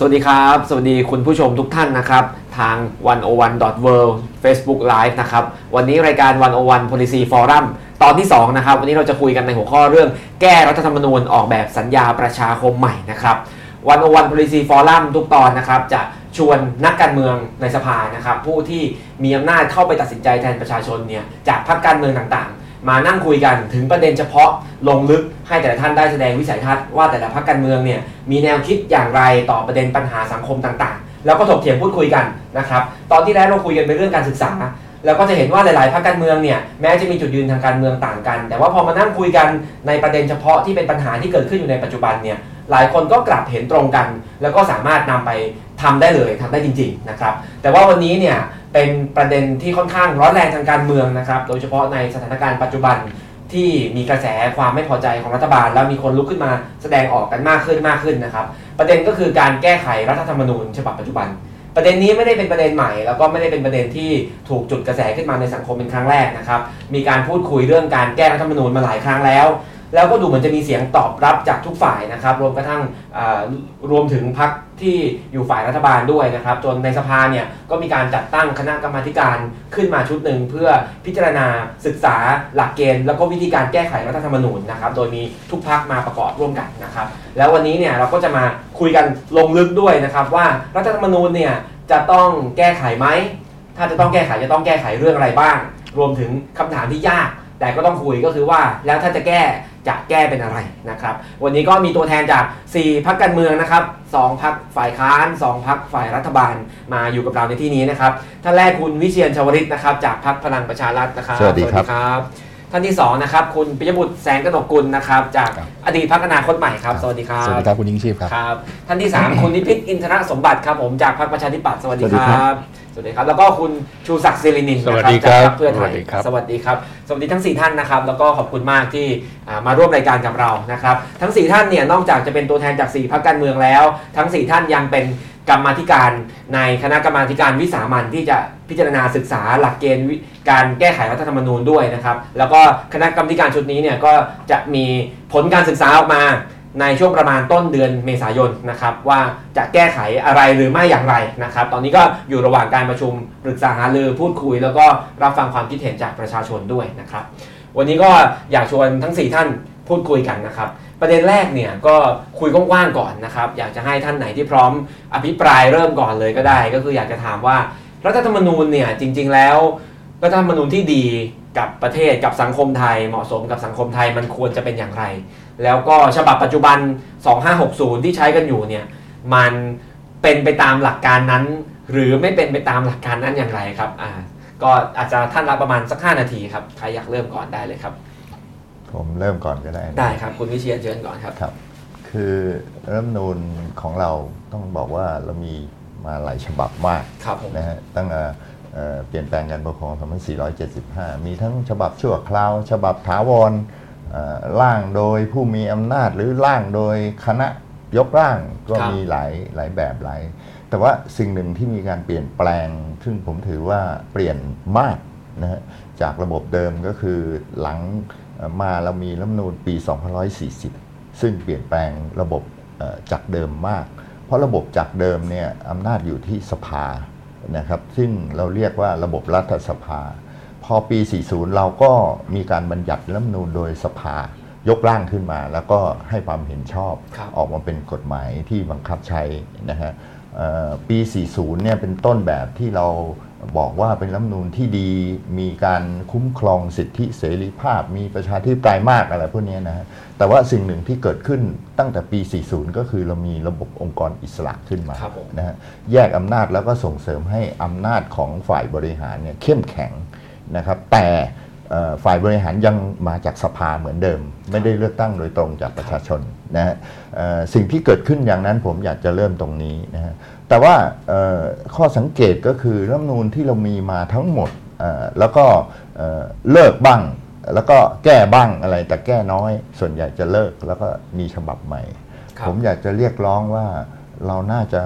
สวัสดีครับ สวัสดีคุณผู้ชมทุกท่านนะครับ ทาง 101.world Facebook Live นะครับ วันนี้รายการ 101 Policy Forum ตอนที่ 2 นะครับ วันนี้เราจะคุยกันในหัวข้อเรื่องแก้รัฐธรรมนูญออกแบบสัญญาประชาคมใหม่นะครับ 101 Policy Forum ทุกตอนนะครับ จะชวนนักการเมืองในสภานะครับ ผู้ที่มีอำนาจเข้าไปตัดสินใจแทนประชาชนเนี่ยจากพรรคการเมืองต่างๆ มานั่งคุยกันถึงประเด็นเฉพาะลงลึกให้แต่ละท่านได้แสดงวิสัยทัศน์ว่าแต่ละพรรคการเมืองเนี่ยมีแนวคิดอย่างไรต่อประเด็นปัญหาสังคมต่างๆ แล้วก็ถกเถียงพูดคุยกันนะครับตอนที่แล้วเราคุยกันเป็นเรื่องการศึกษาแล้วก็จะเห็นว่าหลาย ๆ พรรคการเมืองเนี่ยแม้จะมีจุดยืนทางการเมืองต่างกัน แต่ว่าพอมานั่งคุยกันในประเด็นเฉพาะที่เป็นปัญหาที่เกิดขึ้นอยู่ในปัจจุบันเนี่ยหลายคนก็กลับเห็นตรงกัน แล้วก็สามารถนำไปทำได้เลยทำได้จริง ๆ นะครับ แต่ว่าวันนี้เนี่ย เป็นประเด็นที่ค่อนข้างร้อนแรงทางการเมืองนะครับ โดยเฉพาะในสถานการณ์ปัจจุบันที่มีกระแสความไม่พอใจของรัฐบาล แล้วมีคนลุกขึ้นมาแสดงออกกันมากขึ้นมากขึ้นนะครับ ประเด็นก็คือการแก้ไขรัฐธรรมนูญฉบับปัจจุบัน ประเด็นนี้ไม่ได้เป็นประเด็นใหม่ แล้วก็ไม่ได้เป็นประเด็นที่ถูกจุดกระแสขึ้นมาในสังคมเป็นครั้งแรกนะครับ มีการพูดคุยเรื่องการแก้รัฐธรรมนูญมาหลายครั้งแล้ว แล้วก็ดูเหมือนจะมีเสียงตอบรับจากทุกฝ่ายนะครับ รวมกระทั่งรวมถึงพรรคที่อยู่ฝ่ายรัฐบาลด้วยนะครับ จนในสภาเนี่ยก็มีการจัดตั้งคณะกรรมาธิการขึ้นมาชุดหนึ่งเพื่อพิจารณาศึกษาหลักเกณฑ์ แล้วก็วิธีการแก้ไขรัฐธรรมนูญนะครับ โดยมีทุกพรรคมาประกอบร่วมกันนะครับ แล้ววันนี้เนี่ยเราก็จะมาคุยกันลงลึกด้วยนะครับ ว่ารัฐธรรมนูญเนี่ยจะต้องแก้ไขไหม ถ้าจะต้องแก้ไขจะต้องแก้ไขเรื่องอะไรบ้าง รวมถึงคำถามที่ยาก แต่ก็ต้องคุยก็คือว่าแล้วถ้าจะแก้ จะแก้เป็นอะไรนะครับ วันนี้ก็มีตัวแทนจาก 4พักการเมืองนะครับ2พักฝ่ายค้าน 2พักฝ่ายรัฐบาลมาอยู่กับเราในที่นี้นะครับท่านแรกคุณวิเชียนชวริตนะครับ จากพักพลังประชารัฐนะครับสวัสดีครับบท่านที่สองนะครับคุณปิยบุตรแสงกนกกุลนะครับ จากครับอดีตพักอนาคตใหม่ครับ สวัสดีครับ สวัสดีครับคุณยิ่งชีพครับครับ ท่านที่ 3 คุณนิพิษอินทรสมบัติครับผมจากพรรคประชาธิปัตย์สวัสดีสวัสดีคครัรับบส วัสดีครับ แล้วก็คุณชูศักดิ์ศิรินินสวัสดีครับจากพรรคเพื่อไทยสวัสดีครับสวัสดีครับ สวัสดีทั้ง 4 ท่านนะครับ แล้วก็ขอบคุณมากที่อ่ามาร่วมรายการกับเรานะครับ ทั้ง 4 ท่านเนี่ยนอกจากจะเป็นตัวแทนจาก 4พรรคการเมืองแล้ว ทั้ง 4 ท่านยังเป็นกรรมาธิการในคณะกรรมาธิการวิสามันที่จะพิจารณาศึกษาหลักเกณฑ์วิการแก้ไขรัฐธรรมนูญด้วยนะครับ แล้วก็คณะกรรมาธิการชุดนี้เนี่ยก็จะมีผลการศึกษาออกมา ในช่วงประมาณต้นเดือนเมษายนนะครับว่าจะแก้ไขอะไรหรือไม่อย่างไรนะครับ ตอนนี้ก็อยู่ระหว่างการประชุมปรึกษาหารือพูดคุย แล้วก็รับฟังความคิดเห็นจากประชาชนด้วยนะครับ วันนี้ก็อยากชวนทั้ง 4 ท่านพูดคุยกันนะครับ ประเด็นแรกเนี่ยก็คุยกว้างๆก่อนนะครับ อยากจะให้ท่านไหนที่พร้อมอภิปรายเริ่มก่อนเลยก็ได้ ก็คืออยากจะถามว่ารัฐธรรมนูญเนี่ยจริง ๆ แล้วรัฐธรรมนูญที่ดีกับประเทศกับสังคมไทยเหมาะสมกับสังคมไทยมันควรจะเป็นอย่างไร แล้วก็ฉบับปัจจุบัน 2560 ที่ใช้กันอยู่เนี่ยมันเป็นไปตามหลักการนั้น หรือไม่เป็นไปตามหลักการนั้นอย่างไรครับอ่าก็อาจจะท่านละประมาณสัก 5 นาทีครับใครอยากเริ่มก่อนได้เลยครับ ผมเริ่มก่อนก็ได้นะได้ครับ คุณวิเชียนเชิญก่อนครับ ครับ คือรัฐธรรมนูญของเราต้องบอกว่าเรามีมาหลายฉบับมากครับผม นะฮะตั้งแต่เอ่อเปลี่ยนแปลงการปกครอง 2475 มีทั้งฉบับชั่วคราว ฉบับถาวรเอ่อ ร่างโดยผู้มีอำนาจหรือร่างโดยคณะยกร่างก็ครับมีหลายหลายแบบหลาย แต่ว่าสิ่งหนึ่งที่มีการเปลี่ยนแปลง ซึ่งผมถือว่าเปลี่ยนมากนะฮะจากระบบเดิมก็คือหลังเอ่อมาเรามีรัฐธรรมนูญปี 2540 ซึ่งเปลี่ยนแปลงระบบเอ่อจากเดิมมาก เพราะระบบจากเดิมเนี่ยอำนาจอยู่ที่สภานะครับ ซึ่งเราเรียกว่าระบบรัฐสภาพ อปี 40 เราก็มีการบัญญัติรัฐธรรมนูญโดยสภายกร่างขึ้นมา แล้วก็ให้ความเห็นชอบครับออกมาเป็นกฎหมายที่บังคับใช้นะฮะเอ่อปี 40 เนี่ยเป็นต้นแบบที่เราบอกว่าเป็นรัฐธรรมนูญที่ดี มีการคุ้มครองสิทธิเสรีภาพ มีประชาธิปไตยมากอะไรพวกเนี้ยนะฮะ แต่ว่าสิ่งหนึ่งที่เกิดขึ้นตั้งแต่ปี 40 ก็คือเรามีระบบองค์กรอิสระขึ้นมาครับผมนะฮะ แยกอำนาจแล้วก็ส่งเสริมให้อำนาจของฝ่ายบริหารเนี่ยเข้มแข็ง นะครับแต่เอ่อฝ่ายบริหารยังมาจากสภาเหมือนเดิม ไม่ได้เลือกตั้งโดยตรงจากประชาชนนะฮะเอ่อสิ่งที่เกิดขึ้นอย่างนั้นผมอยากจะเริ่มตรงนี้นะฮะแต่ว่าเอ่อข้อสังเกตก็คือรัฐธรรมนูญที่เรามีมาทั้งหมดเอ่อแล้วก็เอ่อเลิกบ้าง แล้วก็แก้บ้างอะไรแต่แก้น้อย ส่วนใหญ่จะเลิกแล้วก็มีฉบับใหม่ครับผมอยากจะเรียกร้องว่าเราน่าจะ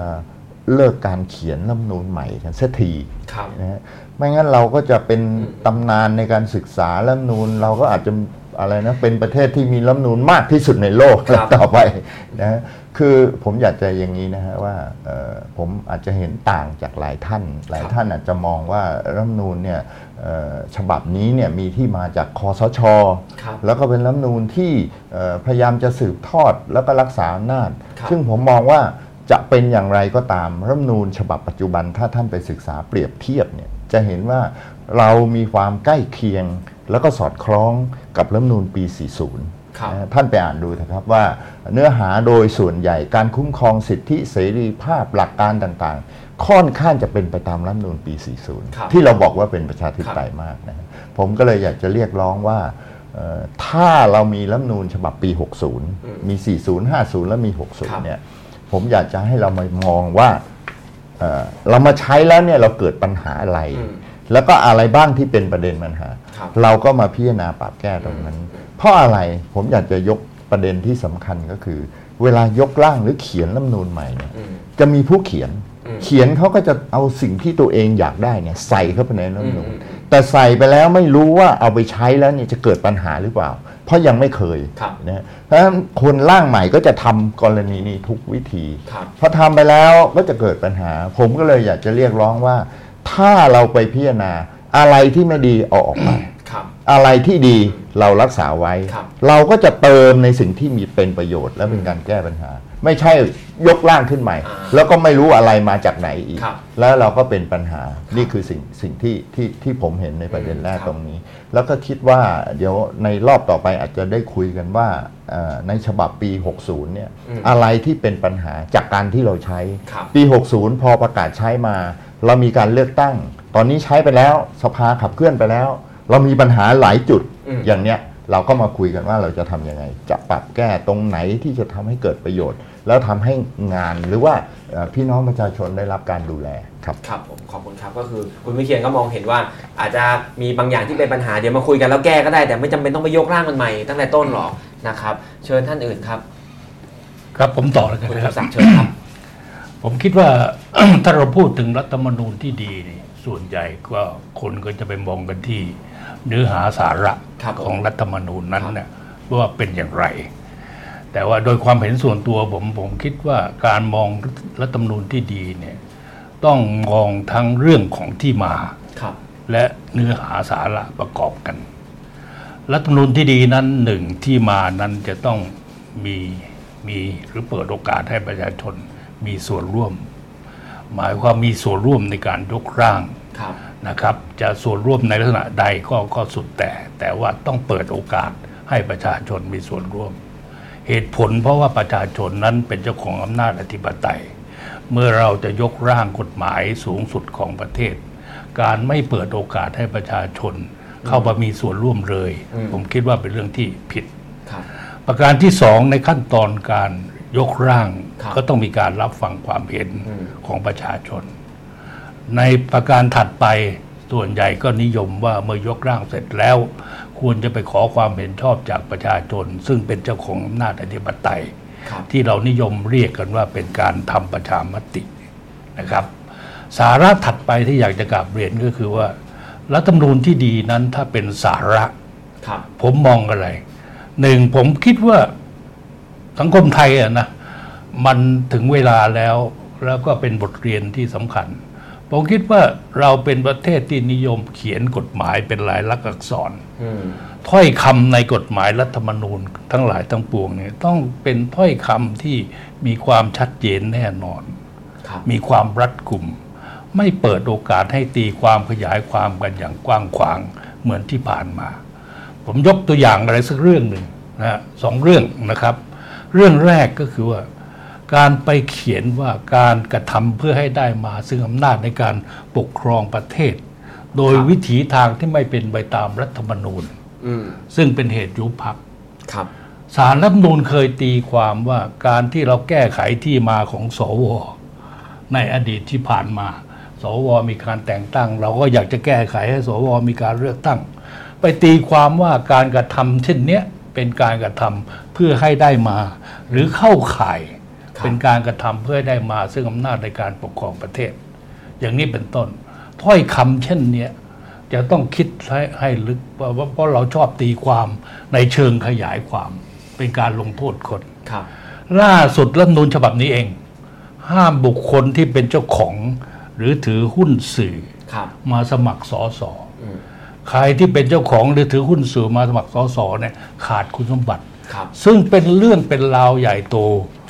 เลิกการเขียนรัฐธรรมนูญใหม่กันสักทีครับนะฮะ ไม่งั้นเราก็จะเป็นอืมตำนานในการศึกษารัฐธรรมนูญเราก็อาจจะอะไรนะเป็นประเทศที่มีรัฐธรรมนูญมากที่สุดในโลกครับต่อไปนะคือผมอยากจะอย่างนี้นะฮะว่าเอ่อผมอาจจะเห็นต่างจากหลายท่าน หลายท่านอาจจะมองว่ารัฐธรรมนูญเนี่ยเอ่อฉบับนี้เนี่ยมีที่มาจากคอสชครับแล้วก็เป็นรัฐธรรมนูญที่เอ่อพยายามจะสืบทอดแล้วก็รักษาอำนาจครับซึ่งผมมองว่าจะเป็นอย่างไรก็ตามรัฐธรรมนูญฉบับปัจจุบันถ้าท่านไปศึกษาเปรียบเทียบเนี่ย จะเห็นว่าเรามีความใกล้เคียง แล้วก็สอดคล้องกับรัฐธรรมนูญปี 40ครับนะฮะท่านไปอ่านดูนะครับว่าเนื้อหาโดยส่วนใหญ่การคุ้มครองสิทธิเสรีภาพหลักการต่างๆ ค่อนข้างจะเป็นไปตามรัฐธรรมนูญปีครับ40 ที่เราบอกว่าเป็นประชาธิปไตยมากนะฮะผมก็เลยอยากจะเรียกร้องว่าเอ่อถ้าเรามีรัฐธรรมนูญฉบับปี 60 มี 40 50 แล้วมีครับ60 เนี่ย ผมอยากจะให้เรามามองว่า เอ่อเรามาใช้แล้วเนี่ยเราเกิดปัญหาอะไรอืมแล้วก็อะไรบ้างที่เป็นประเด็นปัญหาครับเราก็มาพิจารณาปรับแก้ตรงนั้น เพราะอะไรผมอยากจะยกประเด็นที่สำคัญก็คือ เวลายกร่างหรือเขียนรัฐธรรมนูญใหม่เนี่ยอืมจะมีผู้เขียนอืมเขียนเขาก็จะเอาสิ่งที่ตัวเองอยากได้เนี่ยใส่เข้าไปในรัฐธรรมนูญอืมแต่ใส่ไปแล้วไม่รู้ว่าเอาไปใช้แล้วเนี่ยจะเกิดปัญหาหรือเปล่า เพราะยังไม่เคยครับนะเพราะฉะนั้นคนร่างใหม่ก็จะทำกรณีนี้ทุกวิธีครับพอทำไปแล้วก็จะเกิดปัญหา ผมก็เลยอยากจะเรียกร้องว่า ถ้าเราไปพิจารณาอะไรที่ไม่ดีเอาออกไปครับอะไรที่ดีเรารักษาไว้ครับเราก็จะเติมในสิ่งที่มีเป็นประโยชน์และเป็นการแก้ปัญหา ไม่ใช่ยกร่างขึ้นใหม่อ่าแล้วก็ไม่รู้อะไรมาจากไหนอีกครับแล้วเราก็เป็นปัญหานี่คือสิ่งสิ่งที่ที่ที่ผมเห็นในประเด็นแรกครับตรงนี้ แล้วก็คิดว่าเดี๋ยวในรอบต่อไปอาจจะได้คุยกันว่าเอ่อในฉบับปี 60 เนี่ยอืมอะไรที่เป็นปัญหาจากการที่เราใช้ครับปี 60 พอประกาศใช้มา เรามีการเลือกตั้ง ตอนนี้ใช้ไปแล้วสภาขับเคลื่อนไปแล้ว เรามีปัญหาหลายจุดอืมอย่างเนี้ยเราก็มาคุยกันว่าเราจะทำยังไง จะปรับแก้ตรงไหนที่จะทำให้เกิดประโยชน์ แล้วทำให้งานหรือว่าเอ่อพี่น้องประชาชนได้รับการดูแลครับครับผมขอบคุณครับก็คือคุณวิเชียนก็มองเห็นว่า อาจจะมีบางอย่างที่เป็นปัญหาเดี๋ยวมาคุยกันแล้วแก้ก็ได้แต่ไม่จำเป็นต้องไปยกร่างมันใหม่ตั้งแต่ต้นหรอกนะครับเชิญท่านอื่นครับ ครับผมต่อแล้วกันคุณนะครับศักดิ์เชิญครับ ผมคิดว่าถ้าเราพูดถึงรัฐธรรมนูญที่ดีนี่ส่วนใหญ่ก็คนก็จะไปมองกันที่เนื้อหาสาระครับผมของรัฐธรรมนูญนั้นครับเนี่ยว่าเป็นอย่างไร แต่ว่าโดยความเห็นส่วนตัวผมผมคิดว่าการมองรัฐธรรมนูญที่ดีเนี่ยต้องมองทั้งเรื่องของที่มาครับและเนื้อหาสาระประกอบกัน รัฐธรรมนูญที่ดีนั้นหนึ่งที่มานั้นจะต้องมีมีหรือเปิดโอกาสให้ประชาชนมีส่วนร่วม หมายความมีส่วนร่วมในการยกร่างครับนะครับ จะส่วนร่วมในลักษณะใดก็ก็สุดแต่ แต่ว่าต้องเปิดโอกาสให้ประชาชนมีส่วนร่วม เหตุผลเพราะว่าประชาชนนั้นเป็นเจ้าของอำนาจอธิปไตย เมื่อเราจะยกร่างกฎหมายสูงสุดของประเทศ การไม่เปิดโอกาสให้ประชาชน เข้ามามีส่วนร่วมเลยอืมผมคิดว่าเป็นเรื่องที่ผิดครับประการที่สองในขั้นตอนการยกร่างครับก็ต้องมีการรับฟังความเห็นอืมของประชาชน ในประการถัดไปส่วนใหญ่ก็นิยมว่าเมื่อยกร่างเสร็จแล้ว ควรจะไปขอความเห็นชอบจากประชาชน ซึ่งเป็นเจ้าของอำนาจอธิปไตยครับที่เรานิยมเรียกกันว่าเป็นการทำประชามตินะครับ สาระถัดไปที่อยากจะกราบเรียนก็คือว่ารัฐธรรมนูญที่ดีนั้นถ้าเป็นสาระครับผมมองอะไรหนึ่งผมคิดว่าสังคมไทยอะนะมันถึงเวลาแล้วแล้วก็เป็นบทเรียนที่สำคัญ ผมคิดว่าเราเป็นประเทศที่นิยมเขียนกฎหมายเป็นลายลักษณ์อักษรอืม ถ้อยคำในกฎหมายรัฐธรรมนูญทั้งหลายทั้งปวงเนี่ยต้องเป็นถ้อยคำที่มีความชัดเจนแน่นอนครับมีความรัดกุม ไม่เปิดโอกาสให้ตีความขยายความกันอย่างกว้างขวางเหมือนที่ผ่านมา ผมยกตัวอย่างอะไรสักเรื่องหนึ่งนะฮะสองเรื่องนะครับ เรื่องแรกก็คือว่า การไปเขียนว่าการกระทำเพื่อให้ได้มาซึ่งอำนาจในการปกครองประเทศ โดยครับวิถีทางที่ไม่เป็นไปตามรัฐธรรมนูญอืมซึ่งเป็นเหตุยุบพักครับสารรัฐธรรมนูญเคยตีความว่าการที่เราแก้ไขที่มาของสว ในอดีตที่ผ่านมา สวมีการแต่งตั้ง เราก็อยากจะแก้ไขให้สวมีการเลือกตั้ง ไปตีความว่าการกระทำเช่นเนี้ยเป็นการกระทำเพื่อให้ได้มา หรือเข้าข่ายครับเป็นการกระทำเพื่อให้ได้มาซึ่งอำนาจในการปกครองประเทศ อย่างนี้เป็นต้น ถ้อยคำเช่นเนี้ยจะต้องคิดให้ให้ลึกเพราะเพราะเราชอบตีความในเชิงขยายความ เป็นการลงโทษคนครับล่าสุดรัฐธรรมนูญฉบับนี้เอง ห้ามบุคคลที่เป็นเจ้าของหรือถือหุ้นสื่อครับมาสมัครสอสออืมใครที่เป็นเจ้าของหรือถือหุ้นสื่อมาสมัครสอสอเนี่ยขาดคุณสมบัติครับซึ่งเป็นเรื่องเป็นราวใหญ่โต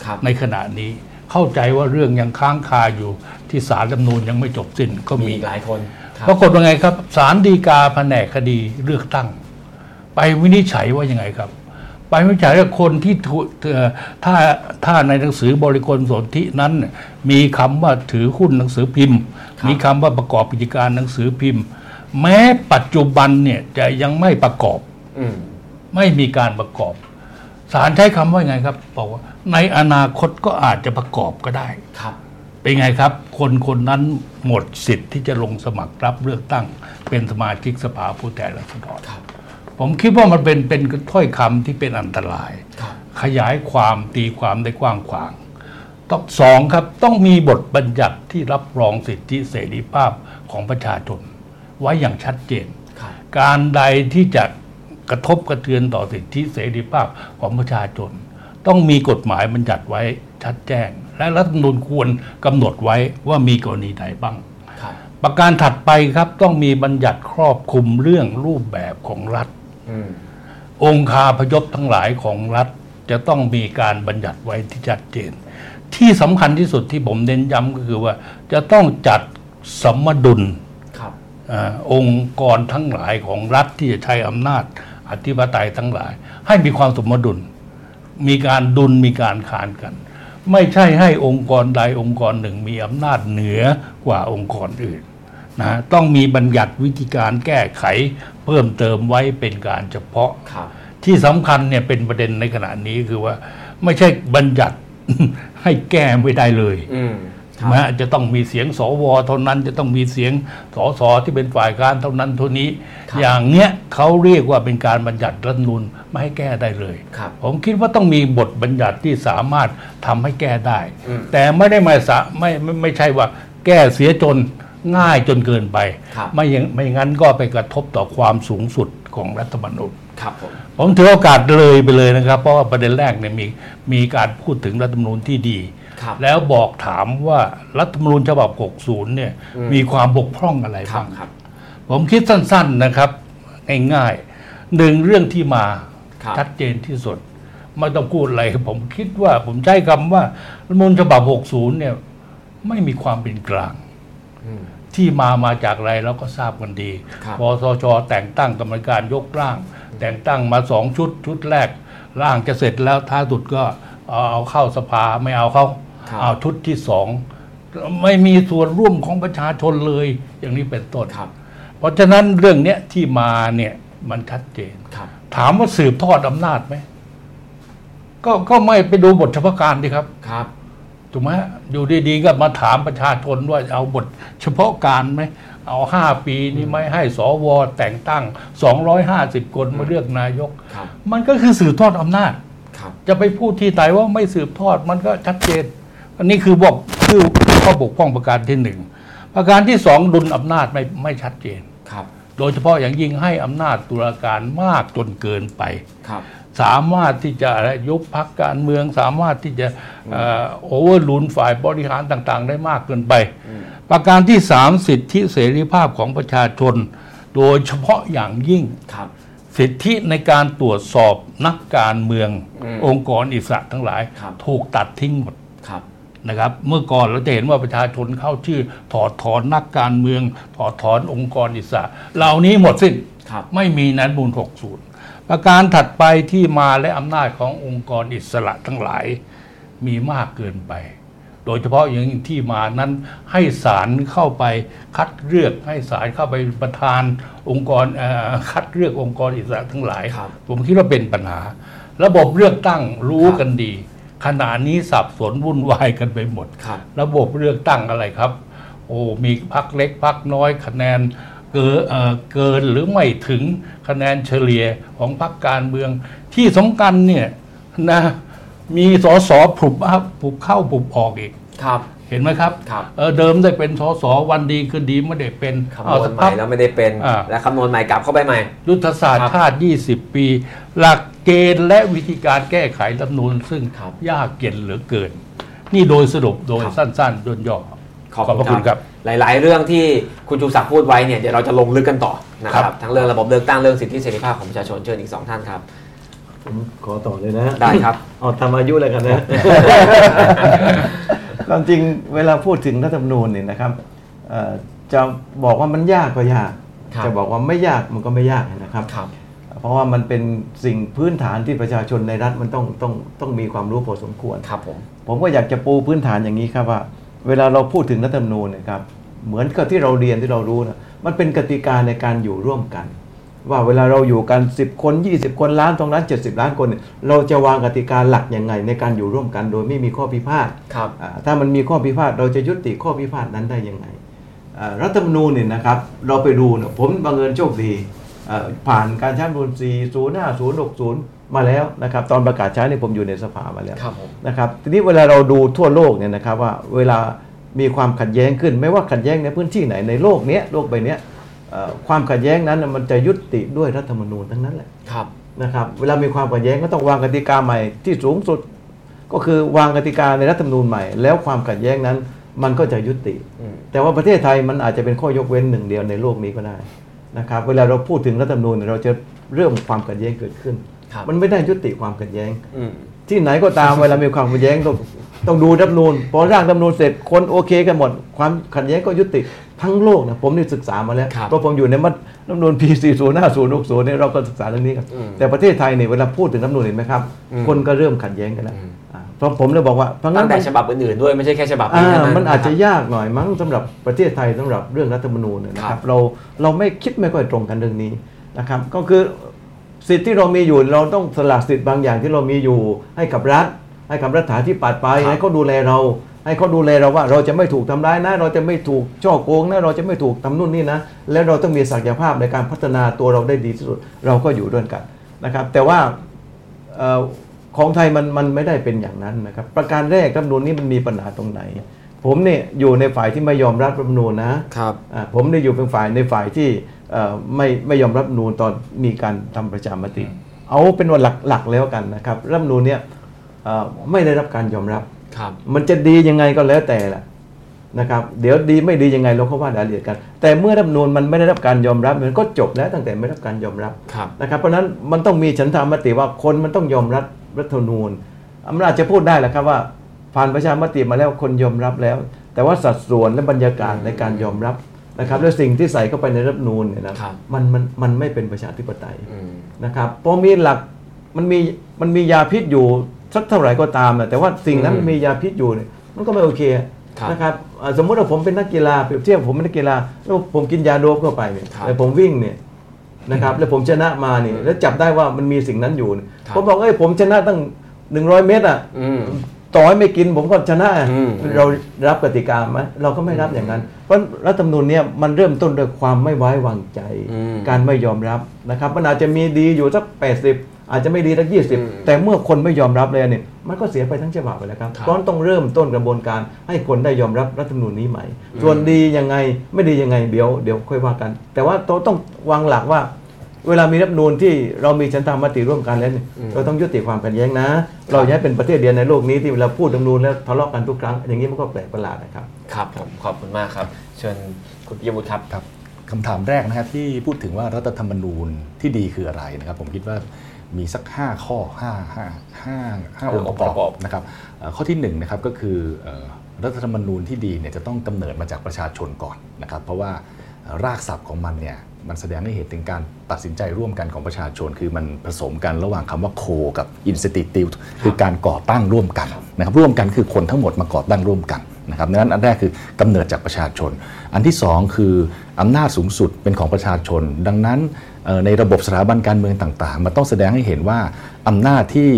ครับในขณะนี้ เข้าใจว่าเรื่องยังค้างคาอยู่ที่ศาลรัฐธรรมนูญยังไม่จบสิ้นก็มีมีอีกหลายคนครับปรากฏว่าไงครับศาลฎีกาแผนกคดีเลือกตั้ง ไปวินิจฉัยว่ายังไงครับ ไปวินิจฉัยว่าคนที่ถูกเอ่อถ้าถ้าในหนังสือบริกรสนธินั้นเนี่ยมีคำว่าถือหุ้นหนังสือพิมพ์มีคำว่าประกอบกิจการหนังสือพิมพ์ แม้ปัจจุบันเนี่ยจะยังไม่ประกอบ อืม ไม่มีการประกอบศาลใช้คำว่าไงครับ บอกว่า ในอนาคตก็อาจจะประกอบก็ได้ครับ เป็นไงครับ คนคนนั้นหมดสิทธิ์ที่จะลงสมัครรับเลือกตั้ง เป็นสมาชิกสภาผู้แทนราษฎรครับผมคิดว่ามันเป็นเป็นถ้อยคำที่เป็นอันตรายครับขยายความตีความได้กว้างขวางต้องสองครับต้องมีบทบัญญัติที่รับรองสิทธิเสรีภาพของประชาชน ไว้อย่างชัดเจนครับการใดที่จะกระทบกระเทือนต่อสิทธิเสรีภาพของประชาชน ต้องมีกฎหมายบัญญัติไว้ชัดแจ้ง และรัฐธรรมนูญควรกำหนดไว้ว่ามีกรณีใดบ้างครับประการถัดไปครับต้องมีบัญญัติครอบคลุมเรื่องรูปแบบของรัฐอืมองค์คาพยพทั้งหลายของรัฐ จะต้องมีการบัญญัติไว้ที่ชัดเจน ที่สำคัญที่สุดที่ผมเน้นย้ำก็คือว่า จะต้องจัดสมดุลครับอาองค์กรทั้งหลายของรัฐที่จะใช้อำนาจอธิปไตยทั้งหลาย ให้มีความสมดุล มีการดุลมีการขานกัน ไม่ใช่ให้องค์กรใดองค์กรหนึ่งมีอำนาจเหนือกว่าองค์กรอื่นนะต้องมีบัญญัติวิธีการแก้ไขเพิ่มเติมไว้เป็นการเฉพาะครับที่สำคัญเนี่ยเป็นประเด็นในขณะนี้คือว่า ไม่ใช่บัญญัติให้แก้ไม่ได้เลย อืมคใช่รับไหมจะต้องมีเสียงสวเท่านั้น จะต้องมีเสียงสสที่เป็นฝ่ายการเท่านั้นเท่านี้ครับอย่างเนี้ยเขาเรียกว่าเป็นการบัญญัติรัฐธรรมนูลไม่ให้แก้ได้เลยครับผมคิดว่าต้องมีบทบัญญัติที่สามารถทำให้แก้ได้อืมแต่ไม่ได้หมายสะไม่ไม่ไม่ใช่ว่าแก้เสียจนง่ายจนเกินไปครับไม่อย่างไม่งั้นก็ไปกระทบต่อความสูงสุดของรัฐธรรมนูญครับผมผมถือโอกาสเลยไปเลยนะครับ เพราะว่าประเด็นแรกเนี่ยมีมีการพูดถึงรัฐธรรมนูญที่ดีครับ แล้วบอกถามว่ารัฐธรรมนูญฉบับ 60 เนี่ยอืมมีความบกพร่องอะไรครับบ้างครับ ผมคิดสั้นๆนะครับ ง่ายๆหนึ่งเรื่องที่มาครับชัดเจนที่สุด ไม่ต้องพูดอะไร ผมคิดว่าผมใช้คำว่ารัฐธรรมนูญฉบับ 60 เนี่ย ไม่มีความเป็นกลางอืมที่มามาจากอะไรเราก็ทราบกันดีครับพอสชแต่งตั้งกรรมการยกร่าง แต่งตั้งมาสองชุดชุดแรกร่างจะเสร็จแล้วท้ายสุดก็เอาเอาเข้าสภาไม่เอาเข้าครับ เอาชุดที่สองไม่มีส่วนร่วมของประชาชนเลย อย่างนี้เป็นต้นครับ เพราะฉะนั้นเรื่องเนี้ยที่มาเนี่ยมันชัดเจนครับ ถามว่าสืบทอดอำนาจไหมก็ก็ไม่ไปดูบทเฉพาะการดีครับครับถูกไหมฮะอยู่ดีๆก็มาถามประชาชนว่าเอาบทเฉพาะการไหมเอาห้าปีนี้ไหมให้สวแต่งตั้ง 250 คนมาเลือกนายกครับมันก็คือสืบทอดอำนาจครับจะไปพูดที่ไหนว่าไม่สืบทอดมันก็ชัดเจน อันนี้คือบอกคือข้อบกพร่องประการที่หนึ่งประการที่สองดุลอำนาจไม่ไม่ชัดเจนครับ โดยเฉพาะอย่างยิ่งให้อำนาจตุลาการมากจนเกินไปครับ สามารถที่จะอะไรยุบพักการเมืองสามารถที่จะโอเวอร์ลูนฝ่ายบริหารต่างๆ ได้มากเกินไป ประการที่สามสิทธิเสรีภาพของประชาชน โดยเฉพาะอย่างยิ่งครับสิทธิในการตรวจสอบนักการเมืองอืมองค์กรอิสระทั้งหลายครับถูกตัดทิ้งหมดครับ นะครับ เมื่อก่อนเราจะเห็นว่าประชาชนเข้าชื่อ ถอดถอนนักการเมือง ถอดถอนองค์กรอิสระเหล่านี้หมดสิ้นครับไม่มีนั้นมูล60 ประการถัดไปที่มาและอำนาจขององค์กรอิสระทั้งหลายมีมากเกินไป โดยเฉพาะอย่างยิ่งที่มานั้นให้ศาลเข้าไปคัดเลือกให้ศาลเข้าไปประธานองค์กรเออคัดเลือกองค์กรอิสระทั้งหลายครับผมคิดว่าเป็นปัญหา ระบบเลือกตั้งรู้ครับกันดี ขณะนี้สับสนวุ่นวายกันไปหมดครับ ระบบเลือกตั้งอะไรครับ โอ้มีพักเล็กพักน้อยคะแนนเกินเอ่อเกินหรือไม่ถึงคะแนนเฉลี่ยของพรรคการเมือง ที่สำคัญเนี่ยนะมีสสผุบอัพผุบเข้าผุบออกอีกครับเหเห็นไหมครับครับเออเดิมได้เป็นสสวันดีคืนดีไม่ได้เป็นคำนเอาวณสักใหพัม่กแล้วไม่ได้เป็นอ่าและคำนวณใหม่กลับเข้าไปใหม่ ยุทธศาสตครัร์บชาติ 20 ปี หลักเกณฑ์และวิธีการแก้ไขรัฐธรรมนูญซึ่งครับยากเย็นเหลือเกิน นี่โดยสรุปโดยครับสั้นๆย่นย่อขอบขอบพระคุคุณณคครัรับบหลาย ๆ เรื่องที่คุณชูศักดิ์พูดไว้เนี่ยเดี๋ยวเราจะลงลึกกันต่อนะคครัรับบทั้งเรื่องระบบเลือกตั้งเรื่องสิทธิเสรีภาพของประชาชนเชิญอีกสองท่านครับ ผมขอต่อเลยนะได้ครับเอาตามอายุเลยกันนะความจริงเวลาพูดถึงรัฐธรรมนูญเนี่ยนะครับเอ่อจะบอกว่ามันยากก็ยากครับจะบอกว่าไม่ยากมันก็ไม่ยากนะครับครับเพราะว่ามันเป็นสิ่งพื้นฐานที่ประชาชนในรัฐมันต้องต้องต้องมีความรู้พอสมควรครับผมผมก็อยากจะปูพื้นฐานอย่างนี้ครับว่า เวลาเราพูดถึงรัฐธรรมนูญเนะครับเหมือนกับที่เราเรียนที่เรารู้นะมันเป็นกติกาในการอยู่ร่วมกัน ว่าเวลาเราอยู่กัน 10 คน 20 คนล้านตรงนั้น70 ล้านคนเนี่ยเราจะวางกติกาหลักยังไง ในการอยู่ร่วมกันโดยไม่มีข้อพิพาทครับอ่าถ้ามันมีข้อพิพาทเราจะยุติข้อพิพาทนั้นได้ยังไงอ่ารัฐธรรมนูญเนี่ยนะครับเราไปดูเนี่ยผมบังเอิญโชคดีอ่าผ่านการใช้รัฐธรรมนูญ40 50 60 มาแล้วนะครับตอนประกาศใช้เนี่ยผมอยู่ในสภามาแล้วครับผมนะครับทีนี้เวลาเราดูทั่วโลกเนี่ยนะครับว่าเวลามีความขัดแย้งขึ้น ไม่ว่าขัดแย้งในพื้นที่ไหนในโลกเนี้ยโลกใบเนี้ยเอ่อ ความขัดแย้งนั้นน่ะมันจะยุติด้วยรัฐธรรมนูญทั้งนั้นแหละครับนะครับ เวลามีความขัดแย้งก็ต้องวางกติกาใหม่ที่สูงสุด ก็คือวางกติกาในรัฐธรรมนูญใหม่ แล้วความขัดแย้งนั้นมันก็จะยุติอืมแต่ว่าประเทศไทยมันอาจจะเป็นข้อยกเว้นหนึ่งเดียวในโลกนี้ก็ได้นะครับ เวลาเราพูดถึงรัฐธรรมนูญเนี่ยเราจะเริ่มความขัดแย้งเกิดขึ้นครับมันไม่ได้ยุติความขัดแย้งอืมที่ไหนก็ตามเวลามีความขัดแย้งต้องต้องดูรัฐธรรมนูญพอร่างรัฐธรรมนูญเสร็จคนโอเคกันหมด ความขัดแย้งก็ยุติ ทั้งโลกนะผมนี่ศึกษามาแล้วครับเพราะผมอยู่ในมัดรัฐธรรมนูญปี40 50 60เนี่ยเราก็ศึกษาเรื่องนี้กันอืมแต่ประเทศไทยเนี่ยเวลาพูดถึงรัฐธรรมนูญเห็นไหมครับ อืม คนก็เริ่มขัดแย้งกันแล้วอืมอ่าเพราะผมเลยบอกว่าเพราะงั้ตั้นงแต่มันฉบับอื่นๆด้วยไม่ใช่แค่ฉบับอ่านี้เท่นั้น มันอาจจะนครับยากหน่อยมั้งสำหรับประเทศไทยสำหรับเรื่องรัฐธรรมนูญเนี่ยนะคครัรับบ เราเราไม่คิดไม่ค่อยตรงกันเรื่องนี้นะครับ ก็คือสิทธิ์ที่เรามีอยู่เราต้องสละสิทธิ์บางอย่างที่เรามีอยู่ให้กับรัฐ ให้กับรัฐาธิปัตย์ไปครับให้เขาดูแลเรา ให้เขาดูแลเราว่าเราจะไม่ถูกทำร้ายนะ เราจะไม่ถูกช่อโกงนะเราจะไม่ถูกทำนู่นนี่นะ แล้วเราต้องมีศักยภาพในการพัฒนาตัวเราได้ดีที่สุด เราก็อยู่ด้วยกันนะครับ แต่ว่าเอ่อของไทยมันมันไม่ได้เป็นอย่างนั้นนะครับ ประการแรกรัฐธรรมนูญนี้มันมีปัญหาตรงไหน ผมเนี่ยอยู่ในฝ่ายที่ไม่ยอมรับรัฐธรรมนูญนะครับอ่าผมได้อยู่เป็นฝ่ายในฝ่ายที่เอ่อไม่ไม่ยอมรับรัฐธรรมนูญตอนมีการทำประชามติ เอาเป็นว่าหลักหลักแล้วกันนะครับรัฐธรรมนูญเนี่ยเอ่อไม่ได้รับการยอมรับครับ มันจะดียังไงก็แล้วแต่ละนะครับเดี๋ยวดีไม่ดียังไงเราก็ว่ารายละเอียดกัน แต่เมื่อรัฐธรรมนูญมันไม่ได้รับการยอมรับมันก็จบแล้วตั้งแต่ไม่ได้รับการยอมรับครับนะครับเพราะฉะนั้นมันต้องมีฉันทามติว่าคนมันต้องยอมรับรัฐธรรมนูญอำนาจจะพูดได้แหละครับว่า ผ่านประชามติมาแล้วคนยอมรับแล้ว แต่ว่าสัดส่วนและบรรยากาศในการยอมรับนะครับและสิ่งที่ใส่เข้าไปในรัฐธรรมนูญเนี่ยนะครับมันมันมันไม่เป็นประชาธิปไตยอืมนะครับเพราะมีหลักมันมีมันมียาพิษอยู่ สักเท่าไหร่ก็ตามนะแต่ว่าสิ่งนั้นอืมมันมียาพิษอยู่เนี่ยมันก็ไม่โอเคครับนะครับอ่าสมมุติว่าผมเป็นนักกีฬาเปรียบเทียบผมเป็นนักกีฬาแล้วผมกินยาโดปเข้าไปเนี่ยครับแล้วผมวิ่งเนี่ยนะครับแล้วผมชนะมาเนี่ยแล้วจับได้ว่ามันมีสิ่งนั้นอยู่เนี่ยครับผมบอกเอ้ยผมชนะตั้ง100เมตรอะอืมต่อให้ไม่กินผมก็ชนะอืมเรารับกติกาไหมเราก็ไม่รับอย่างนั้น เพราะรัฐธรรมนูญเนี่ยมันเริ่มต้นด้วยความไม่ไว้วางใจอืมการไม่ยอมรับนะครับมันอาจจะมีดีอยู่สัก80 อาจจะไม่ดีสักอืม20แต่เมื่อคนไม่ยอมรับเลยเนี่ยมันก็เสียไปทั้งฉบับไปแล้วครับครับเพราะฉะนั้นต้องเริ่มต้นกระบวนการให้คนได้ยอมรับรัฐธรรมนูญนี้ใหม่ ส่วนดียังไงไม่ดียังไงเดี๋ยวเดี๋ยวค่อยว่ากัน แต่ว่าเราต้องวางหลักว่า เวลามีรัฐธรรมนูญที่เรามีฉันทามติร่วมกันแล้วเนี่ยอืมเราต้องยุติความขัดแย้งนะ เราอย่าให้เป็นประเทศเดียวในโลกนี้ที่เวลาพูดรัฐธรรมนูญแล้วทะเลาะกันทุกครั้ง อย่างนี้มันก็แปลกประหลาดนะครับครับผมขอบคุณมากครับ เชิญคุณปิยวุฒิครับครับคำถามแรกนะครับที่พูดถึงว่ารัฐธรรมนูญที่ดีคืออะไรนะครับ ผมคิดว่า มีสัก 5 ข้อ5 5 5 5องค์ประกอบนะครับเอ่อข้อที่1นะครับก็คือเอ่อรัฐธรรมนูญที่ดีเนี่ยจะต้องกำเนิดมาจากประชาชนก่อนนะครับ เพราะว่าเอ่อรากศัพท์ของมันเนี่ยมันแสดงให้เห็นถึงการตัดสินใจร่วมกันของประชาชน คือมันผสมกันระหว่างคำว่าโคกับ institute คือการก่อตั้งร่วมกันนะครับร่วมกันคือคนทั้งหมดมาก่อตั้งร่วมกันนะครับดังนั้นอันแรกคือกำเนิดจากประชาชน อันที่สองคืออำนาจสูงสุดเป็นของประชาชน ดังนั้นเอ่อ ในระบบสถาบันการเมืองต่างๆ มันต้องแสดงให้เห็นว่าอำนาจที่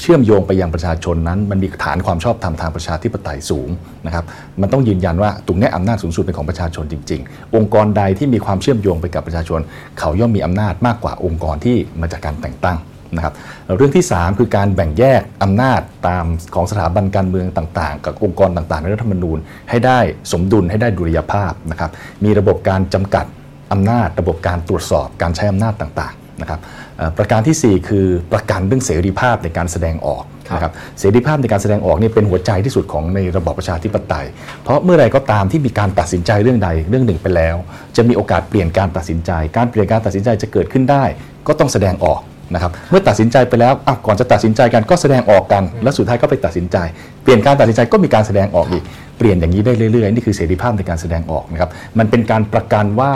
เชื่อมโยงไปยังประชาชนนั้น มันมีฐานความชอบธรรมทางประชาธิปไตยสูงนะครับมันต้องยืนยันว่าตรงนี้อำนาจสูงสุดเป็นของประชาชนจริง ๆ องค์กรใดที่มีความเชื่อมโยงไปกับประชาชน เขาย่อมมีอำนาจมากกว่าองค์กรที่มาจากการแต่งตั้งนะครับเรื่องที่ 3 คือการแบ่งแยกอำนาจตามของสถาบันการเมืองต่างๆ กับองค์กรต่างๆ ในรัฐธรรมนูญ ให้ได้สมดุลให้ได้ดุลยภาพนะครับมีระบบการจำกัด อำนาจระบบการตรวจสอบการใช้อำนาจต่างๆนะครับเอ่อประการทีสี่ 4 คือประกันเรื่องเสรีภาพในการแสดงออกครับนะครับเสรีภาพในการแสดงออกนี่เป็นหัวใจที่สุดของในระบอบประชาธิปไตย เพราะเมื่อไรก็ตามที่มีการตัดสินใจเรื่องใดเรื่องหนึ่งไปแล้ว จะมีโอกาสเปลี่ยนการตัดสินใจ การเปลี่ยนการตัดสินใจจะเกิดขึ้นได้ ก็ต้องแสดงออก นะครับเมื่อตัดสินใจไปแล้วอะก่อนจะตัดสินใจกันก็แสดงออกกัน แล้วสุดท้ายก็ไปตัดสินใจ เปลี่ยนการตัดสินใจก็มีการแสดงออกอีกเปลี่ยนอย่างนี้ได้เรื่อยๆนี่คือเสรีภาพในการแสดงออกนะครับมันเป็นการประกันว่า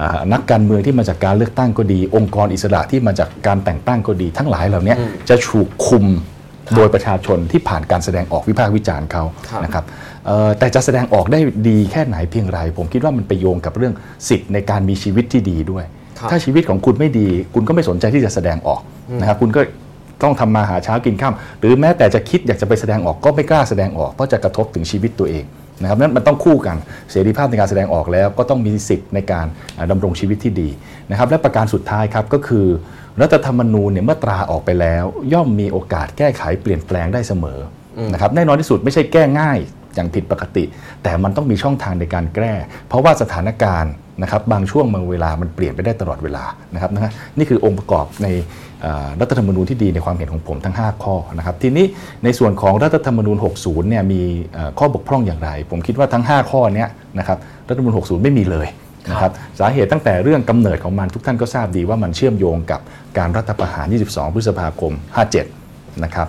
อ่านักการเมืองที่มาจากการเลือกตั้งก็ดี องค์กรอิสระที่มาจากการแต่งตั้งก็ดี ทั้งหลายเหล่านี้จะถูกคุมโดยประชาชนที่ผ่านการแสดงออกวิพากษ์วิจารณ์เขาครับนะครับเอ่อแต่จะแสดงออกได้ดีแค่ไหนเพียงไร ผมคิดว่ามันไปโยงกับเรื่องสิทธิ์ในการมีชีวิตที่ดีด้วยครับ ถ้าชีวิตของคุณไม่ดี คุณก็ไม่สนใจที่จะแสดงออกนะครับคุณก็ต้องทำมาหาเช้ากินข้ามหรือแม้แต่จะคิดอยากจะไปแสดงออกก็ไม่กล้าแสดงออกเพราะจะกระทบถึงชีวิตตัวเองนะครับนั้นมันต้องคู่กันเสรีภาพในการแสดงออกแล้ว ก็ต้องมีสิทธิ์ในการอ่าดำรงชีวิตที่ดีนะครับและประการสุดท้ายครับก็คือ รัฐธรรมนูญเนี่ยเมื่อตราออกไปแล้ว ย่อมมีโอกาสแก้ไขเปลี่ยนแปลงได้เสมออนะครับแน่นอนที่สุดไม่ใช่แก้ง่าย อย่างผิดปกติ แต่มันต้องมีช่องทางในการแก้ เพราะว่าสถานการณ์นะครับบางช่วงบางเวลามันเปลี่ยนไปได้ตลอดเวลานะครับนะฮะนี่คือองค์ประกอบในรัฐธรรมนูญที่ดีในความเห็นของผมทั้ง 5 ข้อนะครับทีนี้ในส่วนของรัฐธรรมนูญ 60 เนี่ยมีข้อบกพร่องอย่างไร ผมคิดว่าทั้ง 5 ข้อเนี้ยนะครับรัฐธรรมนูญ 60 ไม่มีเลยนะครับสาเหตุตั้งแต่เรื่องกำเนิดของมันทุกท่านก็ทราบดีว่ามันเชื่อมโยงกับการรัฐประหาร 22 พฤษภาคม 57 นะครับ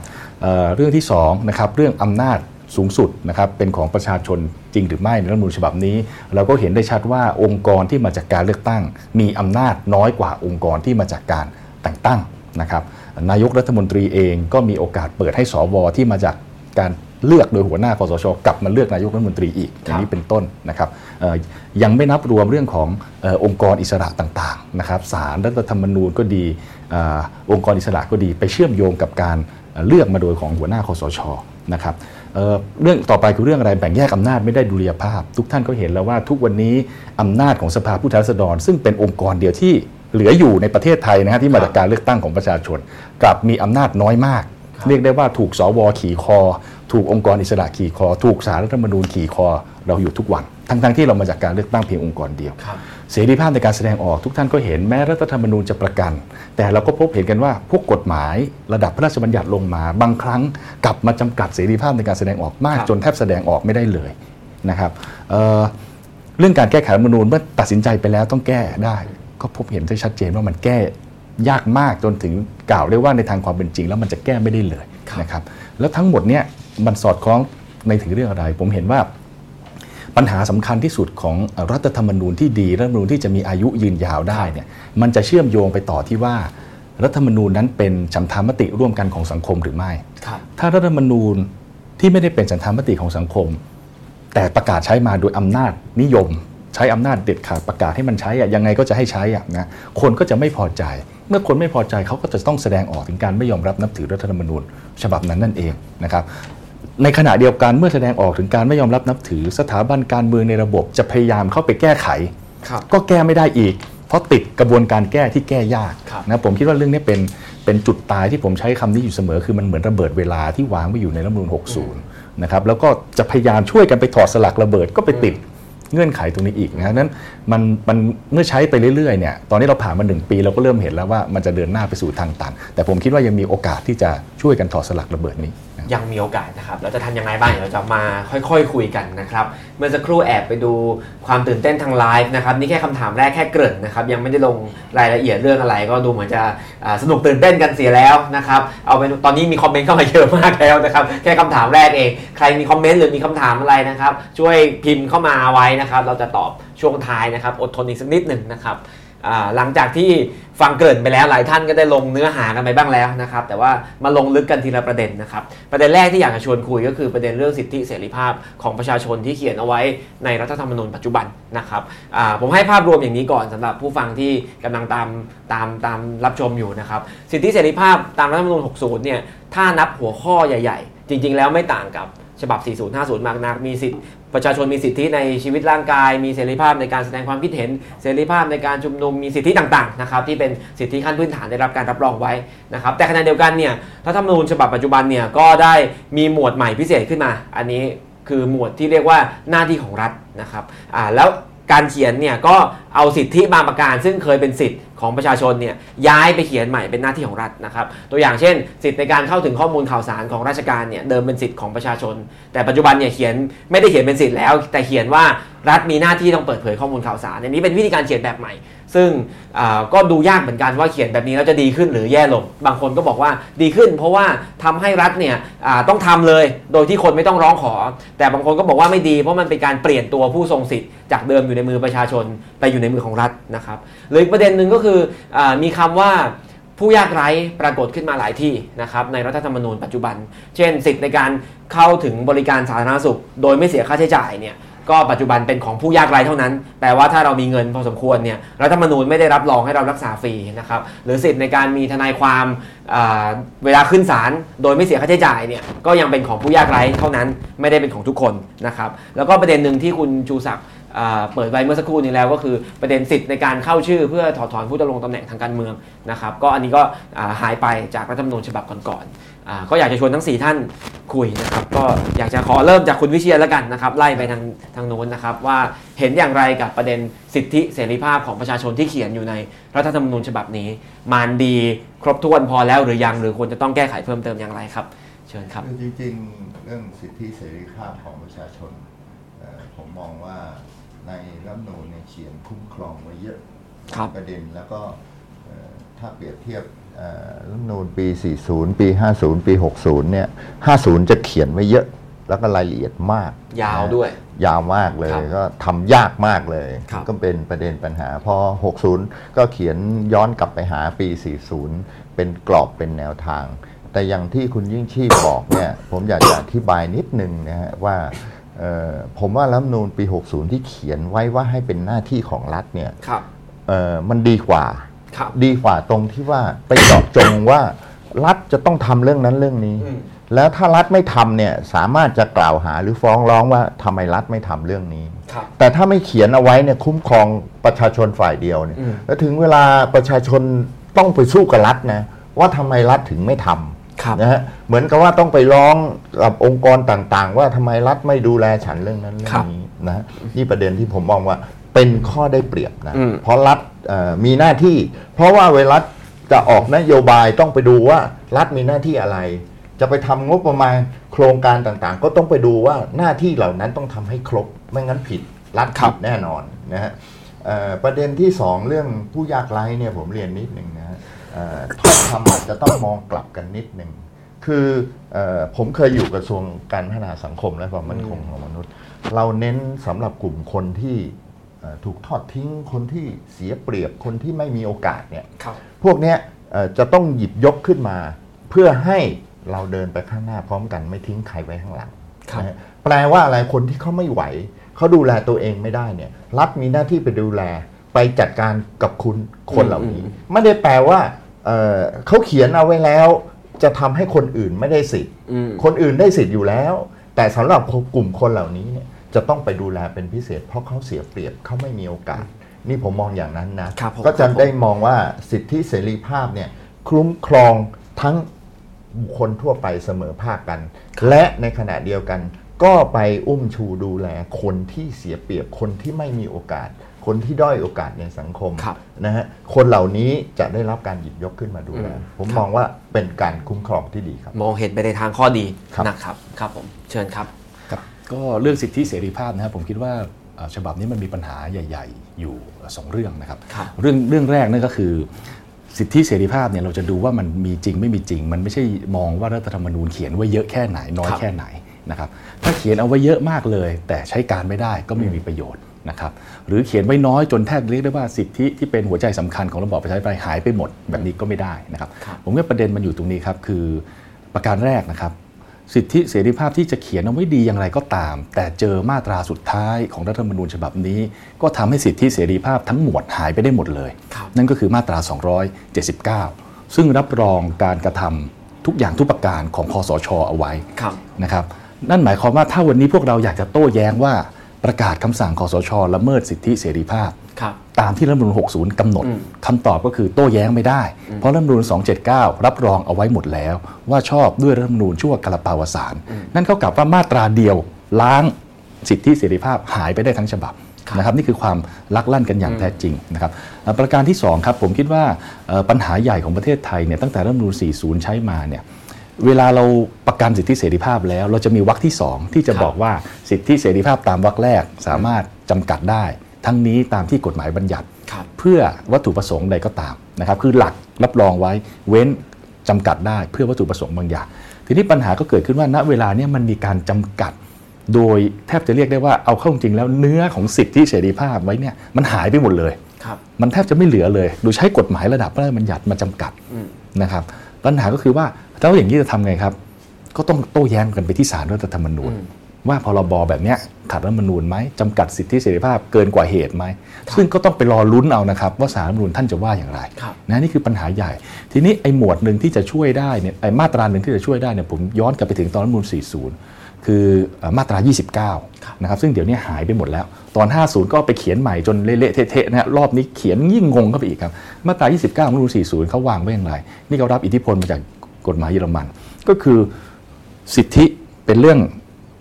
เรื่องที่2นะครับเรื่องอำนาจ สูงสุดนะครับเป็นของประชาชนจริงหรือไม่ในรัฐธรรมนูญฉบับนี้ เราก็เห็นได้ชัดว่าองค์กรที่มาจากการเลือกตั้ง มีอำนาจน้อยกว่าองค์กรที่มาจากการแต่งตั้งนะครับนายกรัฐมนตรีเองก็มีโอกาสเปิดให้สวที่มาจากการเลือกโดยหัวหน้าคอสชกลับมาเลือกนายกรัฐมนตรีอีกอย่างนี้เป็นต้นนะครับเอ่อยังไม่นับรวมเรื่องของเออองค์กรอิสระต่างๆนะครับศาลรัฐธรรมนูญก็ดีอาองค์กรอิสระก็ดี ไปเชื่อมโยงกับการเอ่อเลือกมาโดยของหัวหน้าคอสชนะครับ เเรื่องต่อไปคือเรื่องอะไรแบ่งแยกอำนาจไม่ได้ดุลยภาพ ทุกท่านก็เห็นแล้วว่าทุกวันนี้อำนาจของสภาผู้แทนราษฎร ซึ่งเป็นองค์กรเดียวที่เหลืออยู่ในประเทศไทยนะฮะที่มาจากการเลือกตั้งของประชาชน กลับมีอำนาจน้อยมาก เรียกได้ว่าถูกสวขี่คอ ถูกองค์กรอิสระขี่คอ ถูกสารรัฐธรรมนูญขี่คอเราอยู่ทุกวัน ทั้งๆที่เรามาจากการเลือกตั้งเพียงองค์กรเดียวครับ เสรีภาพในการแสดงออกทุกท่านก็เห็นแม้รัฐธรรมนูญจะประกัน แต่เราก็พบเห็นกันว่าพวกกฎหมายระดับพระราชบัญญัติลงมา บางครั้งกลับมาจำกัดเสรีภาพในการแสดงออกมากครับจนแทบแสดงออกไม่ได้เลยนะครับเอ่อเรื่องการแก้ไขรัฐธรรมนูญเมื่อตัดสินใจไปแล้วต้องแก้ได้ ก็พบเห็นได้ชัดเจนว่ามันแก้ยากมากจนถึงกล่าวได้ว่าในทางความเป็นจริง แล้วมันจะแก้ไม่ได้เลยครับนะครับแล้วทั้งหมดเนี่ยมันสอดคล้องในถึงเรื่องอะไร ผมเห็นว่า ปัญหาสำคัญที่สุดของรัฐธรรมนูญที่ดีรัฐธรรมนูญที่จะมีอายุยืนยาวได้เนี่ยมันจะเชื่อมโยงไปต่อที่ว่า รัฐธรรมนูญนั้นเป็นฉันทามติร่วมกันของสังคมหรือไม่ครับถ้ารัฐธรรมนูญที่ไม่ได้เป็นฉันทามติของสังคม แต่ประกาศใช้มาโดยอำนาจนิยม ใช้อำนาจเด็ดขาดประกาศให้มันใช้อะยังไงก็จะให้ใช้อะนะคนก็จะไม่พอใจ เมื่อคนไม่พอใจเขาก็จะต้องแสดงออกถึงการไม่ยอมรับนับถือรัฐธรรมนูญ ฉบับนั้นนั่นเองนะครับ ในขณะเดียวกันเมื่อแสดงออกถึงการไม่ยอมรับนับถือสถาบันการเมืองในระบบจะพยายามเข้าไปแก้ไขครับก็แก้ไม่ได้อีก เพราะติดกระบวนการแก้ที่แก้ยากครับนะผมคิดว่าเรื่องนี้เป็นเป็นจุดตายที่ผมใช้คำนี้อยู่เสมอ คือมันเหมือนระเบิดเวลาที่วางไว้อยู่ในรัฐธรรมนูญ60 นะครับแล้วก็จะพยายามช่วยกันไปถอดสลักระเบิดก็ไปติดเงื่อนไขตรงนี้อีกนะนั้นมันมันเมื่อใช้ไปเรื่อยๆเนี่ยตอนนี้เราผ่านมาหนึ่งปีเราก็เริ่มเห็นแล้วว่ามันจะเดินหน้าไปสู่ทางตัน แต่ผมคิดว่ายังมีโอกาสที่จะช่วยกันถอดสลักระเบิดนี้นะครับ ยังมีโอกาสนะครับเราจะทำยังไงบ้างเดี๋ยวเราจะมาค่อยๆคุยกันนะครับเมื่อสักครู่แอบไปดูความตื่นเต้นทางไลฟ์นะครับนี่แค่คำถามแรกแค่เกริ่นนะครับยังไม่ได้ลงรายละเอียดเรื่องอะไร ก็ดูเหมือนจะอ่าสนุกตื่นเต้นกันเสียแล้วนะครับเอาเป็นตอนนี้มีคอมเมนต์เข้ามาเยอะมากแล้วนะครับแค่คำถามแรกเองใครมีคอมเมนต์หรือมีคำถามอะไรนะครับช่วยพิมพ์เข้ามาไว้นะครับเราจะตอบช่วงท้ายนะครับอดทนอีกสักนิดหนึ่งนะครับ หลังจากที่ฟังเกริ่นไปแล้วหลายท่านก็ได้ลงเนื้อหากันไปบ้างแล้วนะครับ แต่ว่ามาลงลึกกันทีละประเด็นนะครับ ประเด็นแรกที่อยากจะชวนคุยก็คือประเด็นเรื่องสิทธิเสรีภาพของประชาชนที่เขียนเอาไว้ในรัฐธรรมนูญปัจจุบันนะครับผมให้ภาพรวมอย่างนี้ก่อนสำหรับผู้ฟังที่กำลังตามตามตามรับชมอยู่นะครับสิทธิเสรีภาพตามรัฐธรรมนูญ 60 เนี่ยถ้านับหัวข้อใหญ่ ๆ จริง ๆ แล้วไม่ต่างกับฉบับ 4050 มากนัก มีสิทธิ ประชาชนมีสิทธิในชีวิตร่างกาย มีเสรีภาพในการแสดงความคิดเห็น เสรีภาพในการชุมนุม มีสิทธิต่างๆนะครับที่เป็นสิทธิขั้นพื้นฐานได้รับการรับรองไว้นะครับแต่ขณะเดียวกันเนี่ยรัฐธรรมนูญฉบับปัจจุบันเนี่ยก็ได้มีหมวดใหม่พิเศษขึ้นมา อันนี้คือหมวดที่เรียกว่าหน้าที่ของรัฐนะครับอ่าแล้ว การเขียนเนี่ยก็เอาสิทธิบางประการ ซึ่งเคยเป็นสิทธิของประชาชนเนี่ยย้ายไปเขียนใหม่เป็นหน้าที่ของรัฐนะครับ ตัวอย่างเช่น สิทธิในการเข้าถึงข้อมูลข่าวสารของราชการเนี่ยเดิมเป็นสิทธิของประชาชน แต่ปัจจุบันเนี่ยเขียนไม่ได้เขียนเป็นสิทธิแล้ว แต่เขียนว่ารัฐมีหน้าที่ต้องเปิดเผยข้อมูลข่าวสารอันนี้เป็นวิธีการเขียนแบบใหม่ ซึ่งก็ดูยากเหมือนกันว่าเขียนแบบนี้แล้วจะดีขึ้นหรือแย่ลง บางคนก็บอกว่าดีขึ้น เพราะว่าทำให้รัฐเนี่ยต้องทำเลย โดยที่คนไม่ต้องร้องขอ แต่บางคนก็บอกว่าไม่ดีเพราะมันเป็นการเปลี่ยนตัวผู้ทรงสิทธิ์จากเดิมอยู่ในมือประชาชนไปอยู่ในมือของรัฐนะครับหรืออีกประเด็นหนึ่งก็คืออมีคำว่าผู้ยากไร้ปรากฏขึ้นมาหลายที่นะครับในรัฐธรรมนูญปัจจุบัน เช่น สิทธิ์ในการเข้าถึงบริการสาธารณสุข โดยไม่เสียค่าใช้จ่ายเนี่ย ก็ปัจจุบันเป็นของผู้ยากไร้เท่านั้น แปลว่าถ้าเรามีเงินพอสมควรเนี่ยรัฐธรรมนูญไม่ได้รับรองให้เรารักษาฟรีนะครับหรือสิทธิ์ในการมีทนายความเวลาขึ้นศาลโดยไม่เสียค่าใช้จ่ายเนี่ยก็ยังเป็นของผู้ยากไร้เท่านั้น ไม่ได้เป็นของทุกคนนะครับแล้วก็ประเด็นหนึ่งที่คุณชูศักดิ์ เปิดไว้เมื่อสักครู่นี้แล้วก็คือประเด็นสิทธิ์ในการเข้าชื่อ เพื่อถอดถอนผู้ดำรงตำแหน่งทางการเมืองนะครับก็อันนี้ก็หายไปจากรัฐธรรมนูญฉบับก่อนๆก็อยากจะชวนทั้ง 4 ท่านคุยนะครับก็อยากจะขอเริ่มจากคุณวิเชียรแล้วกันนะครับไล่ไปทางทางโน้นนะครับว่าเห็นอย่างไรกับประเด็นสิทธิเสรีภาพของประชาชนที่เขียนอยู่ในรัฐธรรมนูญฉบับนี้ มานดีครบถ้วนพอแล้วหรือยังหรือควรจะต้องแก้ไขเพิ่มเติมอย่างไรครับ เชิญครับจริงๆเรื่องสิทธิเสรีภาพของประชาชนผมมองว่า ในรัฐธรรมนูญเนี่ยเขียนคุ้มครองไว้เยอะครับประเด็นแล้วก็เอ่อถ้าเปรียบเทียบเอ่อรัฐธรรมนูญปี 40 ปี 50 ปี 60 เนี่ย 50 จะเขียนไว้เยอะ แล้วก็รายละเอียดมาก ยาวนะด้วย ยาวมากเลยครับก็ทำยากมากเลยครับก็เป็นประเด็นปัญหา พอ 60 ก็เขียนย้อนกลับไปหาปี 40 เป็นกรอบเป็นแนวทาง แต่อย่างที่คุณยิ่งชีพบอกเนี่ย ผมอยากจะอธิบายนิดนึงนะฮะว่าเอ่อ ผมว่ารัฐธรรมนูญปี 60 ที่เขียนไว้ว่าให้เป็นหน้าที่ของรัฐเนี่ยครับเอ่อมันดีกว่าครับดีกว่าตรงที่ว่าไปเจาะจงว่ารัฐจะต้องทำเรื่องนั้นเรื่องนี้อืมแล้วถ้ารัฐไม่ทำเนี่ยสามารถจะกล่าวหาหรือฟ้องร้องว่าทำไมรัฐไม่ทำเรื่องนี้ครับแต่ถ้าไม่เขียนเอาไว้เนี่ยคุ้มครองประชาชนฝ่ายเดียวเนี่ยอืมแล้วถึงเวลาประชาชนต้องไปสู้กับรัฐนะว่าทำไมรัฐถึงไม่ทครับำ นะฮะเหมือนกับว่าต้องไปร้องกับองค์กรต่างๆ ว่าทำไมรัฐไม่ดูแลฉันเรื่องนั้นเรื่อครังบนี้นะฮะนี่ประเด็นที่ผมมองว่าเป็นข้อได้เปรียบนะอืมเพราะรัฐเอ่อมีหน้าที่ เพราะว่าเวลาจะออกนโยบายต้องไปดูว่ารัฐมีหน้าที่อะไร จะไปทำงบประมาณโครงการต่างๆ ก็ต้องไปดูว่าหน้าที่เหล่านั้นต้องทำให้ครบไม่งั้นผิดรัฐครัผิบดแน่นอนนะฮะเอ่อประเด็นที่สองเรื่องผู้ยากไร้เนี่ยผมเรียนนิดหนึ่งนะฮะเอ่อ ถ้อยคำอาจจะต้องมองกลับกันนิดหนึ่งคือเออผมเคยอยู่กระทรวงการพัฒนาสังคมและความมั่นคงของมนุษย์ เราเน้นสำหรับกลุ่มคนที่เอ่อถูกทอดทิ้งคนที่เสียเปรียบคนที่ไม่มีโอกาสเนี่ยครับพวกเนี้ยเอ่อจะต้องหยิบยกขึ้นมา เพื่อให้เราเดินไปข้างหน้าพร้อมกันไม่ทิ้งใครไว้ข้างหลังครับนะฮะแปลว่าอะไรคนที่เขาไม่ไหว เขาดูแลตัวเองไม่ได้เนี่ยรัฐมีหน้าที่ไปดูแล ไปจัดการกับคุณคนเหล่านี้อืมไม่ได้แปลว่าเอ่อเขาเขียนเอาไว้แล้ว จะทำให้คนอื่นไม่ได้สิทธิ์อืมคนอื่นได้สิทธิ์อยู่แล้ว แต่สำหรับกลุ่มคนเหล่านี้เนี่ยจะต้องไปดูแลเป็นพิเศษ เพราะเขาเสียเปรียบเขาไม่มีโอกาส นี่ผมมองอย่างนั้นนะครับผมก็คจะรับผมได้มองว่าสิทธิเสรีภาพเนี่ยคุ้มครองทั้งบุคคลทั่วไปเสมอภาคกัน และในขณะเดียวกัน ก็ไปอุ้มชูดูแลคนที่เสียเปรียบคนที่ไม่มีโอกาส คนที่ด้อยโอกาสในสังคมครับนะฮะคนเหล่านี้จะได้รับการหยิบยกขึ้นมาดูแลอืมผมครับมองว่าเป็นการคุ้มครองที่ดีครับ มองเห็นไปในทางข้อดีครับนะครับครับผมเชิญครับครับ ก็เรื่องสิทธิเสรีภาพนะครับผมคิดว่าเอ่อฉบับนี้มันมีปัญหาใหญ่ ๆ อยู่สองเรื่องนะครับครับเรื่องเรื่องแรกนั่นก็คือสิทธิเสรีภาพเนี่ยเราจะดูว่ามันมีจริงไม่มีจริง มันไม่ใช่มองว่ารัฐธรรมนูญเขียนไว้เยอะแค่ไหนน้อยครับแค่ไหนนะครับถ้าเขียนเอาไว้เยอะมากเลย แต่ใช้การไม่ได้ก็ไม่มีประโยชน์ นะครับหรือเขียนไว้น้อยจนแทบเรียกได้ว่าสิทธิที่เป็นหัวใจสำคัญของระบอบประชาธิปไตยหายไปหมดแบบนี้ก็ไม่ได้นะครับครับผมว่าประเด็นมันอยู่ตรงนี้ครับคือประการแรกนะครับสิทธิเสรีภาพที่จะเขียนเอาไว้ดีอย่างไรก็ตาม แต่เจอมาตราสุดท้ายของรัฐธรรมนูญฉบับนี้ ก็ทำให้สิทธิเสรีภาพทั้งหมวดหายไปได้หมดเลยครับนั่นก็คือมาตรา 279 ซึ่งรับรองการกระทำทุกอย่างทุกประการของคอสชเอาไว้ครับนะครับนั่นหมายความว่าถ้าวันนี้พวกเราอยากจะโต้แย้งว่า ประกาศคำสั่งคอสชละเมิดสิทธิเสรีภาพครับตามที่รัฐธรรมนูญ60 กำหนดอืมคำตอบก็คือโต้แย้งไม่ได้ เพราะรัฐธรรมนูญ279 รับรองเอาไว้หมดแล้ว ว่าชอบด้วยรัฐธรรมนูญชั่วกระปาวสาร นั่นเท่ากับว่ามาตราเดียวล้างสิทธิเสรีภาพหายไปได้ทั้งฉบับครับนะครับนี่คือความลักลั่นกันอย่างแท้จริงนะครับเอ่อประการที่2ครับผมคิดว่าเอ่อปัญหาใหญ่ของประเทศไทยเนี่ยตั้งแต่รัฐธรรมนูญ40 ใช้มาเนี่ย เวลาเราประกันสิทธิเสรีภาพแล้ว เราจะมีวรรคที่ 2 ที่จะครับบอกว่าสิทธิเสรีภาพตามวรรคแรกสามารถจำกัดได้ ทั้งนี้ตามที่กฎหมายบัญญัติครับเพื่อวัตถุประสงค์ใดก็ตามนะครับคือหลักรับรองไว้เว้นจำกัดได้เพื่อวัตถุประสงค์บางอย่าง ทีนี้ปัญหาก็เกิดขึ้นว่าณเวลาเนี้มันมีการจำกัด โดยแทบจะเรียกได้ว่าเอาเข้าจริงแล้วเนื้อของสิทธิเสรีภาพไว้เนี่ยมันหายไปหมดเลยครับมันแทบจะไม่เหลือเลย โดยใช้กฎหมายระดับพระราชบัญญัติมาจำกัดอืมนะครับปัญหาก็คือว่า แล้วอย่างนี้จะทำไงครับ ก็ต้องโต้แย้งกันไปที่ศาลรัฐธรรมนูญอืมว่าพรบแบบเนี้ยขัดรัฐธรรมนูญไหมจำกัดสิทธิเสรีภาพเกินกว่าเหตุไหมซึ่งก็ต้องไปรอลุ้นเอานะครับ ว่าศาลรัฐธรรมนูญท่านจะว่าอย่างไรครับนะนี่คือปัญหาใหญ่ ทีนี้ไอ้หมวดหนึ่งที่จะช่วยได้เนี่ยไอ้มาตราหนึ่งที่จะช่วยได้เนี่ยผมย้อนกลับไปถึงตอนรัฐธรรมนูญ40 คือเอ่อมาตรา 29นะครับซึ่งเดี๋ยวนี้หายไปหมดแล้ว ตอน 50 ก็ไปเขียนใหม่จนเละๆเทะๆนะฮะรอบนี้เขียนยิ่งงงเข้าไปอีกครับมาตรา 29ของรัฐธรรมนูญ40เขาวางไว้อย่างไร นี่เขารับอิทธิพลมาจาก กฎหมายเยอรมัน ก็คือสิทธิเป็นเรื่อง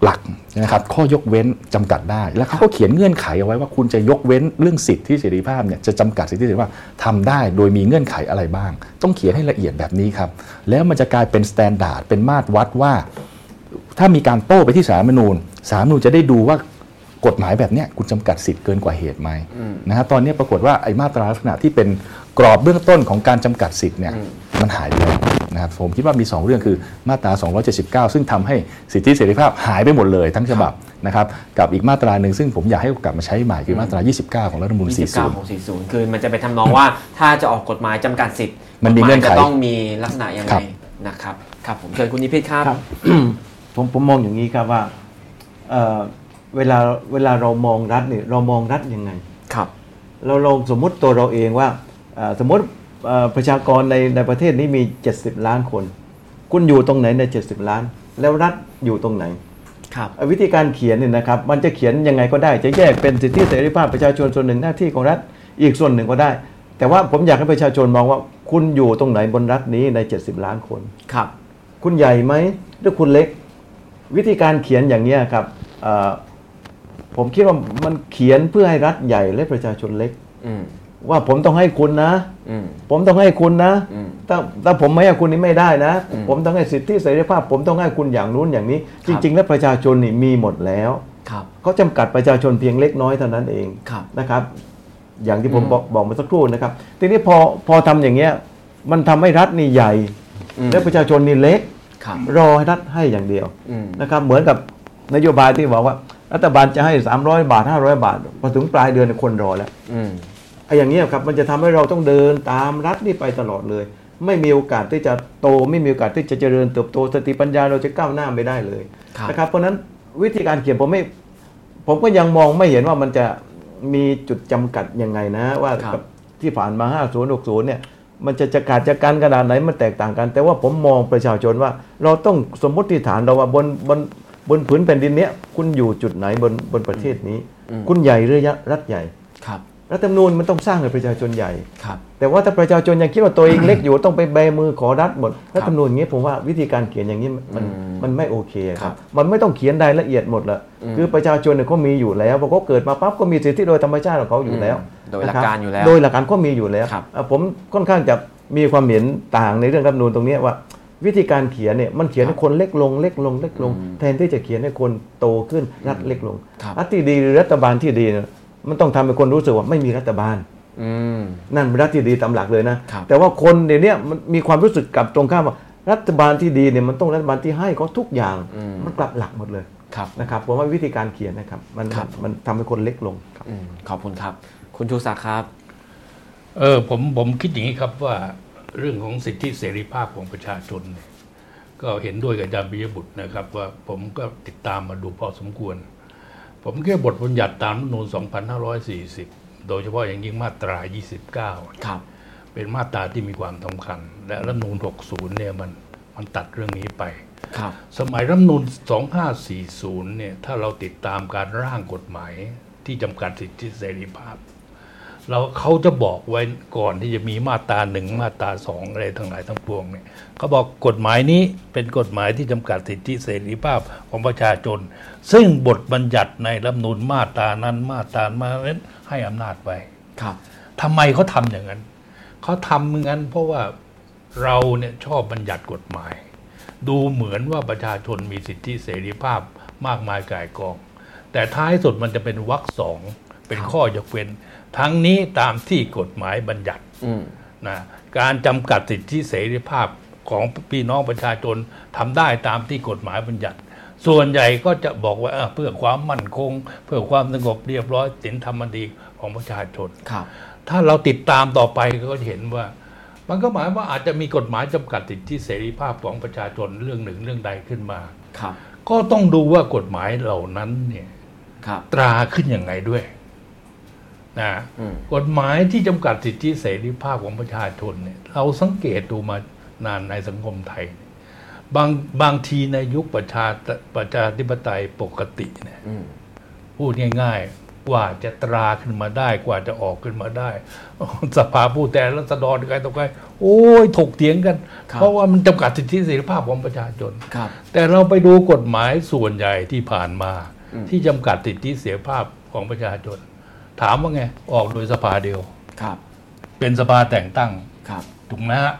หลักนะครับข้อยกเว้นจำกัดได้ แล้วเขาก็เขียนเงื่อนไขเอาไว้ว่าคุณจะยกเว้นเรื่องสิทธิเสรีภาพเนี่ยจะจำกัดสิทธิเสรีภาพทำได้โดยมีเงื่อนไขอะไรบ้าง ต้องเขียนให้ละเอียดแบบนี้ครับ แล้วมันจะกลายเป็น standard เป็นมาตรวัดว่า ถ้ามีการโต้ไปที่ศาลรัฐธรรมนูญศาลรัฐธรรมนูญจะได้ดูว่ากฎหมายแบบนี้คุณจำกัดสิทธิ์เกินกว่าเหตุไหมนะครับตอนนี้ปรากฏว่าไอ้มาตราลักษณะที่เป็นกรอบเบื้องต้นของการจำกัดสิทธิ์เนี่ยมันหายไป นะครับผมคิดว่ามี 2 เรื่องคือมาตรา 279 ซึ่งทำให้สิทธิเสรีภาพหายไปหมดเลยทั้งฉบับนะครับกับอีกมาตราหนึ่งซึ่งผมอยากให้กลับมาใช้ใหม่คือมาตรา 29 ของรัฐธรรมนูญ29ของ40 คือมันจะไปทำนองว่าถ้าจะออกกฎหมายจำกัดสิทธิ์มันมีกฎหเงื่อนไขจะต้องมีลักษณะยังคไงรับนะครับครับผมเชิญคุณนิพิษครับครับผมผมมองอย่างนี้ครับว่าเอ่อเวลาเวลาเรามองรัฐเนี่ยเรามองรัฐยังไงครับ เราลองสมมุติตัวเราเองว่าเอ่อสมมติเอ่อ ประชากรในในประเทศนี้มี 70 ล้านคน คุณอยู่ตรงไหนใน 70 ล้าน แล้วรัฐอยู่ตรงไหนครับเอ่อวิธีการเขียนเนี่ยนะครับมันจะเขียนยังไงก็ได้ จะแยกเป็นสิทธิเสรีภาพประชาชนส่วนหนึ่งหน้าที่ของรัฐอีกส่วนหนึ่งก็ได้ แต่ว่าผมอยากให้ประชาชนมองว่าคุณอยู่ตรงไหนบนรัฐนี้ใน 70 ล้านคนครับ คุณใหญ่ไหมหรือคุณเล็ก วิธีการเขียนอย่างนี้ยครับเอ่อผมคิดว่ามันเขียนเพื่อให้รัฐใหญ่และประชาชนเล็กอืม ว่าผมต้องให้คุณนะอืมผมต้องให้คุณนะอืมถ้าถ้าผมไม่ให้คุณนี่ไม่ได้นะอืมผมต้องให้สิทธิเสรีภาพ ผมต้องให้คุณอย่างนู้นอย่างนี้คจรับริง ๆ แล้วประชาชนนี่มีหมดแล้วครับเขาจำกัดประชาชนเพียงเล็กน้อยเท่านั้นเองครับนะครับ อย่างที่ผมอืมบอกบอกมาสักครู่นะครับ ทีนี้พอพอทำอย่างเงี้ยมันทำให้รัฐนี่ใหญ่อืมและประชาชนนี่เล็กครับรอให้รัฐให้อย่างเดียวอืมนะครับ เหมือนกับนโยบายที่บอกว่ารัฐบาลจะให้ 300 บาท 500 บาทพอถึงปลายเดือนเนยคนรอแล้วอืม ไอ้อย่างเงี้ยครับมันจะทำให้เราต้องเดินตามรัฐนี่ไปตลอดเลย ไม่มีโอกาสที่จะโตไม่มีโอกาสที่จะเจริญเติบโตสติปัญญาเราจะก้าวหน้าไม่ได้เลยครับนะครับเพราะฉะนั้นวิธีการเขียนผมไม่ผมก็ยังมองไม่เห็นว่ามันจะมีจุดจำกัดยังไงนะ ว่าครับกับที่ผ่านมา 50 60 เนี่ยมันจะจะขาดจากกันขนาดไหนมันแตกต่างกัน แต่ว่าผมมองประชาชนว่า เราต้องสมมติฐานเราว่าบนบนบนผืนแผ่นดินเนี้ยคุณอยู่จุดไหนบนบนประเทศนี้อืมคุณใหญ่หรือรัฐใหญ่ครับ รัฐธรรมนูญมันต้องสร้างให้ประชาชนใหญ่ครับแต่ว่าถ้าประชาชนยังคิดว่าตัวเองเล็กอยู่ต้องไปแบมือขอรัฐหมดรัฐธรรมนูญอย่างนี้ผมว่าวิธีการเขียนอย่างนี้มันอืมมันไม่โอเคคครัรับบมันไม่ต้องเขียนรายละเอียดหมดละอืมคือประชาชนเนี่ยเขามีอยู่แล้วพอเขาเกิดมาปั๊บก็มีสิทธิโดยธรรมชาติของเขาอยู่แล้ว โดยหลักนะคบการอยู่แล้ว โดยหลักการก็มีอยู่แล้วครับอะผมค่อนข้างจะมีความเห็นต่างในเรื่องรัฐธรรมนูญตรงเนี้ยว่าวิธีการเขียนเนี่ยมันเขียนให้คนเล็กลงเล็กลงเล็กลงอืมแทนที่จะเขียนให้คนโตขึ้นรัฐเล็กลงครับรัฐที่ดีหรือรัฐบาลที่ดีเนี่ย มันต้องทำให้คนรู้สึกว่าไม่มีรัฐบาลอืมนั่นเป็นรัฐที่ดีตามหลักเลยนะครับแต่ว่าคนเดี๋ยวนี้มันมีความรู้สึกกลับตรงข้ามว่า รัฐบาลที่ดีเนี่ยมันต้องรัฐบาลที่ให้เขาทุกอย่างอืมมันกลับหลักหมดเลยครับนะครับผมว่าวิธีการเขียนนะครับ มันครับมันทำให้คนเล็กลงครับอืมขอบคุณครับ คุณชูศักดิ์ครับเออผมผมคิดอย่างนี้ครับว่าเรื่องของสิทธิเสรีภาพของประชาชนเนี่ยก็เห็นด้วยกับอาจารย์ปิยบุตรนะครับ ว่าผมก็ติดตามมาดูพอสมควร ผมคิดว่าบทบัญญัติตามรัฐธรรมนูญ2540 โดยเฉพาะอย่างยิ่งมาตรา 29 ครับ เป็นมาตราที่มีความสำคัญ และรัฐธรรมนูญ60 เนี่ยมันมันตัดเรื่องนี้ไป ครับ สมัยรัฐธรรมนูล2540 เนี่ยถ้าเราติดตามการร่างกฎหมายที่จำกัดสิทธิเสรีภาพ เราเขาจะบอกไว้ก่อนที่จะมีมาตราหนึ่งมาตราสองอะไรทั้งหลายทั้งปวงเนี่ยเขาบอกกฎหมายนี้เป็นกฎหมายที่จำกัดสิทธิเสรีภาพของประชาชน ซึ่งบทบัญญัติในรัฐธรรมนูลมาตรานั้นมาตรานั้นให้อำนาจไว้ครับทำไมเขาทำอย่างนั้นเขาทำอย่างนั้นเพราะว่าเราเนี่ยชอบบัญญัติกฎหมาย ดูเหมือนว่าประชาชนมีสิทธิเสรีภาพมากมายก่ายกอง แต่ท้ายสุดมันจะเป็นวรรคสองเป็นข้อยกเว้น ทั้งนี้ตามที่กฎหมายบัญญัติอืมนะการจำกัดสิทธิเสรีภาพของพี่น้องประชาชนทำได้ตามที่กฎหมายบัญญัติ ส่วนใหญ่ก็จะบอกว่าเออเพื่อความมั่นคง เพื่อความสงบเรียบร้อยสินธรรมดีของประชาชนครับถ้าเราติดตามต่อไปก็จะเห็นว่า มันก็หมายว่าอาจจะมีกฎหมายจำกัดสิทธิเสรีภาพของประชาชนเรื่องหนึ่งเรื่องใดขึ้นมาครับก็ต้องดูว่ากฎหมายเหล่านั้นเนี่ยครับตราขึ้นยังไงด้วย นะอืมกฎหมายที่จำกัดสิทธิเสรีภาพของประชาชนเนี่ยเราสังเกตดูมานานในสังคมไทย บางบางทีในยุคประชาประชาธิปไตยปกติเนี่ยอืมพูดง่ายๆ กว่าจะตราขึ้นมาได้กว่าจะออกขึ้นมาได้ สภาผู้แทนรัษฎรใครต่อใครโอ้ยถกเถียงกันครับเพราะว่ามันจำกัดสิทธิเสรีภาพของประชาชนครับแต่เราไปดูกฎหมายส่วนใหญ่ที่ผ่านมาอืมที่จำกัดสิทธิเสรีภาพของประชาชน ถามว่าไง ออกโดยสภาเดียว ครับ เป็นสภาแต่งตั้งครับ ถูกไหมฮะ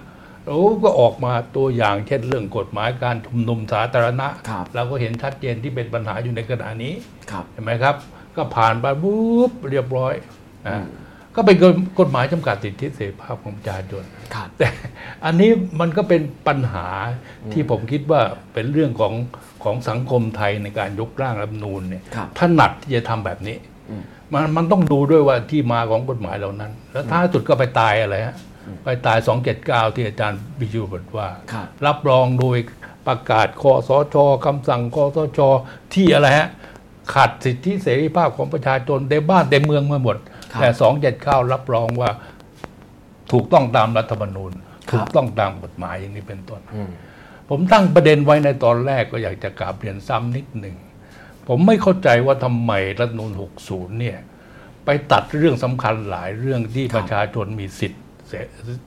แล้วก็ออกมาตัวอย่างเช่นเรื่องกฎหมายการชุมนุมสาธารณะครับ เราก็เห็นชัดเจนที่เป็นปัญหาอยู่ในขณะนี้ ครับ เห็นไหมครับ ก็ผ่านไปปุ๊บเรียบร้อยอืนะมก็เป็นกฎหมายจำกัดสิทธิเสรีภาพของประชาชน ครับ แต่อันนี้มันก็เป็นปัญหาที่ผมคิดว่าเป็นเรื่องของของสังคมไทยในการยกร่างรัฐธรรมนูญเนี่ยครับ ถนัดที่จะทำแบบนี้อื มมันมันต้องดูด้วยว่าที่มาของกฎหมายเหล่านั้น แล้วท้ายสุดก็ไปตายอะไรฮะไปตาย 279 ที่อาจารย์บิจูบอกว่าครับรับรองโดยประกาศคอสชคำสั่งคอสชที่อะไรฮะขัดสิทธิเสรีภาพของประชาชนเต็มบ้านเต็มเมืองมาหมดครับแต่สองเจ็ดข้ารับรองว่า ถูกต้องตามรัฐธรรมนูญครับถูกต้องตามกฎหมายอย่างนี้เป็นต้นอืมผมตั้งประเด็นไว้ในตอนแรกก็อยากจะกราบเรียนซ้ำนิดหนึ่ง ผมไม่เข้าใจว่าทำไมรัฐธรรมนูญ60 เนี่ย ไปตัดเรื่องสำคัญหลายเรื่องที่ครับประชาชนมีสิทธิ์เส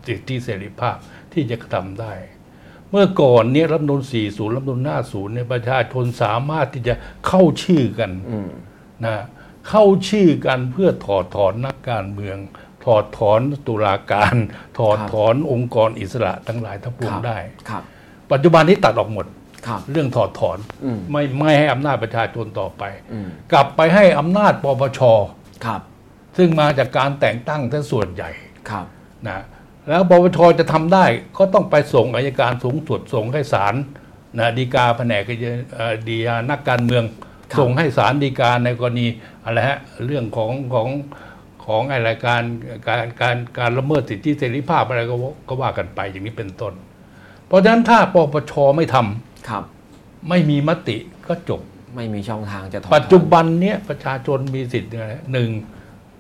สิทธิเสรีภาพที่จะทำได้ เมื่อก่อนเนี่ยรัฐธรรมนูญ40 รัฐธรรมนูญ50 เนี่ยประชาชนสามารถที่จะเข้าชื่อกันอืมนะเข้าชื่อกันเพื่อถอดถอนนักการเมือง ถอดถอนตุลาการ ถอดครับถอนองค์กรอิสระทั้งหลายทั้งปวงครับได้ครับปัจจุบันนี้ตัดออกหมดครับ เรื่องถอดถอนอืมไม่ไม่ให้อำนาจประชาชนต่อไปอืมกลับไปให้อำนาจปปชครับซึ่งมาจากการแต่งตั้งทั้งส่วนใหญ่ครับนะแล้วปปชจะทำได้ก็ต้องไปส่งอายการสูงสุดส่งให้ศาลนะฎีกาแผนกเอ่อดีกานักการเมืองครับส่งให้ศาลฎีกาในกรณีอะไรฮะเรื่องของของของอะไรการการการการละเมิดสิทธิเสรีภาพอะไรก็ว่าก็ว่ากันไปอย่างนี้เป็นต้น เพราะฉะนั้นถ้าปปชไม่ทำ ครับไม่มีมติก็จบ ไม่มีช่องทางจะถอนปัจจุบันเนี้ยประชาชนมีสิทธิ์อะไรหนึ่ง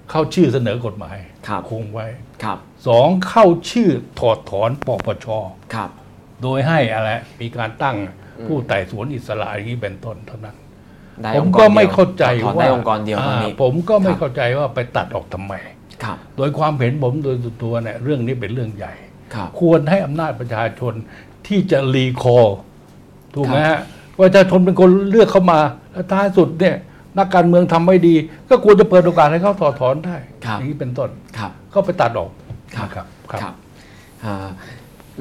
เข้าชื่อเสนอกฎหมายครับคงไว้ครับสองเข้าชื่อถอดถอนปปชครับ โดยให้อะไรมีการตั้งผู้ไต่สวนอิสระอย่างนี้เป็นต้นเท่านั้นได้ผมองค์รก็ดียวไม่เข้าใจถอนว่าได้องค์กรเดียวตอนนี้อ่าผมก็ไม่ครับเข้าใจว่าไปตัดออกทำไมครับ โดยความเห็นผมโดยส่วนตัวเนี่ยเรื่องนี้เป็นเรื่องใหญ่ครับควรให้อำนาจประชาชนที่จะรีคอร์ ถูกไหมฮะประชาชนเป็นคนเลือกเข้ามาแล้วท้ายสุดเนี่ยนักการเมืองทำไม่ดี ก็ควรจะเปิดโอกาสให้เขาถอดถอนได้ครับอย่างนี้เป็นต้นครับก็ไปตัดออกครับนะครับครับอ่า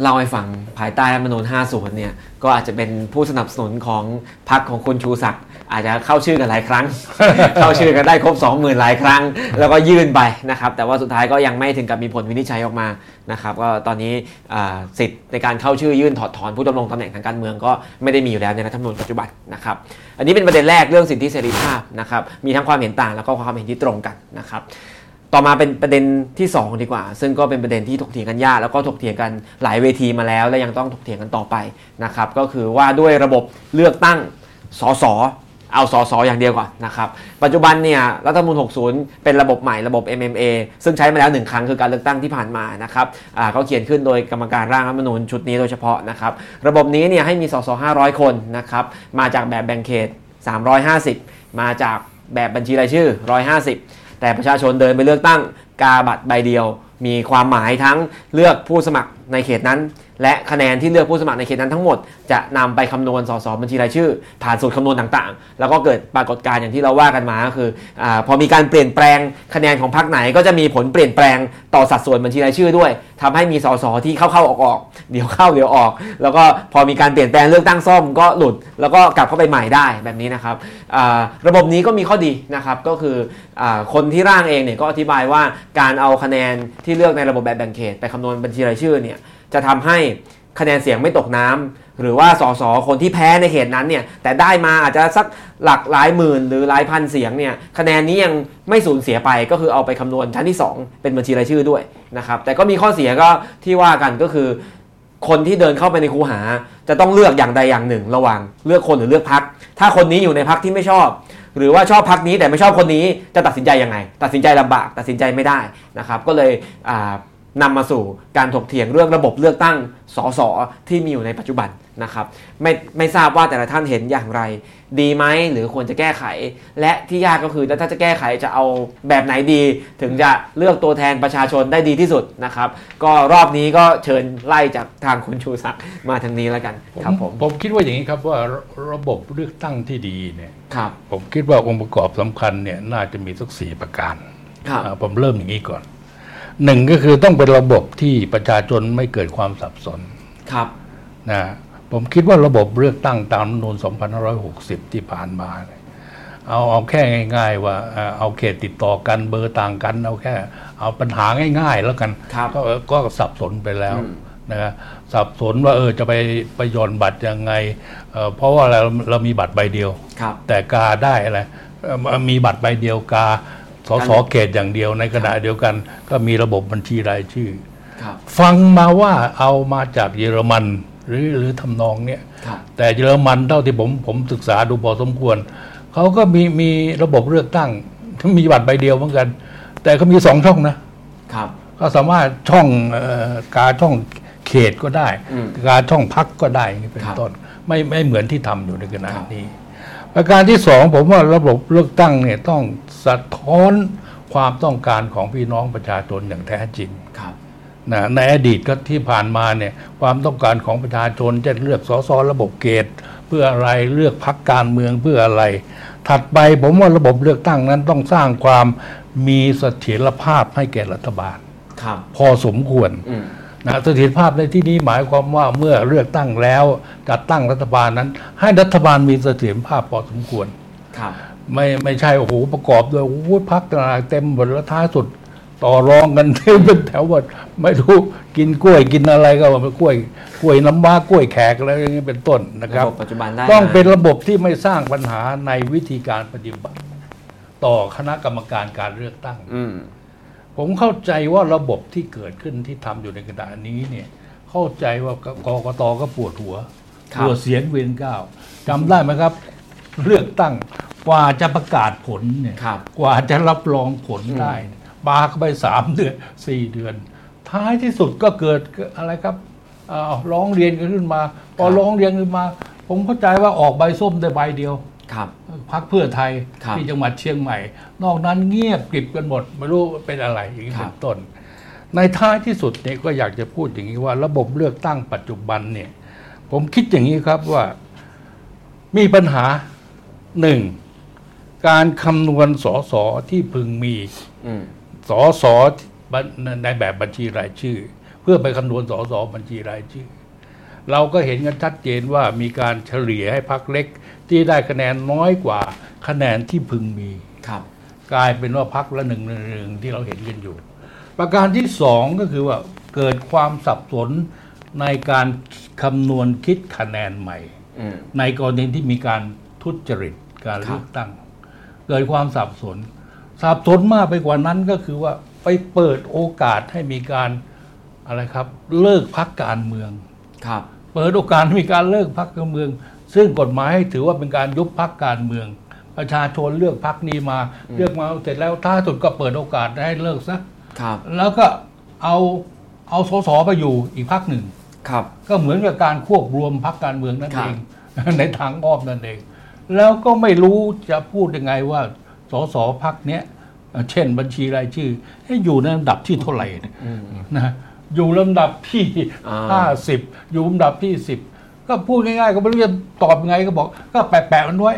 เล่าให้ฟังภายใต้รัฐธรรมนูญ50 เนี่ย ก็อาจจะเป็นผู้สนับสนุนของพรรคของคุณชูศักดิ์ อาจจะเข้าชื่อกันหลายครั้ง เข้าชื่อกันได้ครบ 20,000 หลายครั้ง แล้วก็ยื่นไปนะครับ แต่ว่าสุดท้ายก็ยังไม่ถึงกับมีผลวินิจฉัยออกมานะครับก็ตอนนี้สิทธิ์ในการเข้าชื่อยื่นถอดถอนผู้ดำรงตำแหน่งทางการเมืองก็ไม่ได้มีอยู่แล้วในรัฐธรรมนูญปัจจุบันนะครับอันนี้เป็นประเด็นแรกเรื่องสิทธิเสรีภาพนะครับมีทั้งความเห็นต่างแล้วก็ความเห็นที่ตรงกันนะครับต่อมาเป็นประเด็นที่ 2 ดีกว่า ซึ่งก็เป็นประเด็นที่ถกเถียงกันยากแล้วก็ถกเถียงกันหลายเวทีมาแล้ว และยังต้องถกเถียงกันต่อไปนะครับก็คือว่าด้วยระบบเลือกตั้งสส เอาสสอย่างเดียวก่อนนะครับ ปัจจุบันเนี่ยรัฐธรรมนูญ60 เป็นระบบใหม่ระบบ MMA ซึ่งใช้มาแล้วหนึ่งครั้งคือการเลือกตั้งที่ผ่านมานะครับอ่าเขาเขียนขึ้นโดยกรรมการร่างรัฐธรรมนูญชุดนี้โดยเฉพาะนะครับระบบนี้เนี่ยให้มีสส500 คนนะครับมาจากแบบแบ่งเขต 350 มาจากแบบบัญชีรายชื่อ 150 แต่ประชาชนเดินไปเลือกตั้งกาบัตรใบเดียว มีความหมายทั้งเลือกผู้สมัครในเขตนั้น และคะแนนที่เลือกผู้สมัครในเขตนั้นทั้งหมด จะนำไปคำนวณสสบัญชีรายชื่อ ผ่านสูตรคำนวณต่างๆ แล้วก็เกิดปรากฏการณ์อย่างที่เราว่ากันมาก็คืออพอมีการเปลี่ยนแปลงคะแนนของพรรคไหนก็จะมีผลเปลี่ยนแปลงต่อสัดส่วนบัญชีรายชื่อด้วยทำให้มีสสที่เข้าๆออกๆเดี๋ยวเข้าเดี๋ยวออก แล้วก็พอมีการเปลี่ยนแปลงเลือกตั้งซ่อมก็หลุด แล้วก็กลับเข้าไปใหม่ได้แบบนี้นะครับระบบนี้ก็มีข้อดีนะครับก็คืออคนที่ร่างเองเนี่ยก็อธิบายว่าการเอาคะแนนที่เลือกในระบบแบบแบ่งเขตไปคำนวณบัญชีรายชื่อเนี่ย จะทำให้คะแนนเสียงไม่ตกน้ำหรือว่าสสคนที่แพ้ในเขตนั้นเนี่ยแต่ได้มาอาจจะสักหลักหลายหมื่น หรือหลายพันเสียงเนี่ยคะแนนนี้ยังไม่สูญเสียไปก็คือเอาไปคำนวณชั้นที่ 2 เป็นบัญชีรายชื่อด้วยนะครับแต่ก็มีข้อเสียก็ที่ว่ากันก็คือ คนที่เดินเข้าไปในคูหา จะต้องเลือกอย่างใดอย่างหนึ่ง ระหว่างเลือกคนหรือเลือกพัก ถ้าคนนี้อยู่ในพักที่ไม่ชอบหรือว่าชอบพักนี้แต่ไม่ชอบคนนี้จะตัดสินใจยังไง ตัดสินใจลำบากตัดสินใจไม่ได้นะครับ ก็เลยอ่า นำมาสู่การถกเถียงเรื่องระบบเลือกตั้งสสที่มีอยู่ในปัจจุบันนะครับไม่ไม่ทราบว่าแต่ละท่านเห็นอย่างไร ดีไหมหรือควรจะแก้ไข และที่ยากก็คือแล้วถ้าจะแก้ไขจะเอาแบบไหนดี ถึงจะเลือกตัวแทนประชาชนได้ดีที่สุดนะครับ ก็รอบนี้ก็เชิญไล่จากทางคุณชูศักดิ์มาทางนี้แล้วกันครับผมผมคิดว่าอย่างนี้ครับว่าระระบบเลือกตั้งที่ดีเนี่ยครับผมคิดว่าองค์ประกอบสำคัญเนี่ยน่าจะมีสักสี่ประการครับอ่าผมเริ่มอย่างนี้ก่อน หนึ่งก็คือต้องเป็นระบบที่ประชาชนไม่เกิดความสับสนครับนะผมคิดว่าระบบเลือกตั้งตามรัฐธรรมนูญ2560 ที่ผ่านมาเนี่ยเอาเอาแค่ง่าย ๆ ว่าเอ่อเอาเขตติดต่อกันเบอร์ต่างกัน เอาแค่ เอาปัญหาง่าย ๆ แล้วกันครับก็ก็สับสนไปแล้วอืมนะครับสับสนว่าเออจะไปไปหย่อนบัตรยังไงเอ่อเพราะว่าเราเรามีบัตรใบเดียวครับแต่กาได้อะไรเอ่อมีบัตรใบเดียวกา สสเขตอย่างเดียวในขณะเดียวกัน ก็มีระบบบัญชีรายชื่อครับฟังมาว่าเอามาจากเยอรมันหรือหรือทำนองเนี้ยครับแต่เยอรมันเท่าที่ผมผมศึกษาดูพอสมควรเขาก็มีมีระบบเลือกตั้งมีบัตรใบเดียวเหมือนกัน แต่เขามีสองช่องนะครับก็สามารถช่องเอ่อกาช่องเขตก็ได้อืมกาช่องพักก็ได้อย่างนี้เป็นครับต้น ไม่ไม่เหมือนที่ทำอยู่ในขณะครับนี้ ประการที่สองผมว่าระบบเลือกตั้งเนี่ยต้องสะท้อนความต้องการของพี่น้องประชาชนอย่างแท้จริงครับนะในอดีตก็ที่ผ่านมาเนี่ยความต้องการของประชาชนจะเลือกสสระบบเกตเพื่ออะไรเลือกพักการเมืองเพื่ออะไร ถัดไปผมว่าระบบเลือกตั้งนั้นต้องสร้างความมีเสถียรภาพให้แก่รัฐบาลครับพอสมควรอืม นะเสถียรภาพในที่นี้หมายความว่าเมื่อเลือกตั้งแล้วจัดตั้งรัฐบาลนั้น ให้รัฐบาลมีเสถียรภาพพอสมควรครับไม่ไม่ใช่โอ้โหประกอบด้วยโอ้โหพักต่างๆเต็มหมดแล้วท้ายสุดต่อรองกันเป็นแถวหมดไม่รู้กินกล้วยกินอะไรก็ว่าเป็นกล้วยกล้วยน้ำว้ากล้วยแขกอะไรอย่างนี้เป็นต้นนะครับระบบปัจจุบันได้ต้องมาเป็นระบบที่ไม่สร้างปัญหาในวิธีการปฏิบัติ ต่อคณะกรรมการการเลือกตั้งอืม ผมเข้าใจว่าระบบที่เกิดขึ้นที่ทำอยู่ในขณะนี้เนี่ยเข้าใจว่ากกกตก็ปวดหัวครับปวดเสียงเวียนก้าวจำได้ไหมครับ เลือกตั้งกว่าจะประกาศผลเนี่ยครับกว่าจะรับรองผลได้ปาเข้าไปสามเดือนสี่เดือน ท้ายที่สุดก็เกิดอะไรครับเอ่อร้องเรียนกันขึ้นมา พอครับร้องเรียนขึ้นมา ผมเข้าใจว่าออกใบส้มได้ใบเดียวครับ พักเพื่อไทยครับที่จังหวัดเชียงใหม่ นอกนั้นเงียบกริบกันหมดไม่รู้เป็นอะไรอย่างนี้ครัเป็บนต้น ในท้ายที่สุดเนี่ยก็อยากจะพูดอย่างนี้ว่า ระบบเลือกตั้งปัจจุบันเนี่ย ผมคิดอย่างนี้ครับว่ามีปัญหาหนึ่งการคำนวณสอสอที่พึงมีอืมสอสอในแบบบัญชีรายชื่อ เพื่อไปคำนวณสอสอบัญชีรายชื่อ เราก็เห็นกันชัดเจนว่ามีการเฉลี่ยให้พักเล็ก ที่ได้คะแนนน้อยกว่าคะแนนที่พึงมีครับกลายเป็นว่าพักละหนึ่งหนึ่งหนึ่งที่เราเห็นกันอยู่ ประการที่สองก็คือว่าเกิดความสับสนในการคำนวณคิดคะแนนใหม่อืมในกรณีที่มีการทุจริตการครับเลือกตั้ง เกิดความสับสน สับสนมากไปกว่านั้นก็คือว่าไปเปิดโอกาสให้มีการอะไรครับ เลิกพักการเมือง ครับเปิดโอกาสให้มีการเลิกพักการเมือง ซึ่งกฎหมายให้ถือว่าเป็นการยุบพักการเมือง ประชาชนเลือกพักนี้มา เลือกมาเสร็จแล้วท้ายสุดก็เปิดโอกาสให้เลิกซะครับ แล้วก็เอาเอาสสไปอยู่อีกพักหนึ่งครับ ก็เหมือนกับการควบรวมพักการเมืองนั่นครับเองในทางอ้อมนั่นเอง แล้วก็ไม่รู้จะพูดยังไงว่าสสพักเนี้ยเอ่อเช่นบัญชีรายชื่อให้อยู่ในลำดับที่เท่าไหร่เนี่ยนะ อยู่ลำดับที่ อ่าห้าสิบอยู่ลำดับที่สิบก็พูดง่ายๆ ก็ไม่รู้จะตอบยังไงก็บอก ก็แปะๆมันไว้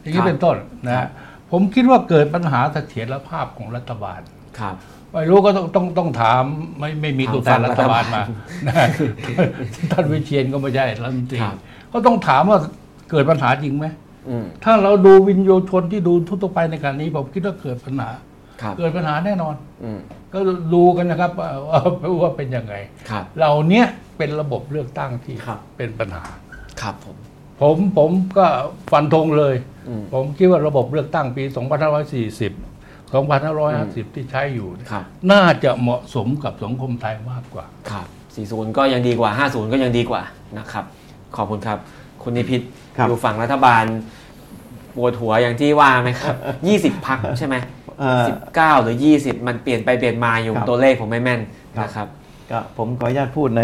อย่างนี้เป็นต้นนะฮะผมคิดว่าเกิดปัญหาเสถียรภาพของรัฐบาล ครับ ไม่รู้ก็ต้องต้องต้องถามไม่ไม่มีถามตัวแทนฝั่งรัฐบาลรัฐบาลมานะท่านวิเชียนก็ไม่ใช่รัฐมนตรีครับ ก็ต้องถามว่าเกิดปัญหาจริงไหม อืม ถ้าเราดูวินโยชนที่ดูทั่วๆไปในการนี้ ผมคิดว่าเกิดปัญหาครับ เกิดปัญหาแน่นอนอืมก็ดูกันนะครับว่าว่าว่าเป็นยังไงครับเหล่าเนี้ยเป็นระบบเลือกตั้งที่ครับเป็นปัญหาครับผมผมผมก็ฟันธงเลยอืมผมคิดว่าระบบเลือกตั้งปี 2540 2550 ที่ใช้อยู่เนี่ยครับน่าจะเหมาะสมกับสังคมไทยมากกว่า ครับ 40 ก็ยังดีกว่า 50 ก็ยังดีกว่านะครับ ขอบคุณครับ คุณนิพิษครับอยู่ฝั่งรัฐบาลปวดหัวอย่างที่ว่าไหมครับ 20 พักใช่ไหมเอ่อ 19 หรือ 20 มันเปลี่ยนไปเปลี่ยนมาอยู่ครับตัวเลขผมไม่แม่นครับนะครับก็ผมขออนุญาตพูดใน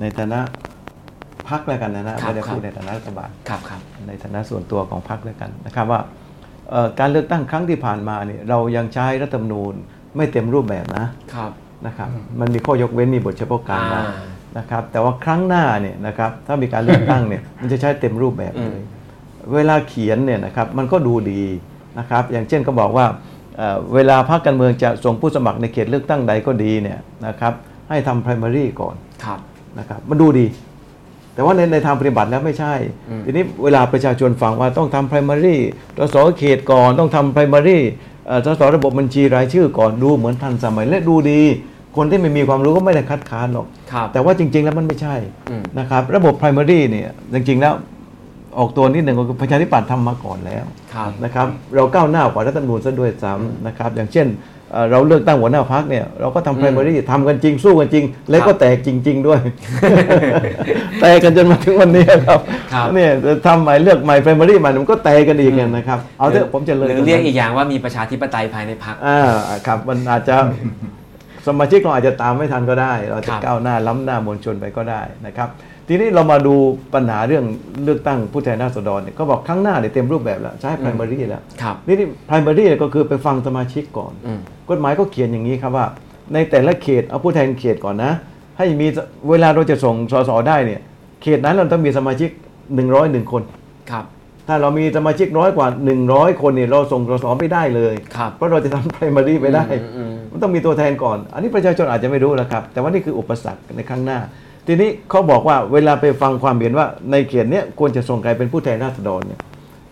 ในฐานะพักแล้วกันนะนะครับไม่ได้ครับพูดในฐานะรัฐบาลครับครับในฐานะส่วนตัวของพรรคแล้วกันนะครับว่าเอ่อการเลือกตั้งครั้งที่ผ่านมาเนี่ยเรายังใช้รัฐธรรมนูญไม่เต็มรูปแบบนะครับนะครับ มันมีข้อยกเว้นมีบทเฉพาะการมาอ่านะครับแต่ว่าครั้งหน้าเนี่ยนะครับถ้ามีการเลือกตั้งเนี่ยมันจะใช้เต็มรูปแบบเลยเวลาเขียนเนี่ยนะครับมันก็ดูดี นะครับอย่างเช่นก็บอกว่าเอ่อเวลาพรรคการเมืองจะส่งผู้สมัครในเขตเลือกตั้งใดก็ดีเนี่ยนะครับให้ทำ primary ก่อนครับนะครับมันดูดี แต่ว่าในในทางปฏิบัติแล้วไม่ใช่อืมทีนี้เวลาประชาชนฟังว่าต้องทำ primary สสเขตก่อนต้องทำ primary เอ่อสสระบบบัญชีรายชื่อก่อนดูเหมือนทันสมัยและดูดี คนที่ไม่มีความรู้ก็ไม่ได้คัดค้านหรอกครับแต่ว่าจริง ๆ แล้วมันไม่ใช่อืมนะครับระบบ primary เนี่ยจริงๆแล้ว ออกตัวนิดหนึ่งก็คือประชาธิปัตย์ทำมาก่อนแล้วครับนะครับเราก้าวหน้ากว่ารัฐธรรมนูญซะด้วยซ้ำนะครับอย่างเช่นเอ่อเราเลือกตั้งหัวหน้าพักเนี่ยเราก็ทำ primary ทำกันจริงสู้กันจริง แล้วก็แตกจริง ๆ ด้วย แตกกันจนมาถึงวันนี้ครับครับเนี่ยทำใหม่เลือกใหม่ primary ใหม่มันก็แตกกันอีกเนี่ยนะครับเอาเถอะผมจะเลยหรือเรียกอีกอย่างว่ามีประชาธิปไตยภายในพักอ่าครับมันอาจจะสมาชิกเราอาจจะตามไม่ทันก็ได้ เราคจะรับก้าวหน้าล้ำหน้ามวลชนไปก็ได้นะครับ ทีนี้เรามาดูปัญหาเรื่องเลือกตั้งผู้แทนราษฎรเนี่ยก็บอกครั้งหน้าเนี่ยเต็มรูปแบบแล้วใช้ primary แล้วครับนี่ที่ primary ก็คือไปฟังสมาชิกก่อนอืมกฎหมายก็เขียนอย่างนี้ครับว่า ในแต่ละเขตเอาผู้แทนเขตก่อนนะ ให้มีเวลาเราจะส่งสสได้เนี่ยเขตนั้นเราต้องมีสมาชิก 101 คนครับถ้าเรามีสมาชิกน้อยกว่า 100 คนเนี่ยเราส่งสสไม่ได้เลยครับเพราะเราจะทำ primary ไปได้อืมอืมมันต้องมีตัวแทนก่อน อันนี้ประชาชนอาจจะไม่รู้นะครับ แต่ว่านี่คืออุปสรรคในข้างหน้า ทีนี้เขาบอกว่าเวลาไปฟังความเห็นว่าในเขตเนี้ยควรจะส่งใครเป็นผู้แทนราษฎรเนี่ย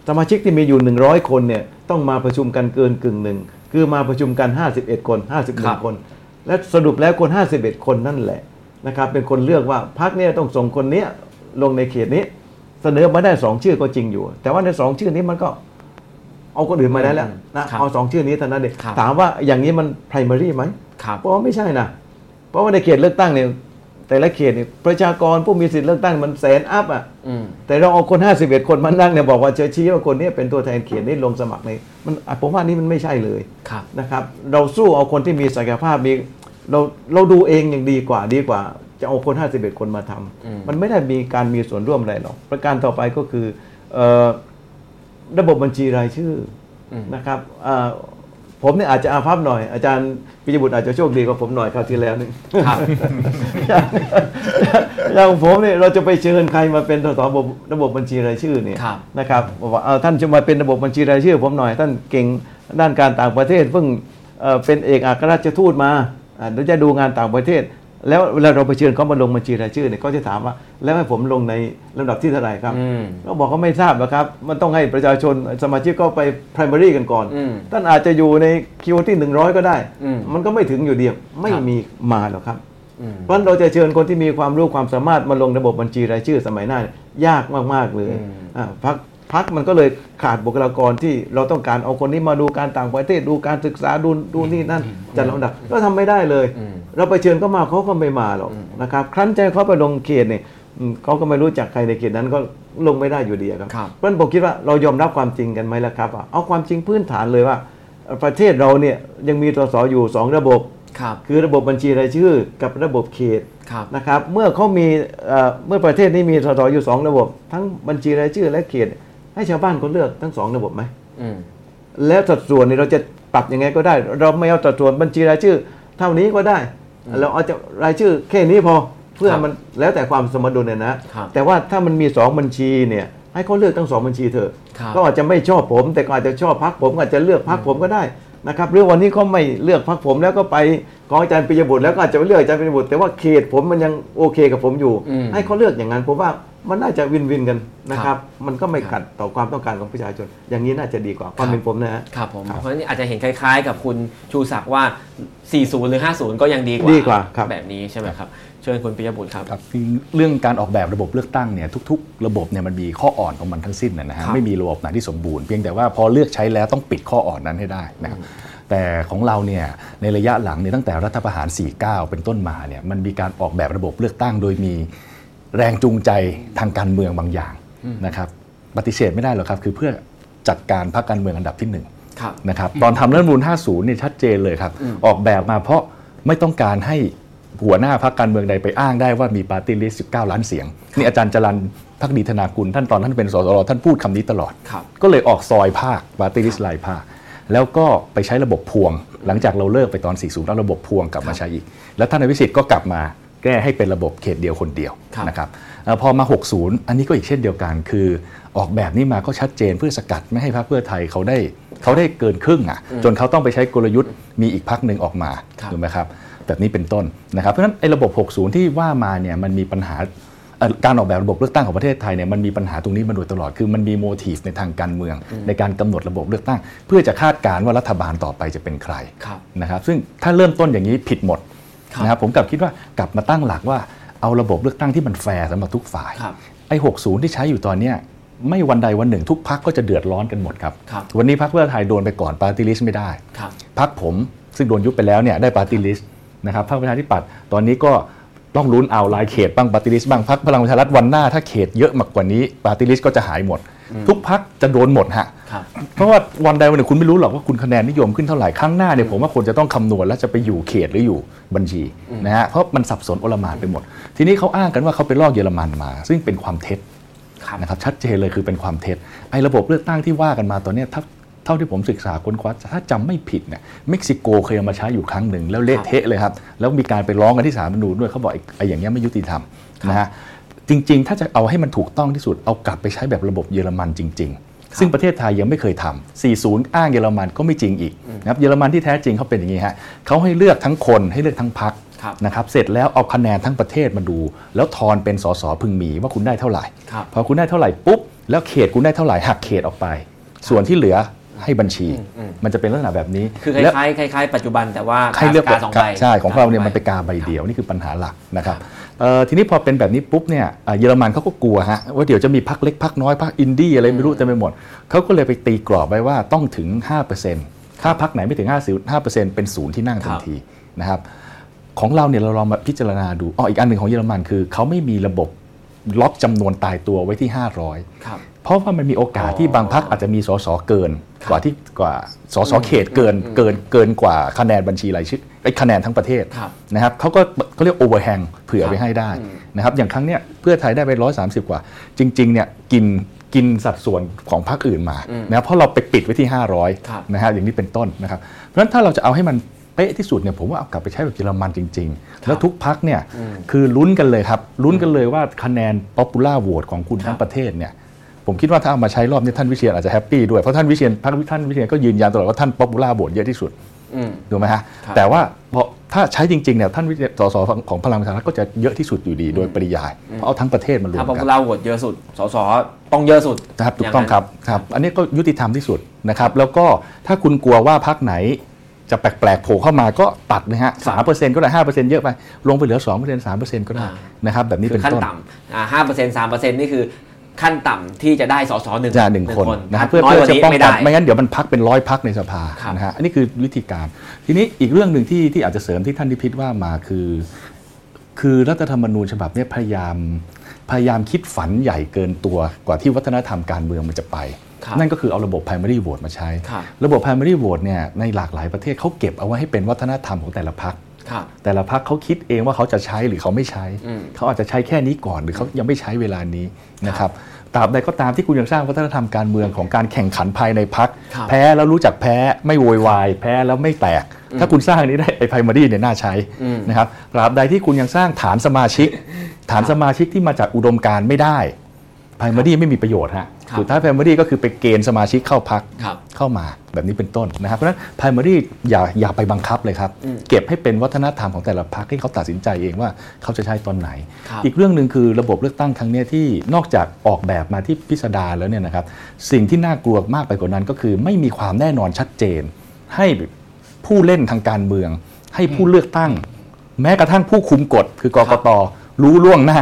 สมาชิกที่มีอยู่ 100 คนเนี่ยต้องมาประชุมกันเกินกึ่งหนึ่งคือมาประชุมกัน 51 คนครับ51 คน และสรุปแล้วคน 51 คนนั่นแหละนะครับเป็นคนเลือกว่าพรรคเนี่ยต้องส่งคนเนี้ยลงในเขตนี้ เสนอมาได้สองชื่อก็จริงอยู่ แต่ว่าในสองชื่อนี้มันก็เอาคนอื่นมาได้แล้วนะครับเอาสองชื่อนี้เท่านั้นเองครับถามว่าอย่างนี้มัน primary ไหมครับเพราะว่าไม่ใช่นะเพราะว่าในเขตเลือกตั้งเนี่ย แต่ละเขตเนี่ยประชากรผู้มีสิทธิ์เลือกตั้งมันแสนอัพอะอืมแต่เราเอาคน 51 คนมานั่งเนี่ยบอกว่าจะชี้ว่าคนนี้เป็นตัวแทนเขตนี้ลงสมัครในมันอะผมว่านี่มันไม่ใช่เลยครับนะครับ เราสู้เอาคนที่มีศักยภาพมีเราเราดูเองอย่างดีกว่าดีกว่า จะเอาคน 51 คนมาทำอืมมันไม่ได้มีการมีส่วนร่วมอะไรหรอกประการต่อไปก็คือเอ่อระบบบัญชีรายชื่ออมนะครับอ่า ผมเนี่ยอาจจะอาภัพหน่อย อาจารย์ปิยบุตรอาจจะโชคดีกว่าผมหน่อยคราวที่แล้วนึงครับอย่างผมเนี่ยเราจะไปเชิญใครมาเป็นสสระบบระบบบัญชีรายชื่อเนี่ยครับนะครับบอกว่าเอาท่านจะมาเป็นระบบบัญชีรายชื่อ ผมหน่อย ท่านเก่งด้านการต่างประเทศเพิ่งเอ่อเป็นเอกอัครราชทูตมาอ่าเดี๋ยวจะดูงานต่างประเทศ แล้วเวลาเราไปเชิญเขามาลงบัญชีรายชื่อเนี่ยเขาจะถามว่า แล้วให้ผมลงในลำดับที่เท่าไหร่ครับอืมก็บอกเขาไม่ทราบนะครับ มันต้องให้ประชาชนสมาชิกก็ไป primary กันก่อนอืมท่านอาจจะอยู่ในคิวที่ 100 ก็ได้อืมมันก็ไม่ถึงอยู่ดีไม่ครับมีมาหรอกครับอืมเพราะฉะนั้นเราจะเชิญคนที่มีความรู้ความสามารถมาลงระบบบัญชีรายชื่อสมัยหน้าเนี่ยยากมากๆเลยอืมอ่าพัก พักมันก็เลยขาดบุคลากรที่เราต้องการเอาคนนี้มาดูการต่างประเทศดูการศึกษาดูดูนี่นั่นจัดลำดับก็ทำไม่ได้เลยอืมเราไปเชิญเขามาเขาก็ไม่มาหรอกอืมนะครับครั้นใจเขาไปลงเขตเนี่ยอืมเขาก็ไม่รู้จักใครในเขตนั้นก็ลงไม่ได้อยู่ดีอะครับครับเพราะฉะนั้นผมคิดว่าเรายอมรับความจริงกันไหมล่ะครับว่าเอาความจริงพื้นฐานเลยว่า ประเทศเราเนี่ยยังมีสสอยู่สองระบบครับคือระบบบัญชีรายชื่อ กับระบบเขตครับนะครับเมื่อเขามีเอ่อเมื่อประเทศนี้มีสสอยู่สองระบบ ทั้งบัญชีรายชื่อและเขต ให้ชาวบ้านเขาเลือกทั้งสองระบบไหมอืมแล้วสัดส่วนนี่เราจะปรับยังไงก็ได้ เราไม่เอาสัดส่วนบัญชีรายชื่อ เท่านี้ก็ได้ เราเอาจะรายชื่อแค่นี้พอเพื่อครับมันแล้วแต่ความสมดุลเนี่ยนะครับแต่ว่าถ้ามันมีสองบัญชีเนี่ยให้เขาเลือกทั้งสองบัญชีเถอะครับก็อาจจะไม่ชอบผม แต่ก็อาจจะชอบพักผมก็อาจจะเลือกพักผมก็ได้ นะครับหรือวันนี้เขาไม่เลือกพักผมแล้วก็ไปของอาจารย์ปิยบุตรแล้วก็อาจจะไม่เลือกอาจารย์ปิยบุตรแต่ว่าเขตผมมันยังโอเคกับผมอยู่อืมให้เขาเลือกอย่างนั้นผมว่ามันน่าจะวินวินกันนะคครัรับบมันก็ไม่ครับขัดต่อความต้องการของประชาชน อย่างนี้น่าจะดีกว่าความครับเป็นผมนะฮะครับผมครับเพราะฉะนั้นอาจจะเห็นคล้ายๆ กับคุณชูศักดิ์ว่า 40 หรือ 50 ก็ยังดีกว่าดีกว่าครับแบบนี้ใช่ไหมครับเชิญคุณปิยบุตรครับครับจริงเรื่องการออกแบบระบบเลือกตั้งเนี่ยทุก ๆ ระบบเนี่ยมันมีข้ออ่อนของมันทั้งสิ้นนะฮะครับไม่มีระบบไหนที่สมบูรณ์เพียงแต่ว่าพอเลือกใช้แล้วต้องปิดข้ออ่อนนั้นให้ได้นะครับแต่ของเราเนี่ยในระยะหลังเนี่ยตั้งแต่รัฐประหาร 49 เป็นต้นมาเนี่ยมันมีการออกแบบระบบเลือกตั้ง โดยมีแรงจูงใจทางการเมืองบางอย่างนะครับปฏิเสธไม่ได้หรอกครับ คือเพื่อจัดการพรรคการเมืองอันดับที่หนึ่งครับนะครับตอนทำรัฐธรรมนูญ50เนี่ยชัดเจนเลยครับออกแบบมาเพราะไม่ต้องการให้ หัวหน้าพรรคการเมืองใดไปอ้างได้ว่ามีปาร์ตี้ลิสต์19 ล้านเสียง นี่อาจารย์จรัญ ภักดีธนากุลท่านตอนท่านเป็นสสรท่านพูดคำนี้ตลอดครับก็เลยออกซอยภาคปาร์ตี้ลิสต์รายภาค แล้วก็ไปใช้ระบบพวง หลังจากเราเลิกไปตอน 40 แล้วระบบพวงกลับมาใช้อีก แล้วท่านอภิสิทธิ์ก็กลับมาแก้ให้เป็นระบบเขตเดียวคนเดียวครับนะครับเอ่อพอมา 60 อันนี้ก็อีกเช่นเดียวกัน คือออกแบบนี้มาก็ชัดเจนเพื่อสกัดไม่ให้พรรคเพื่อไทยเขาได้เขาได้เกินครึ่งอะจนเขาต้องไปใช้กลยุทธ์มีอีกพรรคหนึ่งออกมาครับถูกไหมครับ แบบนี้เป็นต้นนะครับเพราะฉะนั้นไอ้ระบบ 60 ที่ว่ามาเนี่ยมันมีปัญหาเอ่อการออกแบบระบบเลือกตั้งของประเทศไทยเนี่ยมันมีปัญหาตรงนี้มาโดยตลอดคือมันมีโมทีฟในทางการเมือง ในการกำหนดระบบเลือกตั้ง เพื่อจะคาดการณ์ว่ารัฐบาลต่อไปจะเป็นใครครับนะครับซึ่งถ้าเริ่มต้นอย่างนี้ผิดหมดครับนะครับผมกลับคิดว่ากลับมาตั้งหลักว่าเอาระบบเลือกตั้งที่มันแฟร์สำหรับทุกฝ่ายครับไอ้60ที่ใช้อยู่ตอนเนี้ยไม่วันใดวันหนึ่งทุกพรรคก็จะเดือดร้อนกันหมดครับครับวันนี้พรรคเพื่อไทยโดนไปก่อนปาร์ตี้ลิสต์ไม่ได้ครับพรรคผมซึ่งโดนยุบไปแล้วเนี่ยได้ปาร์ตี้ลิสต์ นะครับพรรคประชาธิปัตย์ตอนนี้ก็ต้องลุ้นเอารายเขตบ้างปาร์ตี้ลิสต์บ้างพรรคพลังประชารัฐวันหน้า ถ้าเขตเยอะมากกว่านี้ปาร์ตี้ลิสต์ก็จะหายหมด ทุกพรรคจะโดนหมดฮะครับเพราะว่าวันใดวันหนึ่งคุณไม่รู้หรอกว่าคุณคะแนนนิยมขึ้นเท่าไหร่ครั้งหน้าเนี่ยผมว่าคนจะต้องคำนวณแล้วจะไปอยู่เขตหรืออยู่บัญชีนะฮะเพราะมันสับสนโอลหมานไปหมด ทีนี้เขาอ้างกันว่าเขาไปลอกเยอรมันมา ซึ่งเป็นความเท็จครับนะครับชัดเจนเลยคือเป็นความเท็จไอ้ระบบเลือกตั้งที่ว่ากันมาตอนเนี้ยถ้า เท่าที่ผมศึกษาค้นคว้าถ้าจำไม่ผิดเนี่ยเม็กซิโกเคยเอามาใช้อยู่ครั้งหนึ่งแล้วเละเทะเลยครับ แล้วมีการไปร้องกันที่ศาลรัฐธรรมนูญด้วยเขาบอกไอ้ไอ้อย่างเงี้ยไม่ยุติธรรมนะฮะจริง ๆ ถ้าจะเอาให้มันถูกต้องที่สุดเอากลับไปใช้แบบระบบเยอรมันจริง ๆซึ่งประเทศไทยยังไม่เคยทำ40 อ้างเยอรมันก็ไม่จริงอีกนะครับเยอรมันที่แท้จริงเขาเป็นอย่างนี้ฮะเขาให้เลือกทั้งคนให้เลือกทั้งพักครับนะครับ เสร็จแล้วเอาคะแนนทั้งประเทศมาดู แล้วทอนเป็นสสพึงมีว่าคุณได้เท่าไหร่ครับพอคุณได้เท่าไหร่ปุ๊บ แล้วเขตคุณได้เท่าไหร่หักเขตออกไป ส่วนที่เหลือ ให้บัญชีอืมมันจะเป็นลักษณะแบบนี้ คือคแล้วล้ายๆคล้ายๆปัจจุบันแต่ว่าให้เลือกกาสองใบใช่ของเราเนี่ยกมันเป็นกาใบเดียวนี่คือปัญหาหลักนะครับเอ่อทีนี้พอเป็นแบบนี้ปุ๊บเนี่ยอ่าเยอรมันเขาก็กลัวฮะว่าเดี๋ยวจะมีพักเล็กพักน้อยพักอินดี้อะไรไม่รู้เต็มไปหมดเขาก็เลยไปตีกรอบไว้ว่าต้องถึง5%ถ้าพรรคไหนไม่ถึง5 5%เป็นศูนย์ที่นั่งทันทีนะครับของเราเนี่ยเราลองมาพิจารณาดูอ๋ออีกอันหนึ่งของเยอรมันคือเขาไม่มีระบบล็อกจำนวนตายตัวไว้ที่ 500ครับ เพราะว่ามันมีโอกาสที่บางพรรคอาจจะมีสสเกินครับกว่าที่กว่าสสเขตเกินเกินเกินกว่าคะแนนบัญชีรายชื่อไอ้คะแนนทั้งประเทศครับนะครับเขาก็เขาเรียก overhang เผื่อครับไว้ให้ได้อืมนะครับอย่างครั้งเนี้ยเพื่อไทยได้ไปร้อยสามสิบกว่า จริงๆเนี่ยกินกินสัดส่วนของพรรคอื่นมานะครับเพราะเราไปปิดไว้ที่ครับ500นะฮะอย่างนี้เป็นต้นนะครับเพราะฉะนั้นถ้าเราจะเอาให้มันเป๊ะที่สุดเนี่ยผมว่าเอากลับไปใช้แบบเยอรมันจริง ๆ แล้วทุกพรรคเนี่ยคือลุ้นกันเลยครับลุ้นกันเลยว่าคะแนน popular vote ของคุณทั้งประเทศเนี่ย ผมคิดว่าถ้าเอามาใช้รอบนี้ท่านวิเชียรอาจจะ happy ด้วย เพราะท่านวิเชียรพรรคท่านวิเชียรก็ยืนยันตลอดว่าท่าน popular vote เยอะที่สุดอืมถูกไหมฮะครับแต่ว่าพอถ้าใช้จริงๆเนี่ยท่านวิเชียรสสของพลังประชารัฐก็จะเยอะที่สุดอยู่ดีโดยปริยายเพราะเอาทั้งประเทศมารวถ้ามป๊อปกัปูนล่าโหวตเยอะสุดสสต้องเยอะสุดนะครับถูย่ากงต้องนั้นครับครับ อันนี้ก็ยุติธรรมที่สุดนะครับแล้วก็ถ้าคุณกลัวว่าพรรคไหนจะแปลกๆโผล่เข้ามาก็ตัดนะฮะสามเปอร์เซ็นต์ก็ได้ห้าเปอร์เซ็นต์เยอะไป ลงไปเหลือสองเปอร์เซ็นต์สามเปอร์เซ็นต์ก็ได้อ่านะครับแบบนี้คืเป็อนขั้นต้นต่ำอ่าห้าเปอร์เซ็นต์สามเปอร์เซ็นต์นี่คือ ขั้นต่ำที่จะได้สสหนึ่งจะหนึ่งคนนะครับเพื่เพื่ออน้อยเพื่กอว่าจะนี้ป้องไม่กัได้นไม่งั้นเดี๋ยวมันพักเป็นร้อยพักในสภาครับนะฮะอันนี้คือวิธีการ ทีนี้อีกเรื่องหนึ่งที่ที่อาจจะเสริมที่ท่านนิพิษว่ามาคือ คือรัฐธรรมนูญฉบับเนี้พยายามพยายามคิดฝันใหญ่เกินตัวกว่าที่วัฒนธรรมการเมืองมันจะไปครับนั่นก็คือเอาระบบ primary vote มาใช้ครับระบบ primary vote เนี่ยในหลากหลายประเทศเขาเก็บเอาไว้ให้เป็นวัฒนธรรมของแต่ละพรรคครับ แต่ละพรรคเขาคิดเองว่าเขาจะใช้หรือเขาไม่ใช้อืมเขาอาจจะใช้แค่นี้ก่อนหรือเขายังไม่ใช้เวลานี้นะครับตราบใดก็ตามที่คุณยังสร้างวัฒนธรรมการเมืองของการแข่งขันภายในพรรคครับแพ้แล้วรู้จักแพ้ไม่โวยวาย แพ้แล้วไม่แตก ถ้าคุณสร้างอันนี้ได้ไอ้ primary เนี่ยน่าใช้อืมนะครับตราบใดที่คุณยังสร้างฐานสมาชิก ฐานสมาชิกที่มาจากอุดมการณ์ไม่ได้ primary ไม่มีประโยชน์ฮะครับสุดท้าย primary ก็คือไปเกณฑ์สมาชิกเข้าพรรคครับเข้ามาแบบนี้เป็นต้นนะครับเพราะฉะนั้น primary อย่าอย่าไปบังคับเลยครับอืมเก็บให้เป็นวัฒนธรรมของแต่ละพรรคที่เขาตัดสินใจเองว่าเขาจะใช้ตอนไหนครับอีกเรื่องหนึ่งคือระบบเลือกตั้งครั้งเนี้ยที่นอกจากออกแบบมาที่พิสดารแล้วเนี่ยนะครับสิ่งที่น่ากลัวมากไปกว่านั้นก็คือ ไม่มีความแน่นอนชัดเจน ให้ผู้เล่นทางการเมือง ให้ผู้เลือกตั้ง แม้กระทั่งผู้คุมกฎคือกกตรู้ล่วงหน้า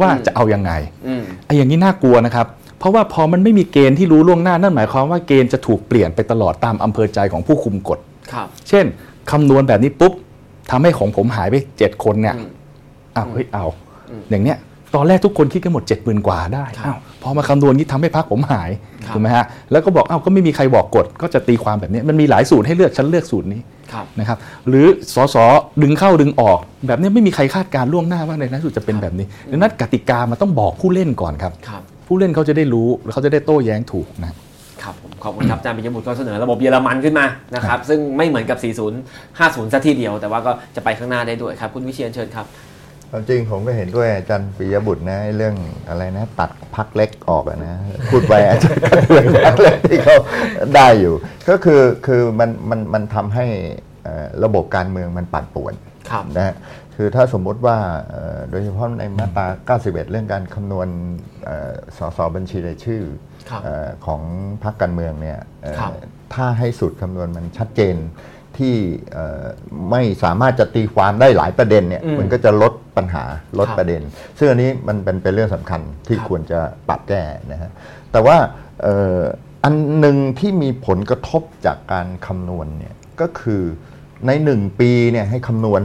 ว่าจะเอายังไงอืมไอ้อย่างนี้น่ากลัวนะครับ เพราะว่าพอมันไม่มีเกณฑ์ที่รู้ล่วงหน้านั่นหมายความว่าเกณฑ์จะถูกเปลี่ยนไปตลอดตามอำเภอใจของผู้คุมกฎครับเช่นคำนวณแบบนี้ปุ๊บทำให้ของผมหายไป7คนเนี่ยอืมอ้าวเฮ้ยเอาอืมอย่างเนี้ยตอนแรกทุกคนคิดกันหมด7 0,000กว่าได้ครับอ้าวพอมาคำนวณนี้ทำให้พักผมหายครับถูกไหมฮะแล้วก็บอกอ้าวก็ไม่มีใครบอกกฎก็จะตีความแบบนี้มันมีหลายสูตรให้เลือกฉันเลือกสูตรนี้ครับ นะครับหรือสสดึงเข้าดึงออก แบบนี้ไม่มีใครคาดการณ์ล่วงหน้าว่าในนั้นสุดจะเป็นแบบนี้ดังนั้นกติกามันต้องบอกผู้เล่นก่อนครับครับ ผู้เล่นเขาจะได้รู้แล้วเขาจะได้โต้แย้งถูกนะครับผมขอบคุณครับอาจารย์ปิยบุตรก็เสนอระบบเยอรมันขึ้นมานะครับซึ่งไม่เหมือนกับ 40 50ซะทีเดียว แต่ว่าก็จะไปข้างหน้าได้ด้วยครับคุณวิเชียนเชิญครับ ความจริงผมก็เห็นด้วยอาจารย์ปิยบุตรนะไอ้เรื่องอะไรนะ ตัดพักเล็กออกอะนะ พูดไปอาจารย์พักเล็กที่เขาได้อยู่ ก็คือคือมันมันมันทำให้เอ่อระบบการเมืองมันปั่นป่วนครับนะฮะคือถ้าสมมุติว่าเอ่อโดยเฉพาะในมาตรา 91 เรื่องการคำนวณเอ่อสสบัญชีรายชื่อครับเอ่อของพรรคการเมืองเนี่ยเอ่อครับถ้าให้สูตรคำนวณมันชัดเจน ที่เอ่อไม่สามารถจะตีความได้หลายประเด็นเนี่ยอืมมันก็จะลดปัญหาลดครับประเด็น ซึ่งอันนี้มันเป็นเป็นเรื่องสำคัญที่ครับควรจะปรับแก้นะฮะแต่ว่าเอ่ออันหนึ่งที่มีผลกระทบจากการคำนวณเนี่ยก็คือในหนึ่งปีเนี่ยให้คำนวณ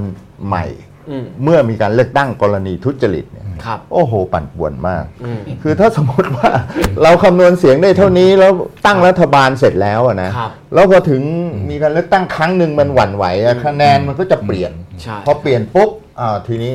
ใหม่อืม เมื่อมีการเลือกตั้งกรณีทุจริตเนี่ยครับโอ้โห ปั่นป่วนมากอืมคือถ้าสมมติว่าเราคำนวณเสียงได้เท่านี้แล้วตั้งรัฐบาลเสร็จแล้วอะนะครับแล้วพอถึงมีการเลือกตั้งครั้งหนึ่งมันหวั่นไหวอะคะแนนมันก็จะเปลี่ยนใช่พอเปลี่ยนปุ๊บอ่าทีนี้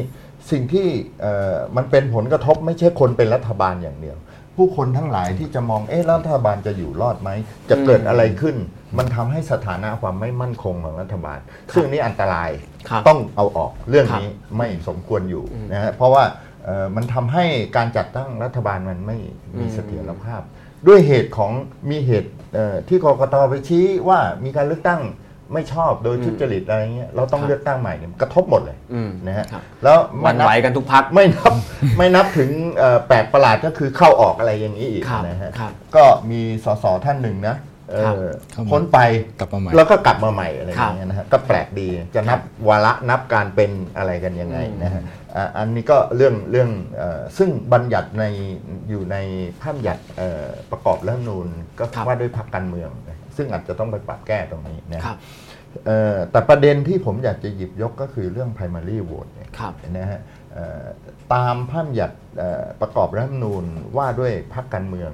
สิ่งที่เอ่อมันเป็นผลกระทบไม่ใช่คนเป็นรัฐบาลอย่างเดียว ผู้คนทั้งหลายที่จะมองเอ๊ะรัฐบาลจะอยู่รอดไหมจะเกิดอะไรขึ้น มันทำให้สถานะความไม่มั่นคงของรัฐบาล ซึ่งอันนี้อันตรายครับต้องเอาออกเรื่องครับนี้ไม่สมควรอยู่นะฮะเพราะว่าเอ่อมันทำให้การจัดตั้งรัฐบาลมันไม่มีเสถียรภาพ ด้วยเหตุของมีเหตุเอ่อที่กกตไปชี้ว่ามีการเลือกตั้งไม่ชอบโดยทุจริตอะไรเงี้ยเราต้องครับเลือกตั้งใหม่เนี่ยกระทบหมดเลยอืมนะฮะครับแล้วหวันไม่นับไหวกันทุกพักไม่นับไม่นับถึงเอ่อแปลกประหลาดก็คือเข้าออกอะไรอย่างนี้อีกครับนะฮะครับก็มีสสท่านหนึ่งนะเอ่อครับ พ้นไปกลับมาใหม่แล้วก็กลับมาใหม่อะไรอย่างเงี้ยนะฮะก็แปลกดีจะนับวาระนับการเป็นอะไรกันยังไงนะฮะอะอันนี้ก็เรื่องเรื่องเอ่อซึ่งบัญญัติในอยู่ในพระบัญญัติเอ่อประกอบรัฐธรรมนูญก็ครับว่าด้วยพรรคการเมืองนะซึ่งอาจจะต้องไปปรับแก้ตรงนี้นะครับเอ่อแต่ประเด็นที่ผมอยากจะหยิบยกก็คือเรื่อง primary vote เนี่ยครับนะฮะเอ่อตามพระบัญญัติเอ่อประกอบรัฐธรรมนูญว่าด้วยพรรคการเมือง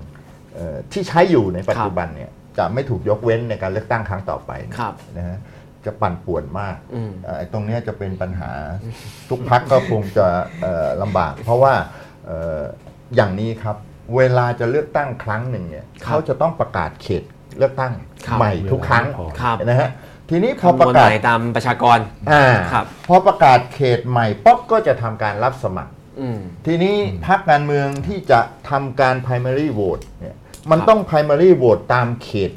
เอ่อที่ใช้อยู่ในปัจจุบันเนี่ย จะไม่ถูกยกเว้นในการเลือกตั้งครั้งต่อไปครับนะฮะจะปั่นป่วนมากอืมเอ่อไอ้ตรงเนี้ยจะเป็นปัญหาทุกพักก็คงจะเอ่อลำบาก เพราะว่าเอ่ออย่างนี้ครับเวลาจะเลือกตั้งครั้งหนึ่งเนี่ยครับเขาจะต้องประกาศเขตเลือกตั้งครับใหม่ทุกครั้งครับนะฮะทีนี้พอคำนประวณกาใหศม่ตามประชากรอ่าครับพอประกาศเขตใหม่ป๊อบก็จะทำการรับสมัครอืมทีนี้พรรคการเมืองที่จะทำการ primary vote เนี่ย มันครับต้อง primary vote ตามเขต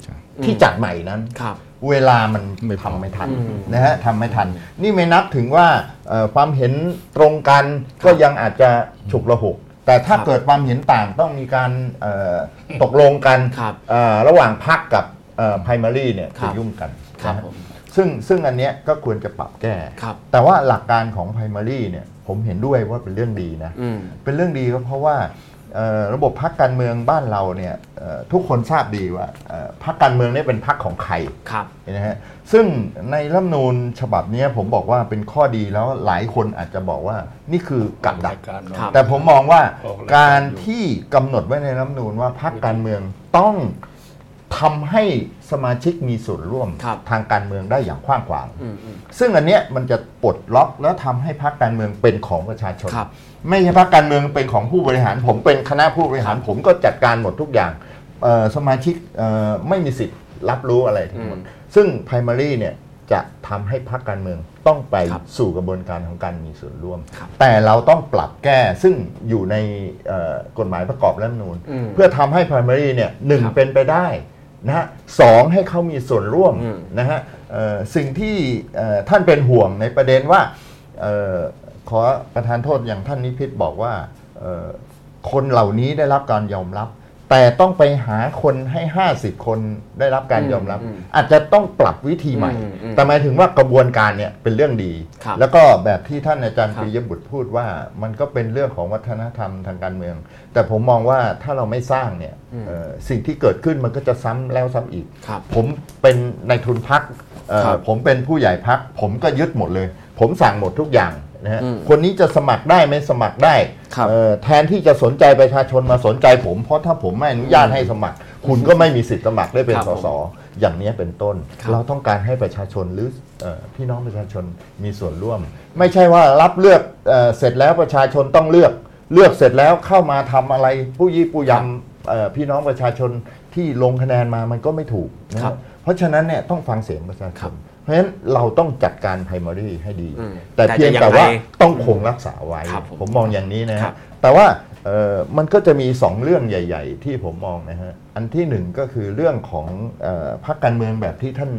ที่จัดใหม่นั้นครับเวลามันไม่พอทำไม่ทันอืมนะฮะทำไม่ทัน นี่ไม่นับถึงว่าเอ่อความเห็นตรงกันก็ยังอาจจะฉุกละหุกแต่ถ้าครับเกิดความเห็นต่างต้องมีการเอ่อตกลงกันครับเอ่อระหว่างพรรคกับเอ่อ primary เนี่ยครัจะบยุ่งกันครับนะฮะผมซึ่งซึ่งอันเนี้ยก็ควรจะปรับแก้ครับแต่ว่าหลักการของ primary เนี่ยผมเห็นด้วยว่าเป็นเรื่องดีนะอืมเป็นเรื่องดีก็เพราะว่าเอ่อ ระบบพักการเมืองบ้านเราเนี่ยเอ่อทุกคนทราบดีว่าเอ่อพักการเมืองเนี่ยเป็นพักของใครครับนะฮะซึ่งในรัฐธรรมนูญฉบับเนี้ยผมบอกว่าเป็นข้อดีแล้วหลายคนอาจจะบอกว่านี่คือกับดักการครับแต่ผมมองว่าออกรายการการอยู่ที่กำหนดไว้ในรัฐธรรมนูญว่าพรรคการเมืองต้อง ทำให้สมาชิกมีส่วนร่วมครับทางการเมืองได้อย่างกว้างขวางอืมอืมซึ่งอันเนี้ยมันจะปลดล็อกแล้วทำให้พรรคการเมืองเป็นของประชาชนครับไม่ใช่พรรคการเมืองเป็นของผู้บริหาร ผมเป็นคณะผู้บริหารผมก็จัดการหมดทุกอย่างเอ่อสมาชิกเอ่อไม่มีสิทธิ์รับรู้อะไรทั้งหมดอืมซึ่ง primary เนี่ยจะทำให้พรรคการเมืองต้องไปครับสู่กระบวนการของการมีส่วนร่วมครับแต่เราต้องปรับแก้ซึ่งอยู่ในเอ่อกฎหมายประกอบรัฐธรรมนูญอืมเพื่อทำให้ primary เนี่ยหนึ่งครับเป็นไปได้ นะฮะสองให้เขามีส่วนร่วมอืมนะฮะเอ่อสิ่งที่เอ่อท่านเป็นห่วงในประเด็นว่าเอ่อขอประธานโทษอย่างท่านนิพิษบอกว่าเอ่อคนเหล่านี้ได้รับการยอมรับ แต่ต้องไปหาคนให้ 50 คนได้รับการยอมรับอืมอาจจะต้องปรับวิธีใหม่อืมอืมแต่หมายถึงว่ากระบวนการเนี่ยเป็นเรื่องดีครับแล้วก็แบบที่ท่านอาจารย์ครับปียบุตรพูดว่ามันก็เป็นเรื่องของวัฒนธรรมทางการเมือง แต่ผมมองว่าถ้าเราไม่สร้างเนี่ยเอ่อสิ่งที่เกิดขึ้นมันก็จะซ้ำแล้วซ้ำอีกครับผมเป็นในายทุนพักครับผมเป็นผู้ใหญ่พัก ผมก็ยึดหมดเลย ผมสั่งหมดทุกอย่าง นะฮะอืมคนนี้จะสมัครได้ไม่สมัครได้ครับเอ่อแทนที่จะสนใจประชาชนมาสนใจผม เพราะถ้าผมไม่อนุญาตให้สมัคร คุณก็ไม่มีสิทธิ์สมัครได้เป็นครับสผมสอย่างนี้เป็นต้นครับเราต้องการให้ประชาชนหรือเอ่อพี่น้องประชาชนมีส่วนร่วม ไม่ใช่ว่ารับเลือกเอ่อเสร็จแล้วประชาชนต้องเลือกเลือกเสร็จแล้วเข้ามาทำอะไรผู้ยี่ผู้ยำเอ่อพี่น้องประชาชนที่ลงคะแนนมามันก็ไม่ถูกนะครัฮะบเพราะฉะนั้นเนี่ยต้องฟังเสียงประชาชครันบเพ ราะฉะนั้นเราต้องจัดการ primary ให้ดีอืมแต่แต่เพียงจะยังแต่ว่าไงต้องคงรักษาไว้ครับผมผมมองอย่างนี้นะครัฮะบแต่ว่าเอ่อมันก็จะมีสองเรื่องใหญ่ ๆ ที่ผมมองนะฮะ อันที่หนึ่งก็คือเรื่องของเอ่อพรรคการเมืองแบบที่ท่าน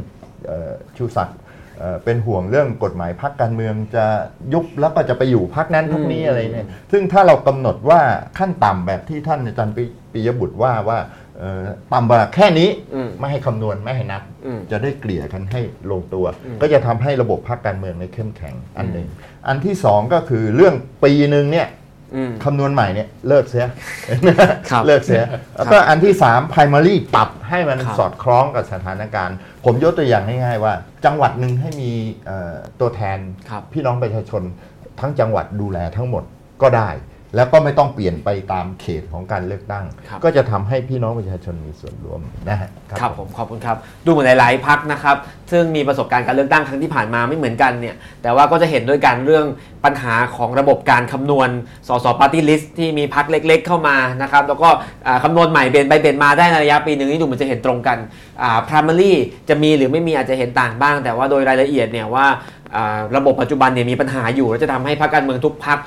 เอ่อชูศักดิ์เอ่อเป็นห่วงเรื่องกฎหมายพรรคการเมืองจะยุบแล้วก็จะไปอยู่พรรคนั้นพรรคนี้อืมอะไรเนี่ย ซึ่งถ้าเรากำหนดว่าขั้นต่ำแบบที่ท่านอาจารย์ปิปิยบุตรว่าว่าเอ่อ ต่ำกว่าแค่นี้อืมไม่ให้คำนวณไม่ให้นับอืมจะได้เกลี่ยกันให้ลงตัวอืมก็จะทำให้ระบบพรรคการเมืองในเข้มแข็งอันหนึ่งอันที่สองก็คือเรื่องปีหนึ่งเนี่ยอืมคำนวณใหม่เนี่ยเลิกเสียครับเลิกเสียแล้วก็อันที่สาม primary ปรับให้มันครับสอดคล้องกับสถานการณ์ ผมยกตัวอย่างง่ายๆว่า จังหวัดหนึ่งให้มีเอ่อตัวแทนครับพี่น้องประชาชน ทั้งจังหวัดดูแลทั้งหมดก็ได้ แล้วก็ไม่ต้องเปลี่ยนไปตามเขตของการเลือกตั้ง ครับ ก็จะทำให้พี่น้องประชาชนมีส่วนร่วมนะฮะ ครับผมขอบคุณครับ ดูเหมือนหลายๆพักนะครับ ซึ่งมีประสบการณ์การเลือกตั้งครั้งที่ผ่านมาไม่เหมือนกันเนี่ย แต่ว่าก็จะเห็นด้วยกันเรื่องปัญหาของระบบการคำนวณสสปาร์ตี้ลิสต์ที่มีพักเล็ก ๆ เข้ามานะครับ แล้วก็อ่าคำนวณใหม่เปลี่ยนไปเปลี่ยนมาได้ในระยะปีหนึ่งนี่ดูเหมือนจะเห็นตรงกันอ่า primary จะมีหรือไม่มีอาจจะเห็นต่างบ้าง แต่ว่าโดยรายละเอียดเนี่ยว่าอ่าระบบปัจจุบันเนี่ยมีปัญหาอยู่ และจะทำให้พรรคการเมืองทุกพรรค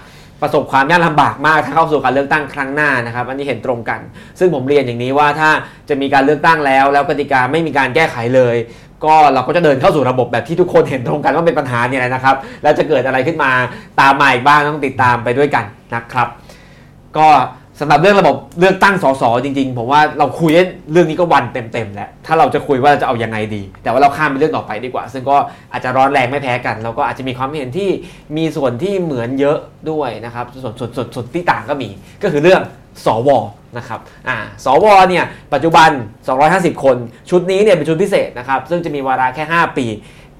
ประสบความยากลำบากมากถ้าเข้าสู่การเลือกตั้งครั้งหน้านะครับอันนี้เห็นตรงกัน ซึ่งผมเรียนอย่างนี้ว่าถ้าจะมีการเลือกตั้งแล้ว แล้วกติกาไม่มีการแก้ไขเลย ก็เราก็จะเดินเข้าสู่ระบบแบบที่ทุกคนเห็นตรงกันว่าเป็นปัญหาเนี่ยแหละนะครับ แล้วจะเกิดอะไรขึ้นมาตามมาอีกบ้างต้องติดตามไปด้วยกันนะครับ ก็ สำหรับเรื่องระบบเลือกตั้งสสจริงๆผมว่าเราคุยเรื่องนี้ก็วันเต็มๆแล้วถ้าเราจะคุยว่าจะเอายังไงดี แต่ว่าเราข้ามไปเรื่องต่อไปดีกว่า ซึ่งก็อาจจะร้อนแรงไม่แพ้กัน แล้วก็อาจจะมีความเห็นที่มีส่วนที่เหมือนเยอะด้วยนะครับส่วนส่วนส่วนส่วนที่ต่างก็มีก็คือเรื่องสวนะครับอ่าสวเนี่ยปัจจุบัน 250 คน ชุดนี้เนี่ยเป็นชุดพิเศษนะครับซึ่งจะมีวาระแค่ 5 ปี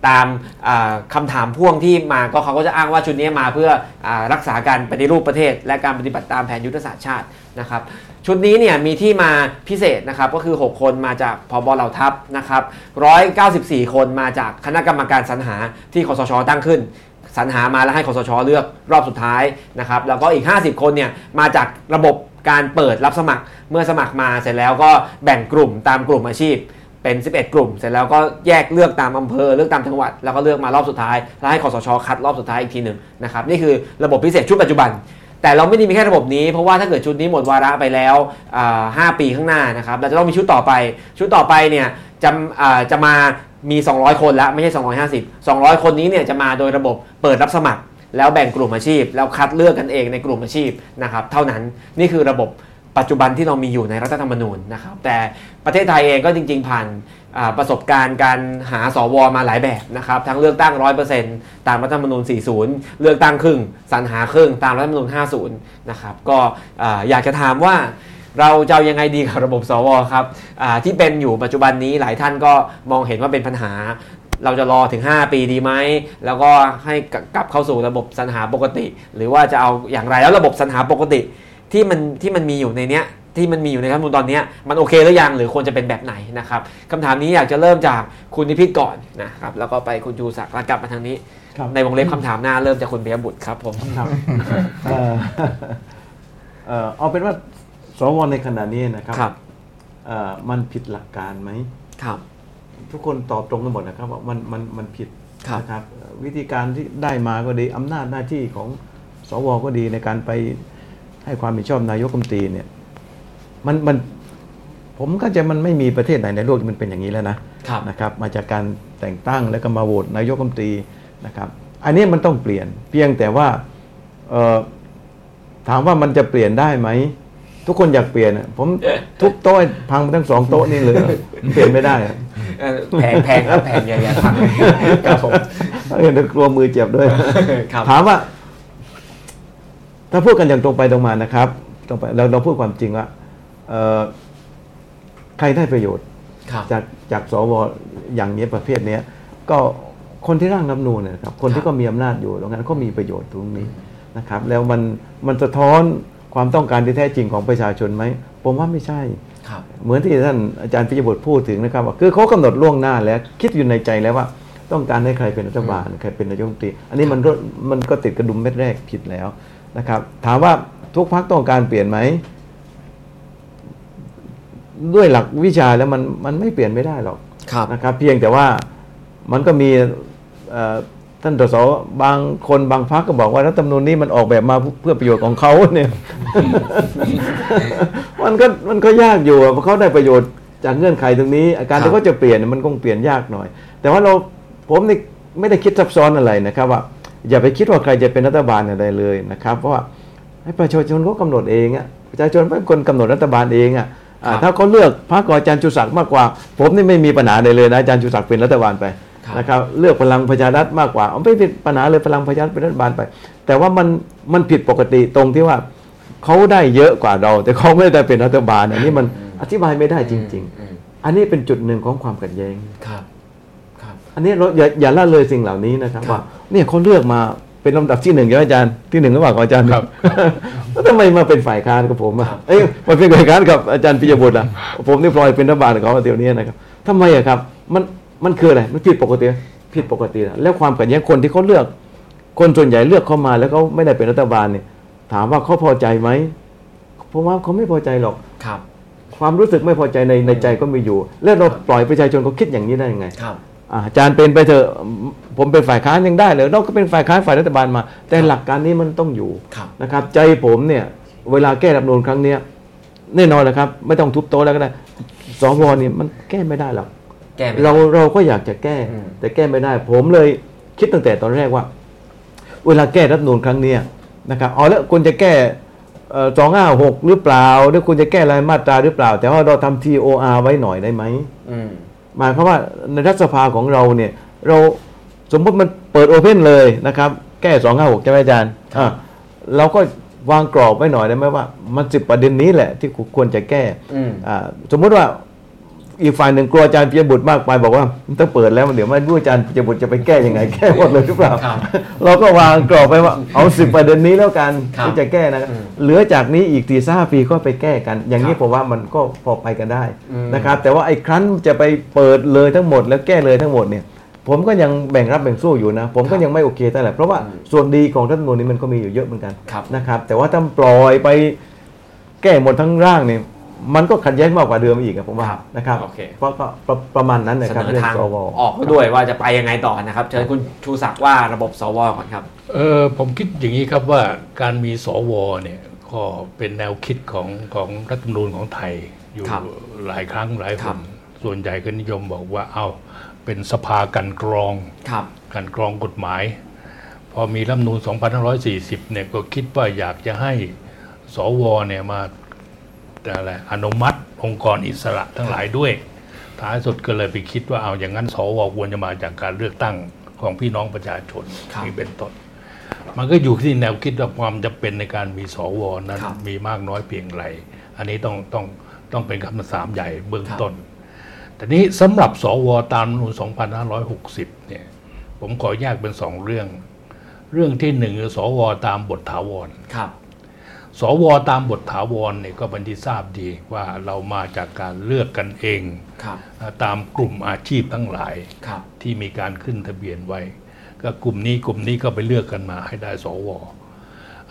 ตามอ่าคำถามพ่วงที่มาก็เขาก็จะอ้างว่าชุดนี้มาเพื่ออรักษาการปฏิรูปประเทศ และการปฏิบัติตามแผนยุทธศาสตร์ชาตินะครับชุดนี้เนี่ยมีที่มาพิเศษนะครับก็คือ 6 คนมาจากพบเหล่าทัพนะครับ194 คนมาจากคณะกรรมการสรรหาที่คอสชตั้งขึ้นสรรหามาแล้วให้คอสชเลือกรอบสุดท้ายนะครับแล้วก็อีก 50 คนเนี่ยมาจากระบบการเปิดรับสมัครเมื่อสมัครมาเสร็จแล้วก็แบ่งกลุ่มตามกลุ่มอาชีพ เป็น 11 กลุ่ม เสร็จแล้วก็แยกเลือกตามอำเภอเลือกตามจังหวัด แล้วก็เลือกมารอบสุดท้าย แล้วให้คอสชคัดรอบสุดท้ายอีกทีหนึ่งนะครับนี่คือระบบพิเศษชุดปัจจุบัน แต่เราไม่ได้มีแค่ระบบนี้ เพราะว่าถ้าเกิดชุดนี้หมดวาระไปแล้วอ่า5ปีข้างหน้านะครับเราจะต้องมีชุดต่อไป ชุดต่อไปเนี่ยจะอ่าจะมามี 200 คนแล้วไม่ใช่ 250 200 คนนี้เนี่ยจะมาโดยระบบเปิดรับสมัคร แล้วแบ่งกลุ่มอาชีพ แล้วคัดเลือกกันเองในกลุ่มอาชีพนะครับเท่านั้นนี่คือระบบปัจจุบันที่เรามีอยู่ในรัฐธรรมนูญนะครับแต่ ประเทศไทยเองก็จริง ๆ ผ่านประสบการณ์การหาสวมาหลายแบบนะครับ ทั้งเลือกตั้ง 100%ตามรัฐธรรมนูญ 40 เลือกตั้งครึ่งสรรหาครึ่งตามรัฐธรรมนูญ 50 นะครับ ก็อ่าอยากจะถามว่าเราจะยังไงดีกับระบบสวครับที่เป็นอยู่ปัจจุบันนี้หลายท่านก็มองเห็นว่าเป็นปัญหา เราจะรอถึง 5 ปีดีไหม แล้วก็ให้กลับเข้าสู่ระบบสรรหาปกติ หรือว่าจะเอาอย่างไรแล้วระบบสรรหาปกติที่มันที่มันมีอยู่ในเนี้ย ที่มันมีอยู่ในรัฐธรรมนูญตอนเนี้ยมันโอเคหรือยังหรือควรจะเป็นแบบไหนนะครับคำถามนี้อยากจะเริ่มจากคุณนิพิษก่อนนะครับแล้วก็ไปคุณจูศักดิ์แล้วกลับมาทางนี้ครับในวงเล็บคำถามหน้าเริ่มจากคุณเบียบุตรครับผมครับเอ่อเอ่อเอาเป็นว่าสวในขณะนี้นะครับครับเอ่อมันผิดหลักการไหมครับ ทุกคนตอบตรงกันหมดนะครับว่ามันมันมันผิดครับนะครับเอ่อวิธีการที่ได้มาก็ดีอำนาจหน้าที่ของสวก็ดีในการไปให้ความเห็นชอบนายกรัฐมนตรีเนี่ย มันมันผมก็จะมันไม่มีประเทศไหนในโลกที่มันเป็นอย่างนี้แล้วนะครับนะครับ มาจากการแต่งตั้งแล้วก็มาโหวตนายกรัฐมนตรีนะครับ อันนี้มันต้องเปลี่ยน เพียงแต่ว่าเอ่อถามว่ามันจะเปลี่ยนได้ไหมทุกคนอยากเปลี่ยนอะผมทุกโต๊ะพังไปทั้งสองโต๊ะนี่เลยเปลี่ยนไม่ได้อะเอ่อแพงแพงครับแพงอย่าอย่าทำครับผมเออกลัวมือเจ็บด้วยครับถามว่า ถ้าพูดกันอย่างตรงไปตรงมานะครับตรงไปเราเราพูดความจริงว่าเอ่อ ใครได้ประโยชน์ครับจากจากสวอย่างนี้ประเภทเนี้ยก็คนที่ร่างรัฐธรรมนูญเนยนะครับคนครัที่บก็มีอำนาจอยู่ตรงนั้นก็มีประโยชน์ตรงนี้นะครับ แล้วมันมันสะท้อนความต้องการที่แท้จริงของประชาชนไหมผมว่าไม่ใช่ครับเหมือนที่ท่านอาจารย์ปิยบุตรพูดถึงนะครับว่าคือเขากำหนดล่วงหน้าแล้วคิดอยู่ในใจแล้วว่าต้องการให้ใครเป็นรัฐบาลใครเป็นนายกรัฐมนตรีอันนี้มันก็มันก็ติดกระดุมเม็ดแรกผิดแล้วนะครับ ถามว่าทุกพักต้องการเปลี่ยนไหม ด้วยหลักวิชาแล้วมันมันไม่เปลี่ยนไม่ได้หรอกครับนะครับ เพียงแต่ว่ามันก็มีเอ่อท่านตสบางคนบางพักก็บอกว่ารัฐธรรมนูญนี้มันออกแบบมาเพื่อประโยชน์ของเขาเนี่ย มันก็มันก็ยากอยู่อะเพราะเขาได้ประโยชน์จากเงื่อนไขตรงนี้ อาการครับที่เขาจะเปลี่ยนเนี่ยมันคงเปลี่ยนยากหน่อย แต่ว่าเราผมนี่ไม่ได้คิดซับซ้อนอะไรนะครับ ว่า อย่าไปคิดว่าใครจะเป็นรัฐบาลอะไรเลยนะครับ เพราะว่าให้ประชาชนเขากำหนดเองอะประชาชนเป็นคนกำหนดรัฐบาลเองอะอ่าครับ ถ้าเขาเลือกพรรคของอาจารย์จุศักดิ์มากกว่า ผมนี่ไม่มีปัญหาเลยเลยนะอาจารย์จุศักดิ์เป็นรัฐบาลไปครับนะครับเลือกพลังประชารัฐมากกว่าเอาไม่เป็นปัญหาเลยพลังประชารัฐเป็นรัฐบาลไป แต่ว่ามันมันผิดปกติตรงที่ว่าเขาได้เยอะกว่าเรา แต่เขาไม่ได้เป็นรัฐบาล อันนี้มันอธิบายไม่ได้จริงอืมๆอันนี้เป็นจุดหนึ่งของความขัดแย้งครับครับอันนี้เราอย่าอย่าละเลยสิ่งเหล่านี้นะครับครับว่าเนี่ยเขาเลือกมา เป็นลำดับที่หนึ่งใช่ไหมอาจารย์ที่หนึ่งหรือเปล่าของอาจารย์ครับแล้วทำไมมาเป็นฝ่ายค้านกับผมอะครับเอ้ยมาเป็นฝ่ายค้านกับอาจารย์ปิยบุตรอะผมนี่พลอยเป็นรัฐบาลกับเขาเดี๋ยวนี้นะครับทำไมอะครับมันมันคืออะไรมันผิดปกติผิดปกตินะแล้วความขัดแย้งคนที่เขาเลือก คนส่วนใหญ่เลือกเข้ามาแล้วเขาไม่ได้เป็นรัฐบาลเนี่ย ถามว่าเขาพอใจไหมผมว่าเขาไม่พอใจหรอกครับ ความรู้สึกไม่พอใจในในใจก็มีอยู่ แล้วเราปล่อยประชาชนเขาคิดอย่างนี้ได้ยังไงครับ อ่าอาจารย์เป็นไปเถอะผมเป็นฝ่ายค้านยังได้เลยเราก็เป็นฝ่ายค้านฝ่ายรัฐบาลมา แต่หลักการนี้มันต้องอยู่ครับนะครับ ใจผมเนี่ยเวลาแก้รัฐธรรมนูญครั้งเนี้ยแน่นอนนะครับ ไม่ต้องทุบโต๊ะแล้วก็ได้สวนี่มันแก้ไม่ได้หรอกแก้ไม่ได้เราเราก็อยากจะแก้อืมแต่แก้ไม่ได้ ผมเลยคิดตั้งแต่ตอนแรกว่า เวลาแก้รัฐธรรมนูญครั้งเนี้ยนะครับเอาแล้วคุณจะแก้สองห้าหกหรือเปล่าหรือคุณจะแก้รายมาตราหรือเปล่า แต่ว่าเราทำ TOR ไว้หน่อยได้ไหมอืม หมายความว่าในรัฐสภาของเราเนี่ย เราสมมติมันเปิดโอเพนเลยนะครับ แก้สองห้าหกใช่ไหมอาจารย์อะเราก็วางกรอบไว้หน่อยได้ไหมว่า มันสิบประเด็นนี้แหละที่ควรจะแก้อืมอ่าสมมุติว่า อีกฝ่ายหนึ่งกลัวอาจารย์ปิยบุตรมากไปบอกว่ามันต้องเปิดแล้วเดี๋ยวไม่รู้อาจารย์ปิยบุตรจะไปแก้ยังไงแก้หมดเลยหรือเปล่าครับเราก็วางกรอบไปว่าเอาสิบประเด็นนี้แล้วกันครับที่จะแก้นะครับอืมเหลือจากนี้อีกสี่ห้าปีก็ไปแก้กัน อย่างนี้ครับผมว่ามันก็พอไปกันได้อืมนะครับ แต่ว่าไอ้ครั้นจะไปเปิดเลยทั้งหมด แล้วแก้เลยทั้งหมดเนี่ย ผมก็ยังแบ่งรับแบ่งสู้อยู่นะ ผมก็ยังไม่โอเคเท่าไหร่เพราะว่าอืมส่วนดีของรัฐธรรมนูญนี้มันก็มีอยู่เยอะเหมือนกันครับนะครับ แต่ว่าถ้าปล่อยไปแก้หมดทั้งร่างเนี่ย มันก็ขัดแย้งมากกว่าเดิมอีกอะผมว่าครับนะครับโอเคเพราะก็ประประมาณนั้นนะเสครับนอเรื่องทางสวออกด้วยว่าจะไปยังไงต่อนะครับเชิญคุณชูศักดิ์ว่าระบบสวก่อนครับเออผมคิดอย่างนี้ครับว่าการมีสวเนี่ยก็เป็นแนวคิดของของรัฐธรรมนูญของไทยอยู่ครับหลายครั้งหลายคครันบส่วนใหญ่ก็นิยมบอกว่าเอาเป็นสภากันกรองครับกันกรองกฎหมาย พอมีรัฐธรรมนูญ2540เนี่ยก็คิดว่าอยากจะให้สวเนี่ยมา อะไรอนุมัติองค์กรอิสระทั้งหลายด้วย ท้ายสุดก็เลยไปคิดว่าเอาอย่างนั้นสวควรจะมาจากการเลือกตั้งของพี่น้องประชาชนครับนี่เป็นต้นมันก็อยู่ที่แนวคิดว่าความจำเป็นในการมีสวนั้นครับมีมากน้อยเพียงไร อันนี้ต้องต้องต้องเป็นคำถามใหญ่เบื้องครับต้น แต่นี้สำหรับสวตามรัฐธรรมนูญ2560 เนี่ย ผมขอแยกเป็นสองเรื่อง เรื่องที่หนึ่งคือสวตามบทถาวรครับ สวตามบทถาวรเนี่ยก็เป็นที่ทราบดีว่าเรามาจากการเลือกกันเองครับตามกลุ่มอาชีพทั้งหลายครับที่มีการขึ้นทะเบียนไว้ ก็กลุ่มนี้กลุ่มนี้ก็ไปเลือกกันมาให้ได้สว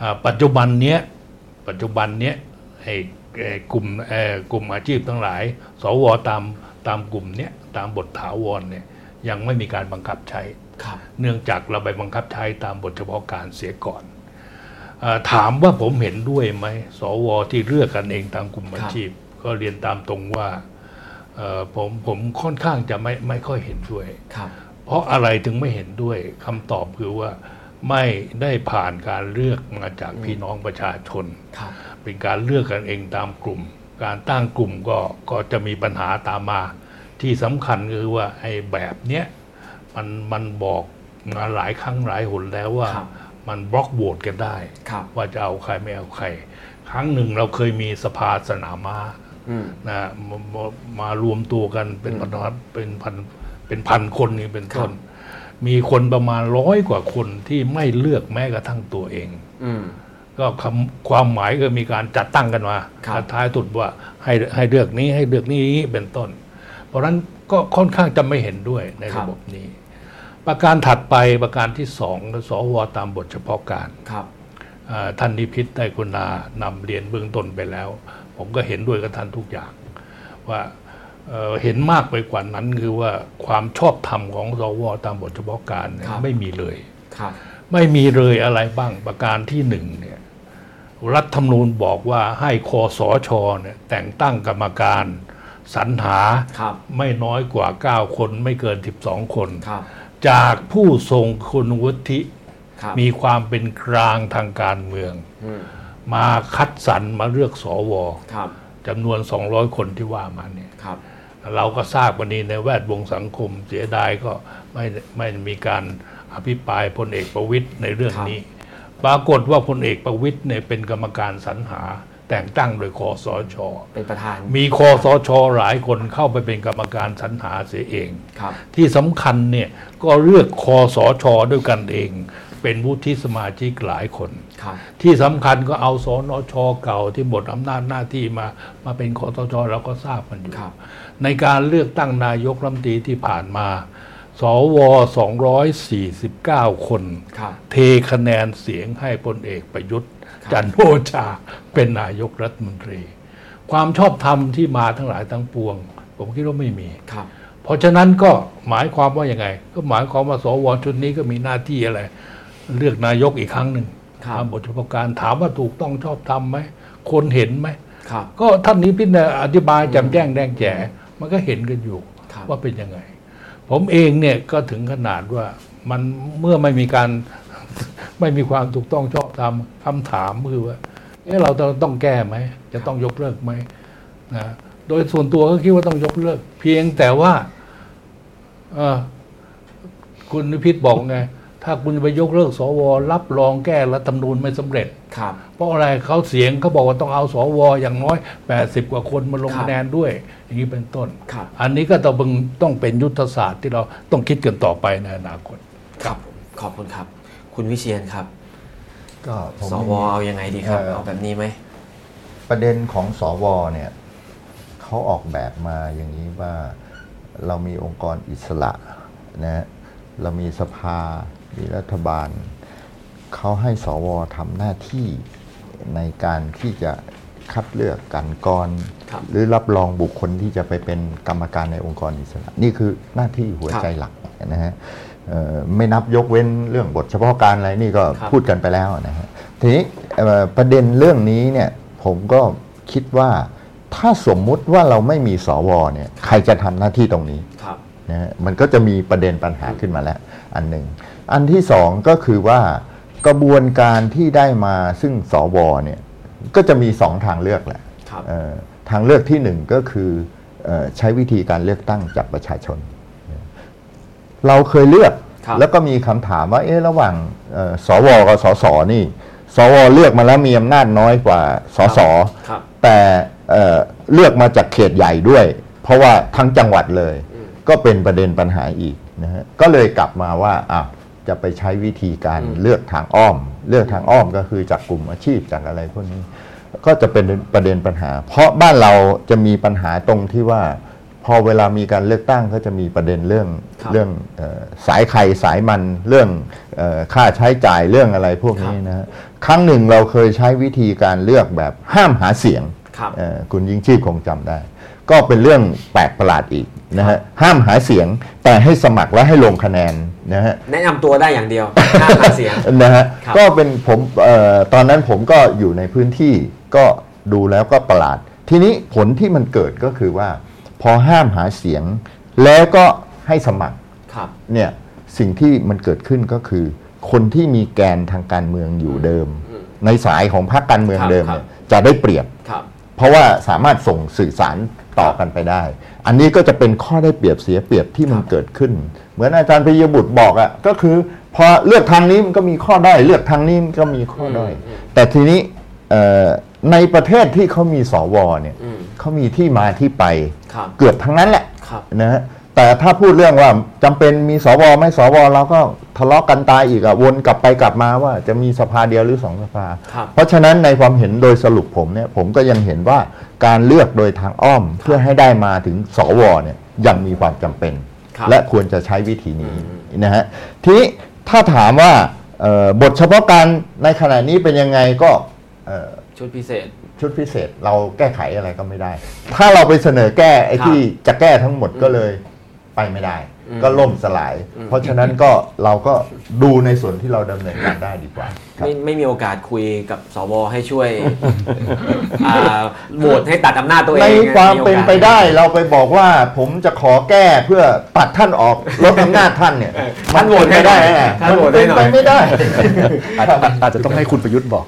อ่าปัจจุบันเนี้ยปัจจุบันเนี้ยไอ้ไอ้กลุ่มเอ่อกลุ่มอาชีพทั้งหลาย สวตามตามกลุ่มเนี้ยตามบทถาวรเนี่ยยังไม่มีการบังคับใช้ครับเนื่องจากเราไปบังคับใช้ตามบทเฉพาะการเสียก่อนเออ ถามว่าผมเห็นด้วยไหมสวที่เลือกกันเองตามกลุ่มอาชีพ ก็เรียนตามตรงว่าเอ่อผมผมค่อนข้างจะไม่ไม่ค่อยเห็นด้วยครับเพราะอะไรถึงไม่เห็นด้วยคำตอบคือว่าไม่ได้ผ่านการเลือกมาจากพี่น้องประชาชนครับเป็นการเลือกกันเองตามกลุ่ม การตั้งกลุ่มก็ก็จะมีปัญหาตามมา ที่สำคัญคือว่าไอ้แบบเนี้ยมันมันบอกมาหลายครั้งหลายหนแล้วว่าครับ มันบล็อกโหวตกันได้ครับว่าจะเอาใครไม่เอาใคร ครั้งหนึ่งเราเคยมีสภาสนามม้าอืมนะมามามารวมตัวกันเป็นพันเป็นพันเป็นพันคนนี่เป็นต้น มีคนประมาณร้อยกว่าคนที่ไม่เลือกแม้กระทั่งตัวเองอืมก็คำความหมายก็มีการจัดตั้งกันมาครับแล้วท้ายสุดว่าให้ให้เลือกนี้ให้เลือกนี้เป็นต้น เพราะฉะนั้นก็ค่อนข้างจะไม่เห็นด้วยในระบบนี้ ประการถัดไปประการที่สองสวตามบทเฉพาะการครับอ่าท่านนิพิษได้คุณานำเรียนเบื้องต้นไปแล้ว ผมก็เห็นด้วยกับท่านทุกอย่าง ว่าเอ่อเห็นมากไปกว่านั้นคือว่าความชอบธรรมของสวตามบทเฉพาะการเนี่ยครับไม่มีเลยครับไม่มีเลยอะไรบ้างประการที่หนึ่งเนี่ยรัฐธรรมนูญบอกว่าให้คอสชเนี่ยแต่งตั้งกรรมการสรรหาครับไม่น้อยกว่า 9 คนไม่เกิน 12 คนครับ จากผู้ทรงคุณวุฒิครับมีความเป็นกลางทางการเมืองอืมมาคัดสรรมาเลือกสวครับจำนวน 200 คนที่ว่ามาเนี่ยครับเราก็ทราบวันนี้ในแวดวงสังคมเสียดายก็ไม่ไม่มีการอภิปรายพลเอกประวิตยในเรื่องนี้ ปรากฏว่าพลเอกประวิตยเนี่ยเป็นกรรมการสรรหา แต่งตั้งโดยคอสช เป็นประธาน มีคอสช หลายคนเข้าไปเป็นกรรมการสรรหาเสียเองครับที่สำคัญเนี่ยก็เลือกคอสช ด้วยกันเอง เป็นวุฒิสมาชิกหลายคนครับที่สำคัญก็เอาสนช เก่าที่หมดอำนาจหน้าที่มามาเป็นคอสช เราก็ทราบกันอยู่ครับในการเลือกตั้งนายกรัฐมนตรีที่ผ่านมาสว 249 คนครับเทคะแนนเสียงให้พลเอกประยุทธ์ครับ จันทร์โอชาเป็นนายกรัฐมนตรี ความชอบธรรมที่มาทั้งหลายทั้งปวง ผมคิดว่าไม่มีครับ เพราะฉะนั้นก็หมายความว่าอย่างไง ก็หมายความว่าสวชุดนี้ก็มีหน้าที่อะไร เลือกนายกอีกครั้งหนึ่งครับตามบทเฉพาะการถามว่าถูกต้องชอบธรรมไหมคนเห็นไหมครับก็ท่านนี้พิจารณาอธิบายแจำแจ้งแดงแจ๋มันก็เห็นกันอยู่ครับว่าเป็นยังไง ผมเองเนี่ยก็ถึงขนาดว่ามันเมื่อไม่มีการไม่มีความถูกต้องชอบ ธรรมคำถามคือว่าเอ๊ะเราต้องต้องแก้ไหม จะต้องยกเลิกไหมนะโดยส่วนตัวก็คิดว่าต้องยกเลิก เพียงแต่ว่าเอ่อคุณนิพิษบอกไง ถ้าคุณจะไปยกเลิกสวรับรองแก้รัฐธรรมนูญไม่สำเร็จครับเพราะอะไรเขาเสียงเขาบอกว่าต้องเอาสวอย่างน้อย 80 กว่าคนมาลงครับคะแนนด้วย อย่างนี้เป็นต้นครับอันนี้ก็ต้องเป็นต้องเป็นยุทธศาสตร์ที่เราต้องคิดกันต่อไปในอนาคต ครับผมขอบคุณครับ คุณวิเชียนครับ ก็ผมสวเอายังไงดีครับเอ่อเอาแบบนี้ไหม ประเด็นของสวเนี่ยเขาออกแบบมาอย่างนี้ว่าเรามีองค์กรอิสระนะฮะเรามีสภา มีรัฐบาล เขาให้สวทำหน้าที่ในการที่จะคัดเลือกกันกรครับหรือรับรองบุคคลที่จะไปเป็นกรรมการในองค์กรอิสระ นี่คือหน้าที่หัวใจหลักนะฮะเอ่อ ไม่นับยกเว้นเรื่องบทเฉพาะการอะไรนี่ก็ครับพูดกันไปแล้วนะฮะทีนี้เอ่อประเด็นเรื่องนี้เนี่ยผมก็คิดว่าถ้าสมมุติว่าเราไม่มีสวเนี่ยใครจะทำหน้าที่ตรงนี้ครับนะฮะมันก็จะมีประเด็นปัญหาขึ้นมาแล้ว อันหนึ่งอันที่สองก็คือว่ากระบวนการที่ได้มาซึ่งสวเนี่ยก็จะมีสองทางเลือกแหละครับเอ่อทางเลือกที่หนึ่งก็คือเอ่อใช้วิธีการเลือกตั้งจากประชาชน เราเคยเลือกครับแล้วก็มีคำถามว่า เอ๊ะระหว่างเอ่อสวกับสสนี่ สวเลือกมาแล้วมีอำนาจน้อยกว่าสสครับแต่เอ่อเลือกมาจากเขตใหญ่ด้วย เพราะว่าทั้งจังหวัดเลย ก็เป็นประเด็นปัญหาอีกนะฮะก็เลยกลับมาว่าอ้าวจะไปใช้วิธีการอืมเลือกทางอ้อม เลือกทางอ้อมก็คือจากกลุ่มอาชีพจากอะไรพวกนี้ ก็จะเป็นประเด็นปัญหา เพราะบ้านเราจะมีปัญหาตรงที่ว่า พอเวลามีการเลือกตั้งก็จะมีประเด็นเรื่องครับเรื่องเออสายไข่สายมันเรื่องเออค่าใช้จ่ายเรื่องอะไรพวกนี้นะฮะครั้งหนึ่งเราเคยใช้วิธีการเลือกแบบห้ามหาเสียงครับเอ่อคุณยิ่งชีพคงจำได้ ก็เป็นเรื่องแปลกประหลาดอีกนะฮะห้ามหาเสียงแต่ให้สมัครและให้ลงคะแนนนะฮะแนะนำตัวได้อย่างเดียวห้ามหาเสียงนะฮะครับก็เป็นผมเอ่อตอนนั้นผมก็อยู่ในพื้นที่ก็ดูแล้วก็ประหลาด ทีนี้ผลที่มันเกิดก็คือว่า พอห้ามหาเสียง แล้วก็ให้สมัครครับเนี่ยสิ่งที่มันเกิดขึ้นก็คือ คนที่มีแกนทางการเมืองอยู่เดิมอืมในสายของพรรคการเมืองครับเดิมครับเนี่ยจะได้เปรียบครับเพราะว่าสามารถส่งสื่อสารต่อกันไปได้ อันนี้ก็จะเป็นข้อได้เปรียบเสียเปรียบที่มันครับเกิดขึ้น เหมือนอาจารย์ปิยบุตรบอกอะ่ะก็คือพอเลือกทางนี้มันก็มีข้อได้อยเลือกทางนี้มันก็มีข้อด้อยอืมแต่ทีนี้เอ่อในประเทศที่เขามีสวเนี่ยอืมเขามีที่มาที่ไปครับ เกือบทั้งนั้นแหละครับนะฮะแต่ถ้าพูดเรื่องว่าจำเป็นมีสวไม่สวเราก็ทะเลาะกันตายอีกอะวนกลับไปกลับมาว่าจะมีสภาเดียวหรือสองสภาครับเพราะฉะนั้นในความเห็นโดยสรุปผมเนี่ยผมก็ยังเห็นว่าการเลือกโดยทางอ้อมเพื่อให้ได้มาถึงสวเนี่ยยังมีความจำเป็นครับและควรจะใช้วิธีนี้อืมนะฮะทีนี้ถ้าถามว่าเอ่อบทเฉพาะการในขณะนี้เป็นยังไงก็เอ่อ ชุดพิเศษ ชุดพิเศษเราแก้ไขอะไรก็ไม่ได้ ถ้าเราไปเสนอแก้ไอ้ครับที่จะแก้ทั้งหมดก็เลยไปไม่ได้อืม ก็ล่มสลายอืมเพราะฉะนั้นก็เราก็ดูในส่วนที่เราดำเนินการได้ดีกว่าครับ ไม่ไม่มีโอกาสคุยกับสวให้ช่วย อ่าโหวตให้ตัดอำนาจตัวเองในความโอกสเป็นไปได้เราไปบอกว่าผมจะขอแก้เพื่อตัดท่านออกลดอำนาจท่านเนี่ยท่านโหวตให้หน่ได้อยอะท่านโหวตให้หน่อยมัเป็ไปไม่ได้อาจอาจอาจจะต้องให้คุณประยุทธ์บอก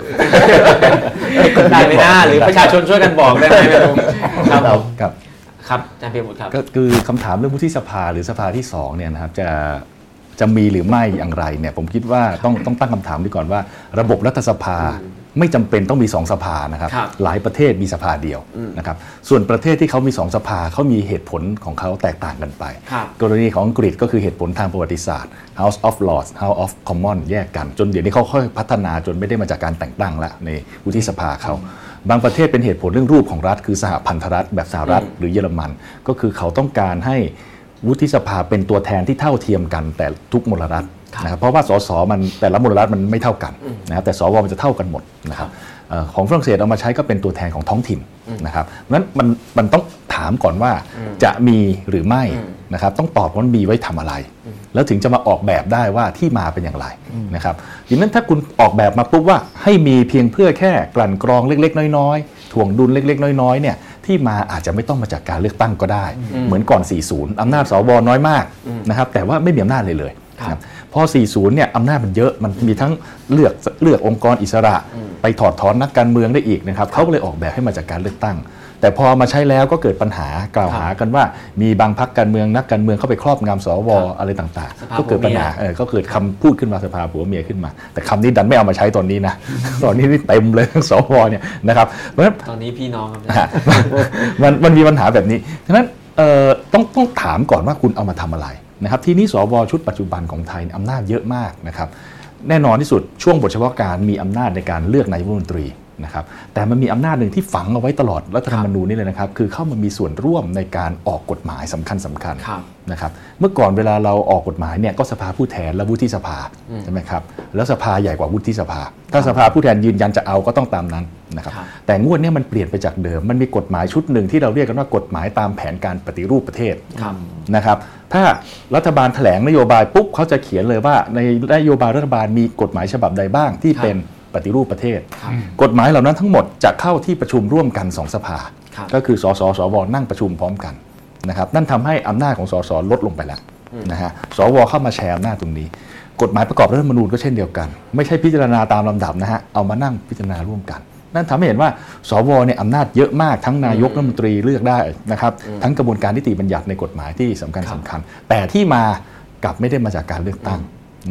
ได้ไหมนะหรือประชาชนช่วยกันบอกได้ไหมไม่รู้ครับผม ครับครับอาจารย์เพียรบุตรครับ ก็คือคำถามเรื่องวุฒิสภาหรือสภาที่สองเนี่ยนะครับจะจะมีหรือไม่อย่างไรเนี่ยผมคิดว่าต้องต้องตั้งคำถามดีก่อนว่า ระบบรัฐสภาไม่จำเป็นต้องมีสองสภานะครับครับ หลายประเทศมีสภาเดียวอืมนะครับ ส่วนประเทศที่เขามีสองสภาเขามีเหตุผลของเขาแตกต่างกันไปครับกรณีของอังกฤษก็คือเหตุผลทางประวัติศาสตร์ House of Lords House of Commons แยกกัน จนเดี๋ยวนี้เขาค่อยพัฒนาจนไม่ได้มาจากการแต่งตั้งละในวุฒิสภาเขา บางประเทศเป็นเหตุผลเรื่องรูปของรัฐ คือสหพันธรัฐแบบสหรัฐหรือเยอรมัน ก็คือเขาต้องการให้วุฒิสภาเป็นตัวแทนที่เท่าเทียมกัน แต่ทุกมลรัฐนะครับเพราะว่าสสมันแต่ละมลรัฐมันไม่เท่ากันนะครับแต่สวมันจะเท่ากันหมดนะครับเอ่อของฝรั่งเศสเอามาใช้ก็เป็นตัวแทนของท้องถิ่นนะครับงั้นมันมันต้องถามก่อนว่าจะมีหรือไม่อืมนะครับต้องตอบว่ามันมีไว้ทำอะไร แล้วถึงจะมาออกแบบได้ว่าที่มาเป็นอย่างไรนะครับดังนั้นถ้าคุณออกแบบมาปุ๊บว่าให้มีเพียงเพื่อแค่กลั่นกรองเล็ก ๆ น้อยๆถ่วงดุลเล็ก ๆ น้อยๆเนี่ยที่มาอาจจะไม่ต้องมาจากการเลือกตั้งก็ได้ เหมือนก่อน 40 อำนาจสวน้อยมากนะครับแต่ว่าไม่มีอำนาจเลยเลยครับนะพอ 40 เนี่ยอำนาจมันเยอะ มันมีทั้งเลือกเลือกองค์กรอิสระ ไปถอดถอนนักการเมืองได้อีกนะครับเขาก็เลยออกแบบให้มาจากการเลือกตั้ง แต่พอมาใช้แล้วก็เกิดปัญหากล่าวหากันว่า มีบางพักการเมืองนักการเมืองเข้าไปครอบงำสวครับอะไรต่างสภาๆก็เกิดปัญหาผัวเมียเออก็เกิดคำพูดขึ้นมาสภาผัวเมียขึ้นมา แต่คำนี้ดันไม่เอามาใช้ตอนนี้นะตอนนี้นี่เต็มเลยสวเนี่ยนะครับเพราะฉะนั้นตอนนี้พี่น้องครับอะมันมันมีปัญหาแบบนี้ฉะนั้นเอ่อต้องต้องถามก่อนว่าคุณเอามาทำอะไรนะครับทีนี้สวชุดปัจจุบันของไทยอำนาจเยอะมากนะครับแน่นอนที่สุดช่วงบทเฉพาะการมีอำนาจในการเลือกนายกรัฐมนตรี นะครับแต่มันมีอำนาจหนึ่งที่ฝังเอาไว้ตลอดรัฐธรรมนูญนี่เลยนะครับ คือเข้ามามีส่วนร่วมในการออกกฎหมายสำคัญสำคัญครับนะครับเมื่อก่อนเวลาเราออกกฎหมายเนี่ยก็สภาผู้แทนและวุฒิสภาอืมใช่ไหมครับแล้วสภาใหญ่กว่าวุฒิสภา ถ้าสภาผู้แทนยืนยันจะเอาก็ต้องตามนั้นนะครับครับแต่งวดเนี้มันเปลี่ยนไปจากเดิม มันมีกฎหมายชุดหนึ่งที่เราเรียกกันว่ากฎหมายตามแผนการปฏิรูปประเทศครับนะครับถ้ารัฐบาลแถลงนโยบายปุ๊บเขาจะเขียนเลยว่าในนโยบายรัฐบาลมีกฎหมายฉบับใดบ้างที่ครับเป็น ปฏิรูปประเทศครับกฎหมายเหล่านั้นทั้งหมดจะเข้าที่ประชุมร่วมกันสองสภาครับก็คือสสสวนั่งประชุมพร้อมกันนะครับนั่นทำให้อำนาจของสสลดลงไปแล้วนะฮะสวเข้ามาแชร์อำนาจตรงนี้ กฎหมายประกอบรัฐธรรมนูญก็เช่นเดียวกัน ไม่ใช่พิจารณาตามลำดับนะฮะเอามานั่งพิจารณาร่วมกัน นั่นทำให้เห็นว่าสวเนี่ยอำนาจเยอะมากทั้งนายกรัฐมนตรีเลือกได้นะครับทั้งกระบวนการนิติบัญญัติในกฎหมายที่สำคัญครับสำคัญ แต่ที่มากลับไม่ได้มาจากการเลือกตั้ง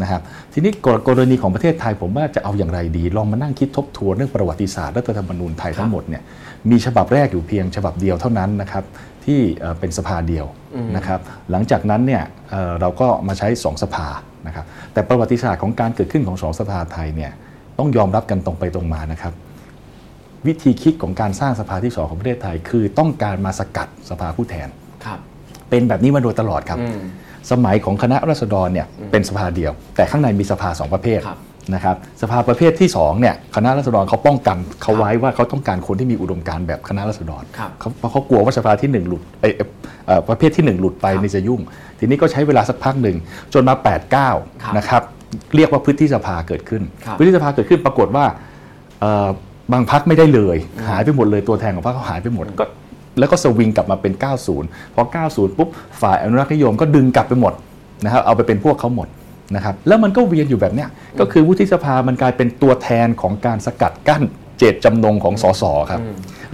นะครับทีนี้กรกรณีของประเทศไทยผมว่าจะเอาอย่างไรดี ลองมานั่งคิดทบทวนเรื่องประวัติศาสตร์รัฐธรรมนูญไทยทั้งหมดเนี่ยมีฉบับแรกอยู่เพียงฉบับเดียวเท่านั้นนะครับที่เอ่อเป็นสภาเดียวนะครับหลังจากนั้นเนี่ยเอ่อเราก็มาใช้สองสภานะครับแต่ประวัติศาสตร์ของการเกิดขึ้นของสองสภาไทยเนี่ยต้องยอมรับกันตรงไปตรงมานะครับวิธีคิดของการสร้างสภาที่สองของประเทศไทย คือต้องการมาสกัดสภาผู้แทนครับเป็นแบบนี้มาโดยตลอดครับอืม สมัยของคณะรัษฎรเนี่ยเป็นสภาเดียว แต่ข้างในมีสภาสองประเภทครับนะครับสภาประเภทที่สองเนี่ยคณะรัษฎรเขาป้องกันเขาไว้ว่าเขาต้องการคนที่มีอุดมการณ์แบบคณะรัษฎรครับเขาเพราะเขากลัวว่าสภาที่หนึ่งหลุดเอ่อเอ่อประเภทที่หนึ่งหลุดไปครับนี่จะยุ่ง ทีนี้ก็ใช้เวลาสักพักหนึ่งจนมา8ครับ9นะครับเรียกว่าพฤทธิสภาเกิดขึ้นครับพฤทธิสภาเกิดขึ้นปรากฏว่าเอ่อบางพักไม่ได้เลย หายไปหมดเลยตัวแทนของพรรคเขาหายไปหมดก็ แล้วก็สวิงกลับมาเป็น 90 พอ 90 ปุ๊บฝ่ายอนุรักษ์นิยมก็ดึงกลับไปหมดนะครับเอาไปเป็นพวกเขาหมดนะครับแล้วมันก็เวียนอยู่แบบเนี้ยก็คือวุฒิสภามันกลายเป็นตัวแทนของการสกัดกั้นเจตจำนงของสสครับ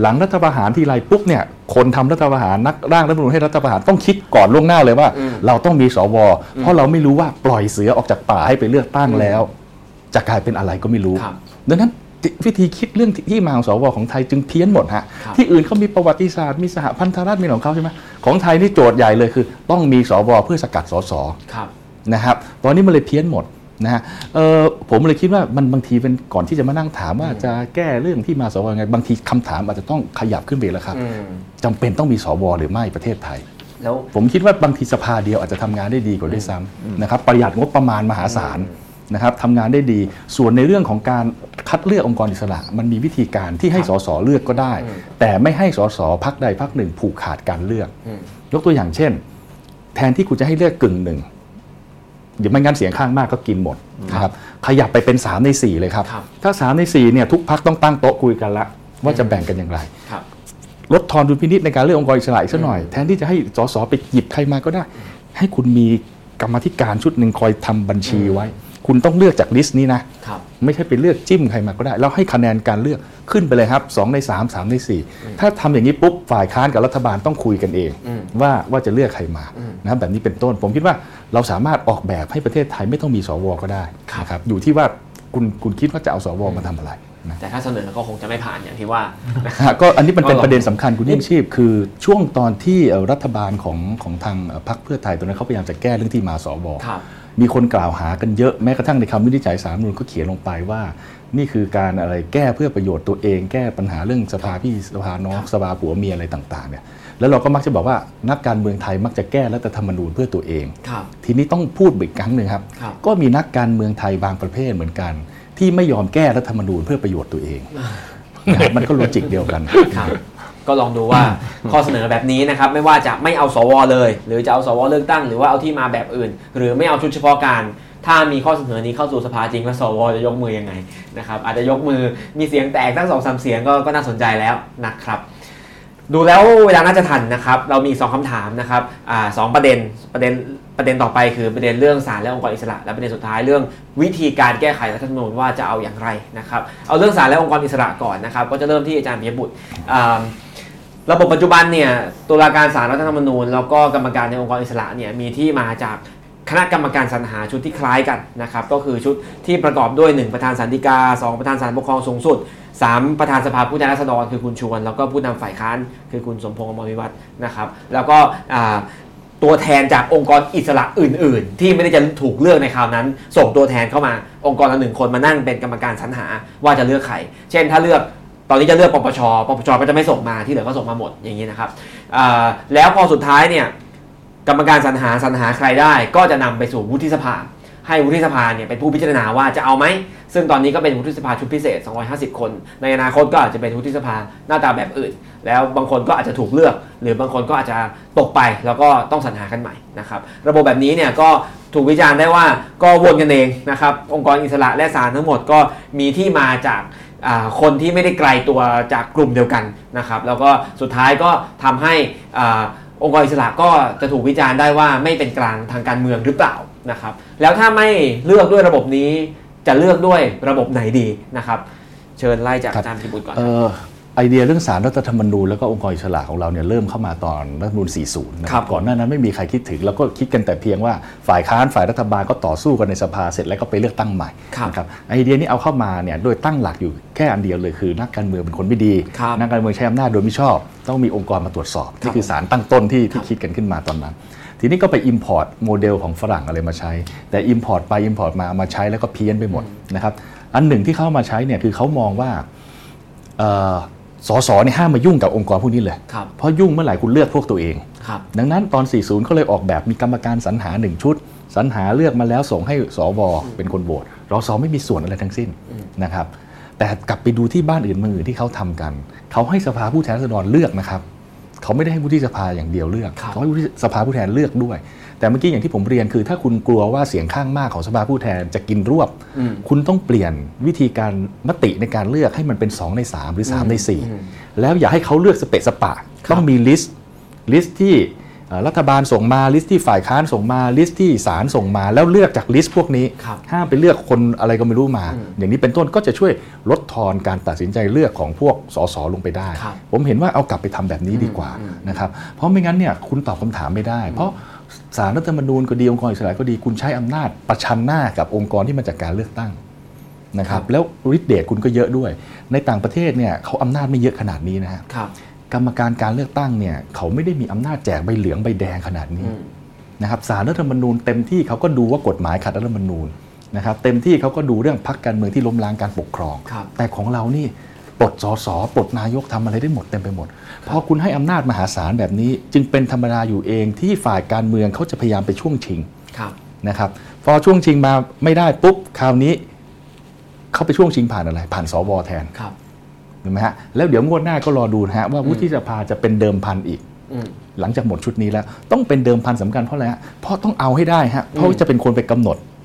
หลังรัฐประหารทีไรปุ๊บเนี่ยคนทำรัฐประหารนักร่างรัฐธรรมนูญให้รัฐประหารต้องคิดก่อนล่วงหน้าเลยว่า เราต้องมีสว เพราะเราไม่รู้ว่าปล่อยเสือออกจากป่าให้ไปเลือกตั้งแล้ว จะกลายเป็นอะไรก็ไม่รู้ครับดังนั้น วิธีคิดเรื่องที่มาของสวของไทยจึงเพี้ยนหมดฮะครับที่อื่นเขามีประวัติศาสตร์มีสหพันธรัฐมีของเขาใช่ไหมของไทยนี่โจทย์ใหญ่เลยคือ ต้องมีสวเพื่อสกัดสสครับนะครับ ตอนนี้มันเลยเพี้ยนหมดนะฮะเอ่อผมเลยคิดว่ามันบางทีเป็นก่อนที่จะมานั่งถามว่าจะแก้เรื่องที่มาสวยังไง บางทีคำถามอาจจะต้องขยับขึ้นไปแล้วครับอืมจำเป็นต้องมีสวหรือไม่ประเทศไทยแล้วผมคิดว่าบางทีสภาเดียวอาจจะทำงานได้ดีกว่าด้วยซ้ำนะครับประหยัดงบประมาณมหาศาล นะครับทำงานได้ดี ส่วนในเรื่องของการคัดเลือกองค์กรอิสระ มันมีวิธีการที่ให้สสเลือกก็ได้ แต่ไม่ให้สสพักใดพักหนึ่งผูกขาดการเลือกอืมยกตัวอย่างเช่น แทนที่คุณจะให้เลือกกึ่งหนึ่งเดี๋ยวไม่งั้นเสียงข้างมากก็กินหมดนะครับขยับไปเป็น 3 ใน 4 เลยครับครับถ้า 3 ใน4เนี่ยทุกพักต้องตั้งโต๊ะคุยกันละ ว่าจะแบ่งกันอย่างไรครับลดทอนดุลพินิษในการเลือกองค์กรอิสระอีกสักหน่อย แทนที่จะให้สสไปหยิบใครมาก็ได้ ให้คุณมีกรรมาธิการชุดหนึ่งคอยทำบัญชีไว้ คุณต้องเลือกจากลิสต์นี้นะครับไม่ใช่ไปเลือกจิ้มใครมาก็ได้ แล้วให้คะแนนการเลือกขึ้นไปเลยครับ2ใน3 3ใน4 ถ้าทำอย่างนี้ปุ๊บฝ่ายค้านกับรัฐบาลต้องคุยกันเองอืมว่าว่าจะเลือกใครมานะครับแบบนี้เป็นต้น ผมคิดว่าเราสามารถออกแบบให้ประเทศไทยไม่ต้องมีสวก็ได้นะครับอยู่ที่ว่าคุณคุณคิดว่าจะเอาสวมาทำอะไรนะแต่ถ้าเสนอก็คงจะไม่ผ่านอย่างที่ว่าฮะก็อันนี้มันเป็นก็ลองประเด็นสำคัญคุณยิ่งชีพ คือช่วงตอนที่เอ่อรัฐบาลของของทางเอ่อพรรคเพื่อไทยตอนนั้นเขาพยายามจะแก้เรื่องที่มาสวครับ มีคนกล่าวหากันเยอะแม้กระทั่งในคำวินิจฉัยสามนูนก็เขียนลงไปว่า นี่คือการอะไรแก้เพื่อประโยชน์ตัวเอง แก้ปัญหาเรื่องสภาพี่สภาน้องสภาผัวเมียอะไรต่างๆเนี่ยแล้วเราก็มักจะบอกว่านักการเมืองไทยมักจะแก้รัฐธรรมนูญเพื่อตัวเองครับทีนี้ต้องพูดอีกครั้งหนึ่งครับครับ ก็มีนักการเมืองไทยบางประเภทเหมือนกัน ที่ไม่ยอมแก้รัฐธรรมนูญเพื่อประโยชน์ตัวเองนะครับมันก็โลจิกเดียวกันครับ ก็ลองดูว่าข้อเสนอแบบนี้นะครับไม่ว่าจะไม่เอาสวเลย หรือจะเอาสวเลือกตั้งหรือว่าเอาที่มาแบบอื่น หรือไม่เอาชุดเฉพาะการถ้ามีข้อเสนอนี้เข้าสู่สภาจริงแล้วสวจะยกมือยังไงนะครับอาจจะยกมือมีเสียงแตกตั้งสองสามเสียงก็ก็น่าสนใจแล้วนะครับดูแล้วเวลาน่าจะทันนะครับเรามีสองคำถามนะครับอ่าสองประเด็นประเด็นประเด็นต่อไปคือประเด็นเรื่องศาลและองค์กรอิสระ และประเด็นสุดท้ายเรื่องวิธีการแก้ไขรัฐธรรมนูญว่าจะเอาอย่างไรนะครับเอาเรื่องศาลและองค์กรอิสระก่อนนะครับก็จะเริ่มที่อาจารย์ปิยบุตรอ่า ระบบปัจจุบันเนี่ยตุลาการศาลรัฐธรรมนูญ แล้วก็กรรมการในองค์กรอิสระเนี่ยมีที่มาจากคณะกรรมการสรรหาชุดที่คล้ายกันนะครับก็คือชุดที่ประกอบด้วย 1 ประธานสันติกา 2 ประธานศาลปกครองสูงสุด 3 ประธานสภาผู้แทนราษฎรคือคุณชวน แล้วก็ผู้นำฝ่ายค้านคือคุณสมพงษ์อมรวิวัฒน์นะครับแล้วก็ตัวแทนจากองค์กรอิสระอื่น ๆ ที่ไม่ได้จะถูกเลือกในคราวนั้น ส่งตัวแทนเข้ามาองค์กรละหนึ่งคนมานั่งเป็นกรรมการสรรหาว่าจะเลือกใคร เช่นถ้าเลือก ตอนนี้จะเลือกปปช ปปชก็จะไม่ส่งมาที่เหลือก็ส่งมาหมดอย่างนี้นะครับแล้วพอสุดท้ายเนี่ยกรรมการสรรหาสรรหาใครได้ ก็จะนำไปสู่วุฒิสภา ให้วุฒิสภาเนี่ยเป็นผู้พิจารณาว่าจะเอาไหม ซึ่งตอนนี้ก็เป็นวุฒิสภาชุดพิเศษ 250 คน ในอนาคตก็อาจจะเป็นวุฒิสภาหน้าตาแบบอื่น แล้วบางคนก็อาจจะถูกเลือก หรือบางคนก็อาจจะตกไปแล้วก็ต้องสรรหากันใหม่นะครับระบบแบบนี้เนี่ยก็ถูกวิจารณ์ได้ว่าก็วนกันเองนะครับองค์กรอิสระและศาลทั้งหมดก็มีที่มาจาก คนที่ไม่ได้ไกลตัวจากกลุ่มเดียวกันนะครับแล้วก็สุดท้ายก็ทำให้อองค์กรอิสระก็จะถูกวิจารณ์ได้ว่าไม่เป็นกลางทางการเมืองหรือเปล่านะครับแล้วถ้าไม่เลือกด้วยระบบนี้จะเลือกด้วยระบบไหนดีนะครับ เชิญไล่จากอาจารย์พิบุตรก่อนเไอเดียเรื่องสารรัฐธรรมนูญแล้วก็องค์กรอิสระของเราเนี่ยเริ่มเข้ามาตอนรัฐธรรมนูญ 40 นะคครัรับบก่อนหน้านั้นไม่มีใครคิดถึง แล้วก็คิดกันแต่เพียงว่าฝ่ายค้านฝ่ายรัฐบาลก็ต่อสู้กันในสภาเสร็จแล้วก็ไปเลือกตั้งใหม่ครับนะครับไอเดียนี้เอาเข้ามาเนี่ยโดยตั้งหลักอยู่แค่อันเดียวเลยคือนักการเมืองเป็นคนไม่ดีครับนักการเมืองใช้อำนาจโดยไม่ชอบ ต้องมีองค์กรมาตรวจสอบครับนี่คือสารตั้งต้นที่ครัที่บคิดกันขึ้นมาตอนนั้นทีนี้ก็ไป Import โมเดลของฝรั่งอะไรมาใช้ แต่ Import ไป Import มาเอามาใช้แล้วก็เพี้ยนไปหมดนะครับอันหนึ่งที่เข้ามาใช้เนี่ยคือเขามองว่าเอ่อ สสเนี่ยห้ามมายุ่งกับองค์กรพวกนี้เลยครับเพราะยุ่งเมื่อไหร่คุณเลือกพวกตัวเองครับดังนั้นตอน 40เขาเลยออกแบบมีกรรมการสรรหาหนึ่งชุด สรรหาเลือกมาแล้วส่งให้สวเป็นคนโหวตรสไม่มีส่วนอะไรทั้งสิ้นนะครับ แต่กลับไปดูที่บ้านอื่นเมืองอื่นที่เขาทำกัน เขาให้สภาผู้แทนราษฎรเลือกนะครับ เขาไม่ได้ให้ผู้ที่สภาอย่างเดียวเลือกครับเขาให้ผู้ที่สภาผู้แทนเลือกด้วย แต่เมื่อกี้อย่างที่ผมเรียนคือ ถ้าคุณกลัวว่าเสียงข้างมากของสภาผู้แทนจะกินรวบอืมคุณต้องเปลี่ยนวิธีการมติในการเลือกให้มันเป็น 2 ใน 3 หรือ 3 ในอืม4แล้วอย่าให้เขาเลือกสเปะสปะครับต้องมี list list ที่เอ่อรัฐบาลส่งมา list ที่ฝ่ายค้านส่งมา list ที่ศาลส่งมา แล้วเลือกจาก list พวกนี้ครับห้ามไปเลือกคนอะไรก็ไม่รู้มา อย่างนี้เป็นต้นก็จะช่วยลดทอนการตัดสินใจเลือกของพวกสสลงไปได้ครับผมเห็นว่าเอากลับไปทำแบบนี้ดีกว่านะครับเพราะไม่งั้นเนี่ยคุณตอบคำถามไม่ได้ เพราะ สารรัฐธรรมนูญก็ดีองค์กรอิสระก็ดีคุณใช้อำนาจประชันหน้ากับองค์กรที่มาจากการเลือกตั้งนะครับแล้วฤทธิเดชคุณก็เยอะด้วย ในต่างประเทศเนี่ยเขาอำนาจไม่เยอะขนาดนี้นะฮะครับกรรมการการเลือกตั้งเนี่ยเขาไม่ได้มีอำนาจแจกใบเหลืองใบแดงขนาดนี้อืมนะครับสารรัฐธรรมนูญเต็มที่เขาก็ดูว่ากฎหมายขัดรัฐธรรมนูญนะครับเต็มที่เขาก็ดูเรื่องพักการเมืองที่ล้มล้างการปกครองครับแต่ของเรานี่ ปลดสสปลดนายกทำอะไรได้หมดเต็มไปหมดพอคุณให้อำนาจมหาศาลแบบนี้ จึงเป็นธรรมดาอยู่เองที่ฝ่ายการเมืองเขาจะพยายามไปช่วงชิงครับนะครับพอช่วงชิงมาไม่ได้ปุ๊บคราวนี้เขาไปช่วงชิงผ่านอะไร ผ่านสวแทนครับเห็นไหมฮะแล้วเดี๋ยวงวดหน้าก็รอดูนะฮะว่าวุฒิสภาจะเป็นเดิมพันอีกอืมหลังจากหมดชุดนี้แล้ว ต้องเป็นเดิมพันสำคัญเพราะอะไรฮะเพราะต้องเอาให้ได้ฮะเพราะว่าจะเป็นคนไปกำหนดอืม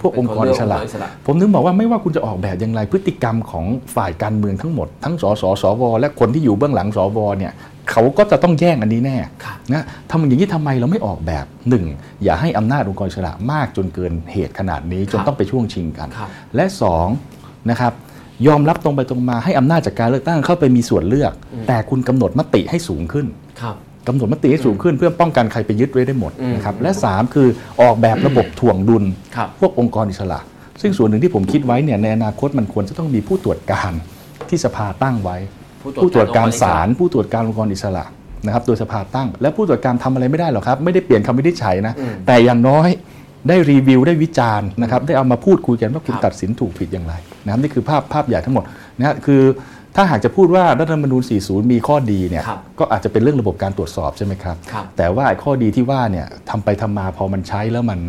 พวกองค์กรอิสระเป็นคนเลือกองค์กอิสระผมนึกบอกว่าไม่ว่าคุณจะออกแบบอย่างไรพฤติกรรมของฝ่ายการเมืองทั้งหมด ทั้งสสสว และคนที่อยู่เบื้องหลังสวเนี่ยเขาก็จะต้องแย่งอันนี้แน่ครับนะทำอย่างนี้ทำไมเราไม่ออกแบบหนึ่งอย่าให้อำนาจองค์กรอิสระมากจนเกินเหตุขนาดนี้จนครับต้องไปช่วงชิงกันครับและสองนะครับยอมรับตรงไปตรงมาให้อำนาจจากการเลือกตั้งเข้าไปมีส่วนเลือก แต่คุณกำหนดมติให้สูงขึ้นครับ กำหนดมติให้สูงขึ้นเพื่อป้องกันใครไปยึดไว้ได้หมดอืมนะครับและ 3 คือออกแบบระบบถ่วงดุลครับพวกองค์กรอิสระ ซึ่งส่วนหนึ่งที่ผมคิดไว้เนี่ยในอนาคตมันควรจะต้องมีผู้ตรวจการที่สภาตั้งไว้ ผู้ตรวจการศาลผู้ตรวจการองค์กรอิสระนะครับโดยสภาตั้ง และผู้ตรวจการทำอะไรไม่ได้หรอกครับ ไม่ได้เปลี่ยนคำวินิจฉัยนะอืมแต่อย่างน้อยได้รีวิวได้วิจารณ์นะครับได้เอามาพูดคุยกันว่าคุณครับตัดสินถูกผิดอย่างไรนะครับนี่คือภาพภาพใหญ่ทั้งหมดนะฮะคือ ถ้าหากจะพูดว่ารัฐธรรมนูญ 40 มีข้อดีเนี่ยครับก็อาจจะเป็นเรื่องระบบการตรวจสอบใช่ไหมครับครับแต่ว่าไอ้ข้อดีที่ว่าเนี่ยทำไปทำมาพอมันใช้แล้วมัน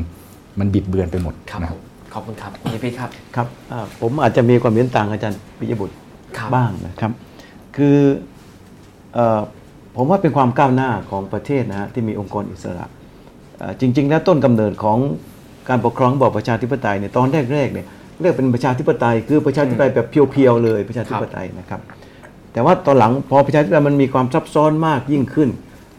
มันบิดเบือนไปหมดครับนะผมขอบคุณครับพี่พีชครับครับอ่าผมอาจจะมีความเห็นต่างอาจารย์ปิยบุตรครับบ้างนะครับ คือเอ่อผมว่าเป็นความก้าวหน้าของประเทศนะฮะที่มีองค์กรอิสระเอ่อจริง ๆ แล้วต้นกำเนิดของการปกครองระบอบประชาธิปไตยเนี่ยตอนแรกๆเนี่ย เรียกเป็นประชาธิปไตย คือประชาธิปไตยแบบเพียวๆเลยประชาธิปไตยนะครับ แต่ว่าตอนหลังพอประชาธิปไตยมันมีความซับซ้อนมากยิ่งขึ้น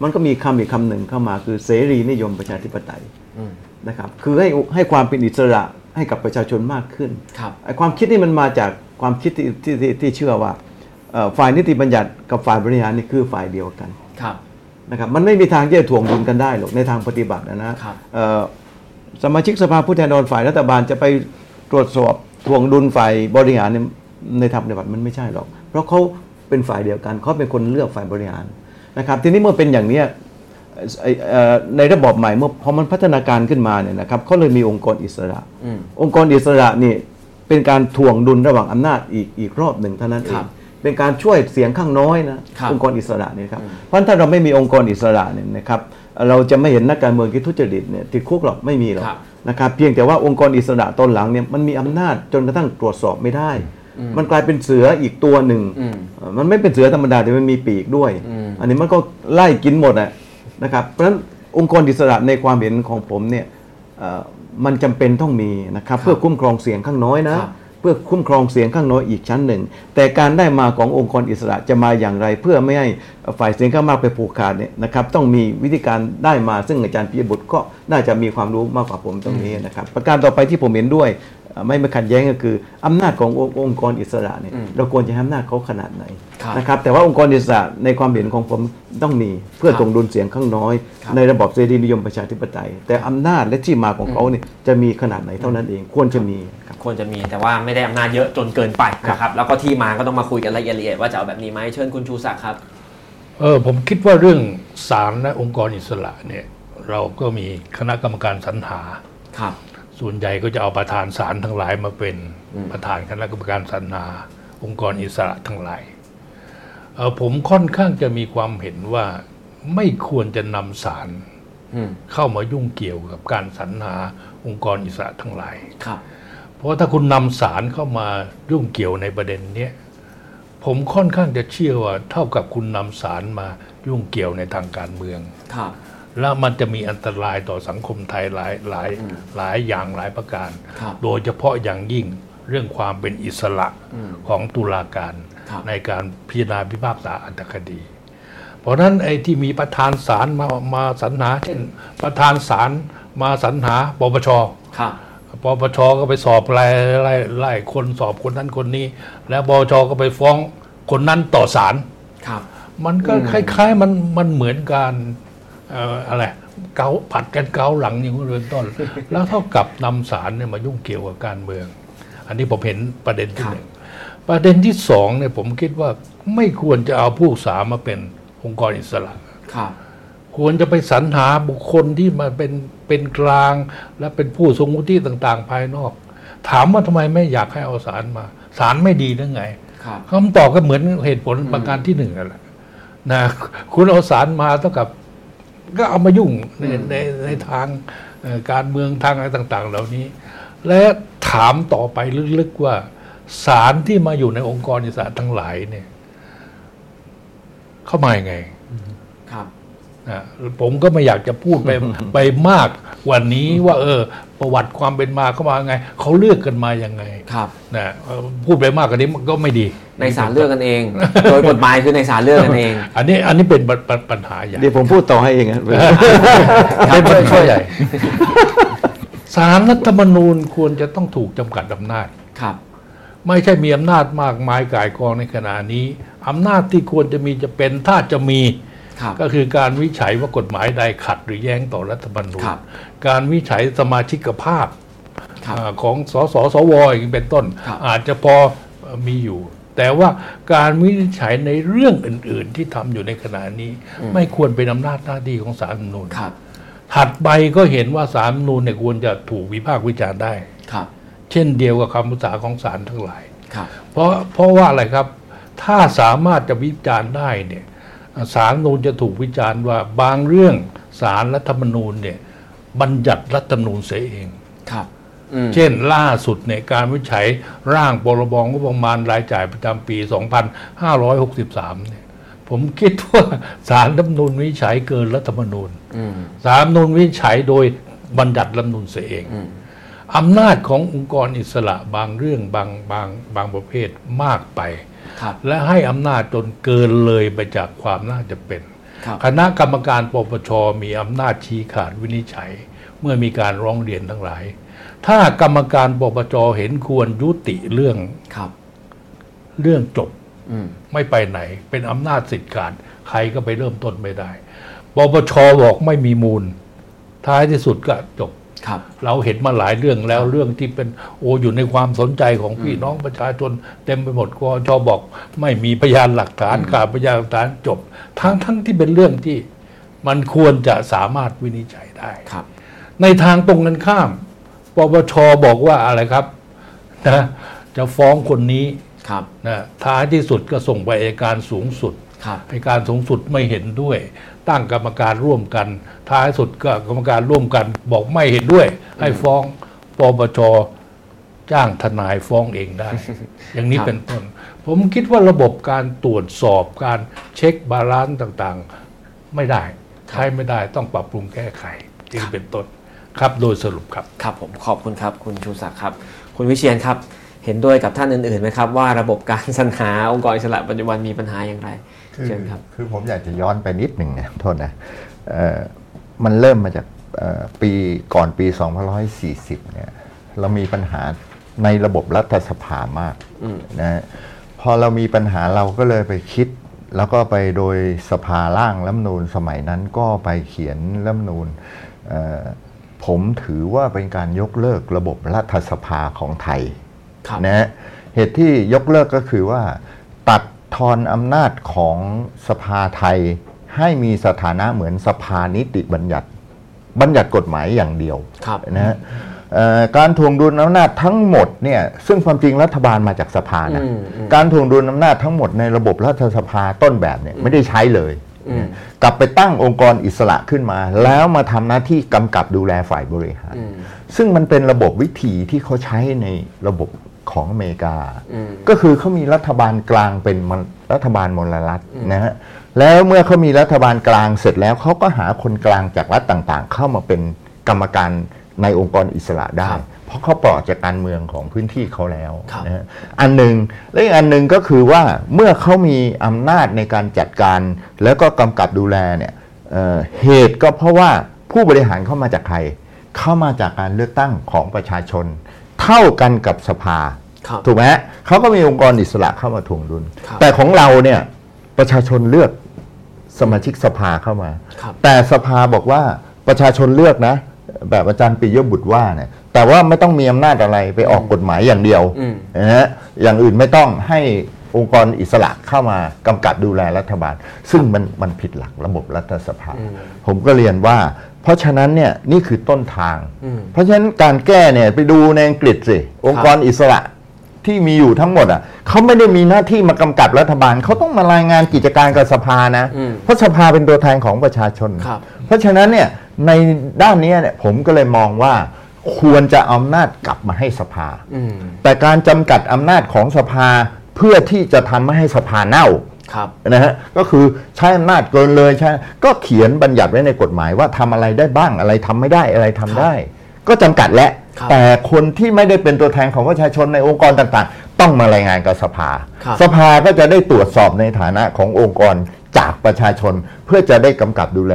มันก็มีคำอีกคำหนึ่งเข้ามาคือเสรีนิยมประชาธิปไตยอืมนะครับ คือให้ให้ความเป็นอิสระให้กับประชาชนมากขึ้นครับไอ้ความคิดนี่มันมาจากความคิดที่ที่ที่ที่เชื่อว่าเอ่อฝ่ายนิติบัญญัติกับฝ่ายบริหารนี่คือฝ่ายเดียวกันครับนะครับมันไม่มีทางที่จะถ่วงดุลกันได้หรอกในทางปฏิบัตินะนะครับเอ่อสมาชิกสภาผู้แทนราษฎรฝ่ายรัฐบาลจะไป ตรวจสอบถ่วงดุลฝ่ายบริหารเนี่ยในทางปฏิบัติมันไม่ใช่หรอก เพราะเขาเป็นฝ่ายเดียวกันเขาเป็นคนเลือกฝ่ายบริหารนะครับ ทีนี้เมื่อเป็นอย่างเนี้ยไอ้เอ่อในระบอบใหม่เมื่อพอมันพัฒนาการขึ้นมาเนี่ยนะครับเขาเลยมีองค์กรอิสระอืมองค์กรอิสระนี่เป็นการถ่วงดุลระหว่างอำนาจอีกอีกรอบหนึ่งเท่านั้นเอครังบเป็นการช่วยเสียงข้างน้อยนะครับองค์กรอิสระเนี่ยครับเพราะฉะนั้นถ้าเราไม่มีองค์กรอิสระเนี่ยนะครับเราจะไม่เห็นนักการเมืองที่ทุจริตเนี่ยติดคุกหรอกไม่มีหรอกครับ นะครับเพียงแต่ว่าองค์กรอิสระตอนหลังเนี่ยมันมีอำนาจจนกระทั่งตรวจสอบไม่ได้ มันกลายเป็นเสืออีกตัวหนึ่งอืมเอ่อมันไม่เป็นเสือธรรมดาแต่มันมีปีกด้วยอืมอันนี้มันก็ไล่กินหมดอะนะครับเพราะฉะนั้นองค์กรอิสระในความเห็นของผมเนี่ยเอ่อมันจำเป็นต้องมีนะครับเพื่อคุ้มครองเสียงข้างน้อยนะครับเพื่อคุ้มครองเสียงข้างน้อยอีกชั้นหนึ่ง แต่การได้มาขององค์กรอิสระจะมาอย่างไร เพื่อไม่ให้ฝ่ายเสียงข้างมากไปผูกขาดเนี่ยนะครับต้องมีวิธีการได้มาซึ่งอาจารย์ปิยบุตรก็น่าจะมีความรู้มากกว่าผมตรงนี้นะครับประการต่อไปที่ผมเห็นด้วยเอ่อไม่ไม่ขัดแย้งก็คืออำนาจขององค์องค์กรอิสระเนี่ยอืมเราควรจะให้อำนาจเขาขนาดไหนครับนะครับแต่ว่าองค์กรอิสระในความเห็นของผมต้องมีเพื่อครับส่งดุลเสียงข้างน้อยครับในระบอบเสรีนิยมประชาธิปไตย แต่อำนาจและที่มาของเขาเนี่ยจะมีขนาดไหนเท่านั้นเองควรจะมี ครับควรจะมีแต่ว่าไม่ได้อำนาจเยอะจนเกินไปนะครับ แล้วก็ที่มาก็ต้องมาคุยกันละเอียดละเอียดว่าจะเอาแบบนี้ไหมเชิญคุณชูศักดิ์ครับเออผมคิดว่าเรื่องศาลและองค์กรอิสระเนี่ยเราก็มีคณะกรรมการสรรหาครับ ส่วนใหญ่ก็จะเอาประธานศาลทั้งหลายมาเป็นอืมประธานคณะกรรมการสรรหา องค์กรอิสระทั้งหลายเออผมค่อนข้างจะมีความเห็นว่าไม่ควรจะนำศาลอืมเข้ามายุ่งเกี่ยวกับการสรรหาองค์กรอิสระทั้งหลายครับเพ ราะว่าถ้าคุณนำสารเข้ามายุ่งเกี่ยวในประเด็นเนี้ยผมค่อนข้างจะเชื่อว่า เท่ากับคุณนำสารมายุ่งเกี่ยวในทางการเมืองครับแล้วมันจะมีอันตรายต่อสังคมไทยหลายหลายอืมหลายอย่างหลายประการครับโดยเฉพาะอย่างยิ่งเรื่องความเป็นอิสระอืมของตุลาการครับในการพิจารณาพิพากษาอัตคดี เพราะฉะนั้นไอ้ที่มีประธานศาลมามาสรรหา เช่นประธานศาลมาสรรหาปปชครับ ปปชก็ไปสอบไล่ไล่ไล่คนสอบคนนั้นคนนี้ แล้วปปชก็ไปฟ้องคนนั้นต่อศาลครับ มันก็อืมคล้าย ๆ มันมันเหมือนการเอ่ออะไรเกาผัดกันเกาหลังอย่างนี้เป็นต้น แล้วเท่ากับนำศาลเนี่ยมายุ่งเกี่ยวกับการเมือง อันนี้ผมเห็นประเด็นที่หนึ่งประเด็นที่สองเนี่ยผมคิดว่าไม่ควรจะเอาผู้สามาเป็นองค์กรอิสระครับควรจะไปสรรหาบุคคลที่มาเป็น เป็นกลาง และเป็นผู้ทรงวุฒิต่าง ๆ ภายนอก ถามว่าทำไมไม่อยากให้เอาสารมา สารไม่ดีหรือไงครับคำตอบก็เหมือนเหตุผลประการที่หนึ่งนั่นแหละนะคุณเอาสารมาเท่ากับ ก็เอามายุ่งในอืมในในทางเอ่อการเมืองทางอะไรต่าง ๆ เหล่านี้ และถามต่อไปลึกๆว่าสารที่มาอยู่ในองค์กรอิสระทั้งหลายเนี่ย เข้ามายังไงครับ นะผมก็ไม่อยากจะพูดไปไปมากกว่านี้ว่าเออ ประวัติความเป็นมาเข้ามาไงเขาเลือกกันมายังไงครับนะเอ่อพูดไปมากกว่านี้มันก็ไม่ดี ในศาลเลือกกันเอง โดยกฎหมายคือในศาลเลือกกันเอง อันนี้อันนี้เป็นปัญปัญปัญหาใหญ่เดี๋ยวผมพูดต่อให้เองนะเป็นปัญหาใหญ่สารรัฐธรรมนูญควรจะต้องถูกจำกัดอำนาจครับ ไม่ใช่มีอำนาจมากมายก่ายกองในขณะนี้อำนาจที่ควรจะมีจะเป็นถ้าจะมีครับ ก็คือการวิจัยว่ากฎหมายใดขัดหรือแย้งต่อรัฐธรรมนูญครับการวิจัยสมาชิกภาพครับอาของสสสวอย่างนี้เป็นต้นครับอาจจะพอมีอยู่ แต่ว่าการวินิจฉัยในเรื่องอื่น ๆ ที่ทำอยู่ในขณะนี้ ไม่ควรเป็นอำนาจหน้าที่ของศาลรัฐธรรมนูญครับถัดไปก็เห็นว่าศาลรัฐธรรมนูญเนี่ยควรจะถูกวิพากษ์วิจารณ์ได้ครับ เช่นเดียวกับคำพิพากษาของศาลทั้งหลายครับเพราะเพราะว่าอะไรครับ ถ้าสามารถจะวิจารณ์ได้เนี่ย สารรัฐธรรมนูญจะถูกวิจารณ์ว่าบางเรื่องสารรัฐธรรมนูญเนี่ยบัญญัติรัฐธรรมนูญเสียเองครับอืมเช่นล่าสุดในยการวิจัยร่างพรบงบประมาณรายจ่ายประจำปี 2563เนี่ยผมคิดว่าสารรัฐธรรมนูญวิจัยเกินรัฐธรรมนูญอืมสารรัฐธรรมนูญวิจัยโดยบัญญัติรัฐธรรมนูญเสียเองอืมอำนาจขององค์กรอิสระบางเรื่องบางบางบางประเภทมากไปครับ และให้อำนาจจนเกินเลยไปจากความน่าจะเป็นครับคณะกรรมการปปชมีอำนาจชี้ขาดวินิจฉัย เมื่อมีการร้องเรียนทั้งหลาย ถ้ากรรมการปปชเห็นควรยุติเรื่องครับ เรื่องจบอืมไม่ไปไหน เป็นอำนาจสิทธิ์ขาดใครก็ไปเริ่มต้นไม่ได้ปปชบอกไม่มีมูล ท้ายที่สุดก็จบครับ เราเห็นมาหลายเรื่องแล้วเรื่องที่เป็นโออยู่ในความสนใจของพี่น้องประชาชน เต็มไปหมดกชบอก ไม่มีพยานหลักฐานขาดพยานหลักฐานจบ ทั้งทั้งที่เป็นเรื่องที่มันควรจะสามารถวินิจฉัยได้ครับ ในทางตรงกันข้ามปปชบอกว่าอะไรครับนะจะฟ้องคนนี้ครับนะท้ายที่สุดก็ส่งไปอัยการสูงสุดครับอัยการสูงสุดไม่เห็นด้วย ตั้งกรรมการร่วมกัน ท้ายสุดก็กรรมการร่วมกัน บอกไม่เห็นด้วย ให้ฟ้องปปชจ้างทนายฟ้องเองได้ อย่างนี้ครับเป็นต้น ผมคิดว่าระบบการตรวจสอบการ check balance ต่างๆ ไม่ได้ใช้ไม่ได้ต้องปรับปรุงแก้ไขจึงเป็นต้นครับโดยสรุปครับ ครับผมขอบคุณครับ คุณชูศักดิ์ครับ คุณวิเชียรครับ เห็นด้วยกับท่านอื่นๆไหมครับ ว่าระบบการสรรหาองค์กรอิสระปัจจุบันมีปัญหาอย่างไร คือเชิญครับคือผมอยากจะย้อนไปนิดหนึ่งนะโทษนะเอ่อมันเริ่มมาจากเอ่อปีก่อนปี2540 เนี่ย เรามีปัญหาในระบบรัฐสภามากอืมนะฮะพอเรามีปัญหาเราก็เลยไปคิด แล้วก็ไปโดยสภาร่างรัฐธรรมนูญสมัยนั้นก็ไปเขียนรัฐธรรมนูญเอ่อผมถือว่าเป็นการยกเลิกระบบรัฐสภาของไทยครับนะฮะเหตุที่ยกเลิกก็คือว่าตัด ทอนอำนาจของสภาไทยให้มีสถานะเหมือนสภานิติบัญญัติ บัญญัติกฎหมายอย่างเดียวครับนะฮะเอ่อการทวงดุลอำนาจทั้งหมดเนี่ยซึ่งความจริงรัฐบาลมาจากสภานะอืมอืมการทวงดุลอำนาจทั้งหมดในระบบรัฐสภาต้นแบบเนี่ยไม่ได้ใช้เลยอืมกลับไปตั้งองค์กรอิสระขึ้นมา แล้วมาทำหน้าที่กำกับดูแลฝ่ายบริหารอืมซึ่งมันเป็นระบบวิธีที่เขาใช้ในระบบ ของอเมริกาอืมก็คือเขามีรัฐบาลกลางเป็นมันรัฐบาลมลรัฐนะฮะแล้วเมื่อเขามีรัฐบาลกลางเสร็จแล้วเขาก็หาคนกลางจากรัฐต่างๆ เข้ามาเป็นกรรมการในองค์กรอิสระได้ครับเพราะเขาปลอดจากการเมืองของพื้นที่เขาแล้วครับนะฮะอันหนึ่งและอีกอันหนึ่งก็คือว่าเมื่อเขามีอำนาจในการจัดการ แล้วก็กำกับดูแลเนี่ยเอ่อเหตุก็เพราะว่าผู้บริหารเข้ามาจากใคร เข้ามาจากการเลือกตั้งของประชาชน เท่ากันกับสภาครับถูกไหมฮะเขาก็มีองค์กรอิสระเข้ามาทวงดุลครับแต่ของเราเนี่ยประชาชนเลือกสมาชิกสภาเข้ามาครับแต่สภาบอกว่าประชาชนเลือกนะ แบบอาจารย์ปิยบุตรว่าเนี่ยแต่ว่าไม่ต้องมีอำนาจอะไรไปออกกฎหมายอย่างเดียวอืมนะฮะอย่างอื่นไม่ต้องให้ องค์กรอิสระเข้ามากำกับดูแลรัฐบาล ซึ่งมันมันผิดหลักระบบรัฐสภาอืมผมก็เรียนว่า เพราะฉะนั้นเนี่ยนี่คือต้นทางอืมเพราะฉะนั้นการแก้เนี่ยไปดูในอังกฤษสิองค์กรอิสระที่มีอยู่ทั้งหมดอะเขาไม่ได้มีหน้าที่มากำกับรัฐบาลเขาต้องมารายงานกิจการกับสภานะอืมเพราะสภาเป็นตัวแทนของประชาชนครับเพราะฉะนั้นเนี่ยในด้านเนี้ยเนี่ยผมก็เลยมองว่าควรจะเอาอำนาจกลับมาให้สภาอืมแต่การจำกัดอำนาจของสภา เพื่อที่จะทำไม่ให้สภาเน่าครับนะฮะก็คือใช้อำนาจเกินเลยใช่ก็เขียนบัญญัติไว้ในกฎหมายว่าทำอะไรได้บ้างอะไรทำไม่ได้อะไรทำได้ ก็จำกัดแหละครับแต่คนที่ไม่ได้เป็นตัวแทนของประชาชนในองค์กรต่างๆ ต้องมารายงานกับสภาครับสภาก็จะได้ตรวจสอบในฐานะขององค์กรจากประชาชนเพื่อจะได้กำกับดูแล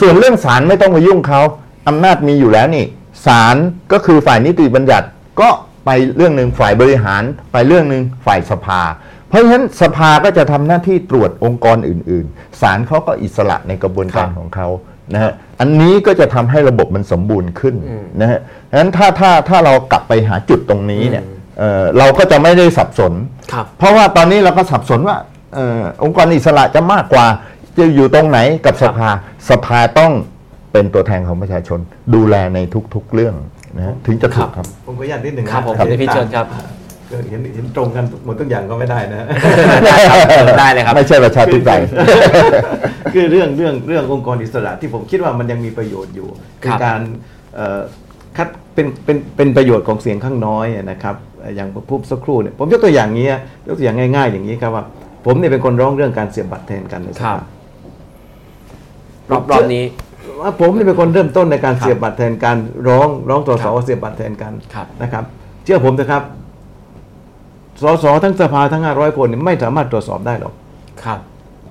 ส่วนเรื่องศาลไม่ต้องมายุ่งเขาอำนาจมีอยู่แล้วนี่ศาลก็คือฝ่ายนิติบัญญัติก็ ไปเรื่องหนึ่งฝ่ายบริหาร ไปเรื่องหนึ่งฝ่ายสภา เพราะฉะนั้นสภาก็จะทำหน้าที่ตรวจองค์กรอื่นๆศาลเขาก็อิสระในกระบวนการครับของเขานะฮะอันนี้ก็จะทำให้ระบบมันสมบูรณ์ขึ้นอืมนะฮะฉะนั้นถ้าถ้าถ้าเรากลับไปหาจุดตรงนี้เนี่ยอืมเอ่อเราก็จะไม่ได้สับสนครับเพราะว่าตอนนี้เราก็สับสนว่าเออองค์กรอิสระจะมากกว่าจะอยู่ตรงไหนกับสภาสภาต้องเป็นตัวแทนของประชาชนดูแลในทุกๆเรื่อง นะฮะถึงจะถูกครับ ผมขออนุญาตนิดหนึ่งนะครับผมครับเดี๋ยวพี่เชิญครับเกิดเห็นเห็นตรงกันหมดทุกอย่างก็ไม่ได้นะได้เลยครับ ไม่ใช่ประชาธิปไตยคือเรื่องเรื่องเรื่ององค์กรอิสระที่ผมคิดว่ามันยังมีประโยชน์อยู่คคืรัอบการเอ่อคัดเป็นเป็นเป็นประโยชน์ของเสียงข้างน้อยนะครับเอ่ออย่างพูดสักครู่เนี่ยผมยกตัวอย่างนี้ยกตัวอย่างง่าย ๆ อย่างนี้ครับว่า ผมเนี่ยเป็นคนร้องเรื่องการเสียบบัตรแทนกันในสครัภาบรอบรอบนี้ว่า ผมนี่เป็นคนเริ่มต้นในการเสียบบัตรแทนกันร้องร้องสสครับเสียบบัตรแทนกันครับนะครับ เชื่อผมนะครับสสทั้งสภาทั้ง500คนเนี่ยไม่สามารถตรวจสอบได้หรอกครับ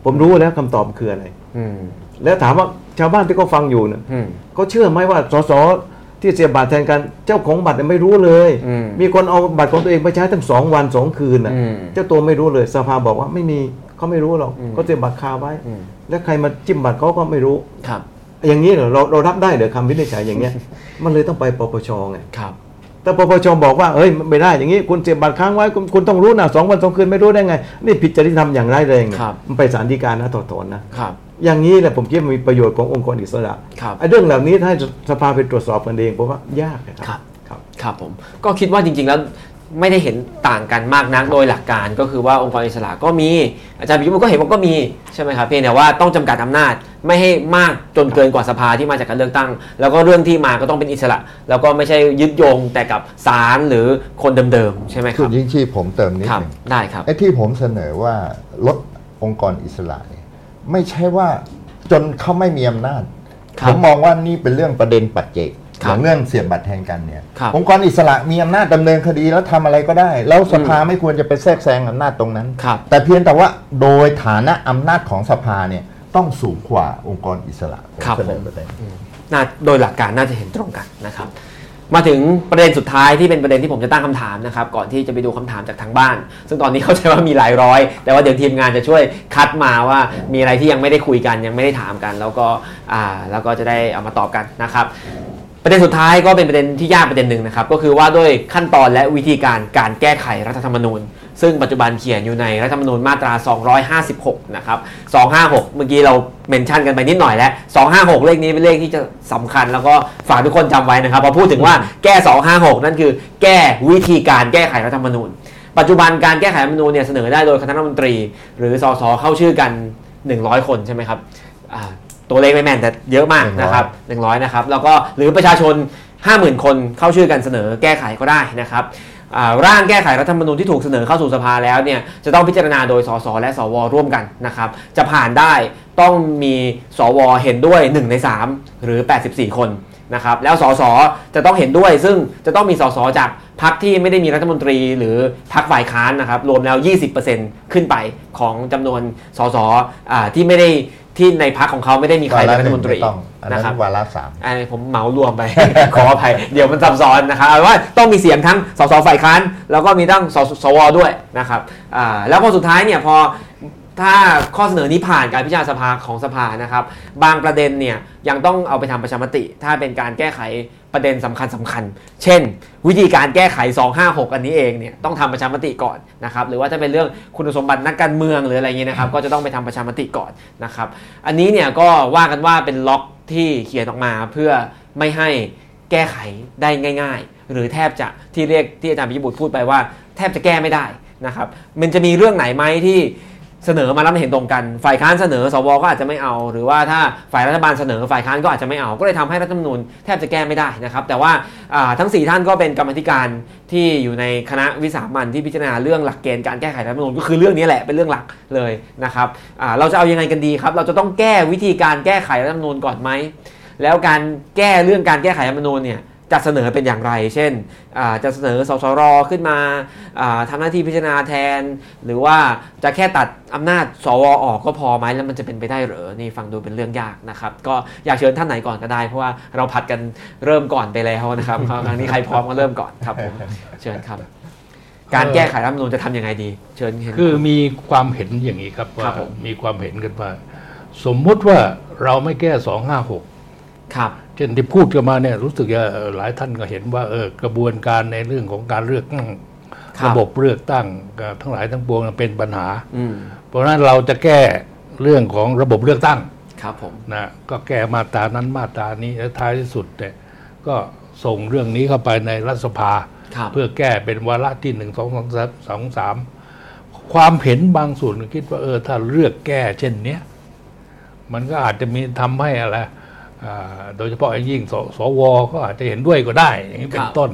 ผมรู้แล้วคำตอบคืออะไรอืมแล้วถามว่าชาวบ้านที่เขาฟังอยู่เนี่ยอืมเขาเชื่อไหมว่าสสที่เสียบบัตรแทนกันเจ้าของบัตรเนี่ยไม่รู้เลยอืมมีคนเอาบัตรของตัวเองไปใช้ทั้งสองวันสองคืนน่ะอืมเจ้าตัวไม่รู้เลยสภาบอกว่าไม่มีเขาไม่รู้หรอกอืมเขาเสียบบัตรคาไว้อืมแล้วใครมาจิ้มบัตรเขาก็ไม่รู้ครับ อย่างนี้เหรอเราเรารับได้เหรอคำวินิจฉัยอย่างเงี้ย มันเลยต้องไปปปชไงครับ แต่ปปชบอกว่าเฮ้ยไม่ได้อย่างนี้คุณเสียบบัตรค้างไว้คุณคุณต้องรู้นะสองวันสองคืนไม่รู้ได้ไง นี่ผิดจริยธรรมอย่างร้ายแรงไงครับมันไปศาลฎีกานะถอดถอนนะครับอย่างนี้แหละผมคิดว่ามีประโยชน์ขององค์กรอิสระครับไอ้เรื่องเหล่านี้ถ้าให้สภาไปตรวจสอบกันเองผมว่ายากนะคครัรับครับ ครับผมก็คิดว่าจริง ๆ แล้ว ไม่ได้เห็นต่างกันมากนักโดยหลักการก็คือว่าองค์กรอิสระก็มี อาจารย์ปิยบุตรก็เห็นว่าก็มีใช่ไหมครับเพียงแต่ว่าต้องจำกัดอำนาจไม่ให้มากจนเกินกว่าสภาที่มาจากการเลือกตั้ง แล้วก็เรื่องที่มาก็ต้องเป็นอิสระ แล้วก็ไม่ใช่ยึดโยงแต่กับศาลหรือคนเดิมๆใช่ไหมคคุรัณบยิ่งชีพผมเติมนิดครับหนึ่งได้ครับไอ้ที่ผมเสนอว่าลดองค์กรอิสระเนี่ยไม่ใช่ว่าจนเขาไม่มีอำนาจครัผบมมองว่านี่เป็นเรื่องประเด็นปัจเจกครับ อย่างเรื่องเสียบบัตรแทนกันเนี่ยครับองค์กรอิสระมีอำนาจดำเนินคดีแล้วทำอะไรก็ได้ แล้วสภาไม่ควรจะไปแทรกแซงอำนาจตรงนั้นครับแต่เพียงแต่ว่าโดยฐานะอำนาจของสภาเนี่ยต้องสูงกว่าองค์กรอิสระผมครับเสนอประเด็นน่าโดยหลักการน่าจะเห็นตรงกันนะครับ มาถึงประเด็นสุดท้ายที่เป็นประเด็นที่ผมจะตั้งคำถามนะครับก่อนที่จะไปดูคำถามจากทางบ้าน ซึ่งตอนนี้เข้าใจว่ามีหลายร้อย แต่ว่าเดี๋ยวทีมงานจะช่วยคัดมาว่ามีอะไรที่ยังไม่ได้คุยกันยังไม่ได้ถามกัน แล้วก็อ่าแล้วก็จะได้เอามาตอบกันนะครับ ประเด็นสุดท้ายก็เป็นประเด็นที่ยากประเด็นหนึ่งนะครับก็คือว่าด้วยขั้นตอนและวิธีการการแก้ไขรัฐธรรมนูญ ซึ่งปัจจุบันเขียนอยู่ในรัฐธรรมนูญมาตรา 256 นะครับ 256 เมื่อกี้เราเมนชั่นกันไปนิดหน่อยแล้ว 256 เลขนี้เป็นเลขที่จะสำคัญ แล้วก็ฝากทุกคนจำไว้นะครับพอพูดถึงว่าแก้ 256 นั่นคือ แก้วิธีการแก้ไขรัฐธรรมนูญ ปัจจุบันการแก้ไขรัฐธรรมนูญเนี่ยเสนอได้โดยคณะรัฐมนตรี หรือสสเข้าชื่อกัน 100 คนใช่ไหมครับ ตัวเลขไม่แม่นแต่เยอะมากนะครับ100นะครับแล้วก็หรือประชาชน 50,000 คนเข้าชื่อกันเสนอแก้ไขก็ได้นะครับอ่าร่างแก้ไขรัฐธรรมนูญที่ถูกเสนอเข้าสู่สภาแล้วเนี่ยจะต้องพิจารณาโดยสสและสวร่วมกันนะครับ จะผ่านได้ต้องมีสวเห็นด้วย 1 ใน 3 หรือ 84 คน นะครับแล้วสสจะต้องเห็นด้วย ซึ่งจะต้องมีสสจากพรรคที่ไม่ได้มีรัฐมนตรี หรือพรรคฝ่ายค้านนะครับรวมแล้ว 20%ขึ้นไปของจำนวนสสอ่าที่ไม่ได้ที่ในพรรคของเขาไม่ได้มีใครเป็นรัฐมนตรีวาระหงไต้องอันนั้นะครับนวาระสามอันนี้ผมเหมารวมไป ขออภัย เดี๋ยวมันซับซ้อนนะครับเอาเป็นว่าต้องมีเสียงทั้งสสฝ่ายค้าน แล้วก็มีตั้งสสวด้วยนะครับอ่าแล้วพอสุดท้ายเนี่ยพอ ถ้าข้อเสนอนี้ผ่านการพิจารณาสภาของสภานะครับ บางประเด็นเนี่ยยังต้องเอาไปทำประชามติ ถ้าเป็นการแก้ไขประเด็นสำคัญสคัญ เช่น วิธีการแก้ไข 256 อันนี้เองเนี่ยต้องทำประชามติก่อนนะครับหรือว่าถ้าเป็นเรื่องคุณสมบัตินักการเมืองหรืออะไรเงี้ยนะครับก็จะต้องไปทำประชามติก่อนนะครับอันนี้เนี่ยก็ว่ากันว่าเป็นล็อกที่เขียนออกมาเพื่อไม่ให้แก้ไขได้ง่าย ๆ หรือแทบจะที่เรียกที่อาจารย์ปิบุตรพูดไปว่า แทบจะแก้ไม่ได้นะครับมันจะมีเรื่องไหนไหมที่ เสนอมาแล้วไม่เห็นตรงกัน ฝ่ายค้านเสนอสวก็อาจจะไม่เอา หรือว่าถ้าฝ่ายรัฐบาลเสนอฝ่ายค้านก็อาจจะไม่เอา ก็เลยทำให้รัฐธรรมนูญแทบจะแก้ไม่ได้นะครับ แต่ว่าทั้ง 4 ท่านก็เป็นกรรมธิการที่อยู่ในคณะวิสามันที่พิจารณาเรื่องหลักเกณฑ์การแก้ไขรัฐธรรมนูญก็คือเรื่องนี้แหละเป็นเรื่องหลักเลยนะครับเราจะเอายังไงกันดีครับ เราจะต้องแก้วิธีการแก้ไขรัฐธรรมนูญก่อนไหมแล้วการแก้เรื่องการแก้ไขรัฐธรรมนูญเนี่ย จะเสนอเป็นอย่างไร เช่นอ่าจะเสนอสสรขึ้นมาอ่าทำหน้าที่พิจารณาแทน หรือว่าจะแค่ตัดอำนาจสวออกก็พอไหมแล้วมันจะเป็นไปได้เหรอนี่ฟังดูเป็นเรื่องยากนะครับ ก็อยากเชิญท่านไหนก่อนก็ได้ เพราะว่าเราผัดกันเริ่มก่อนไปแล้วนะครับครั้งนี้ใครพร้อมก็เริ่มก่อนครับผมเชิญครับ การแก้ไขรัฐธรรมนูญจะทำยังไงดี เชิญเห็นคือมีความเห็นอย่างนี้ครับครัว่าบผมมีความเห็นกันว่า สมมุติว่าเราไม่แก้สองห้าหกครับ เช่นที่พูดกันมาเนี่ยรู้สึกจะเอ่อหลายท่านก็เห็นว่าเออกระบวนการในเรื่องของการเลือกตั้งครับระบบเลือกตั้งเอ่อทั้งหลายทั้งปวงเป็นปัญหาอืมเพราะฉะนั้นเราจะแก้เรื่องของระบบเลือกตั้งครับผมนะก็แก้มาตรานั้นมาตรานี้แล้วท้ายที่สุดเนี่ยก็ส่งเรื่องนี้เข้าไปในรัฐสภาครับเพื่อแก้เป็นวาระที่หนึ่งสองสามสองสามความเห็นบางส่วนก็คิดว่าเออถ้าเลือกแก้เช่นเนี้ยมันก็อาจจะมีทำให้อะไรอ่า โดยเฉพาะอย่างยิ่งสสวก็อาจจะเห็นด้วยก็ได้ อย่างนี้เป็คนรับต้น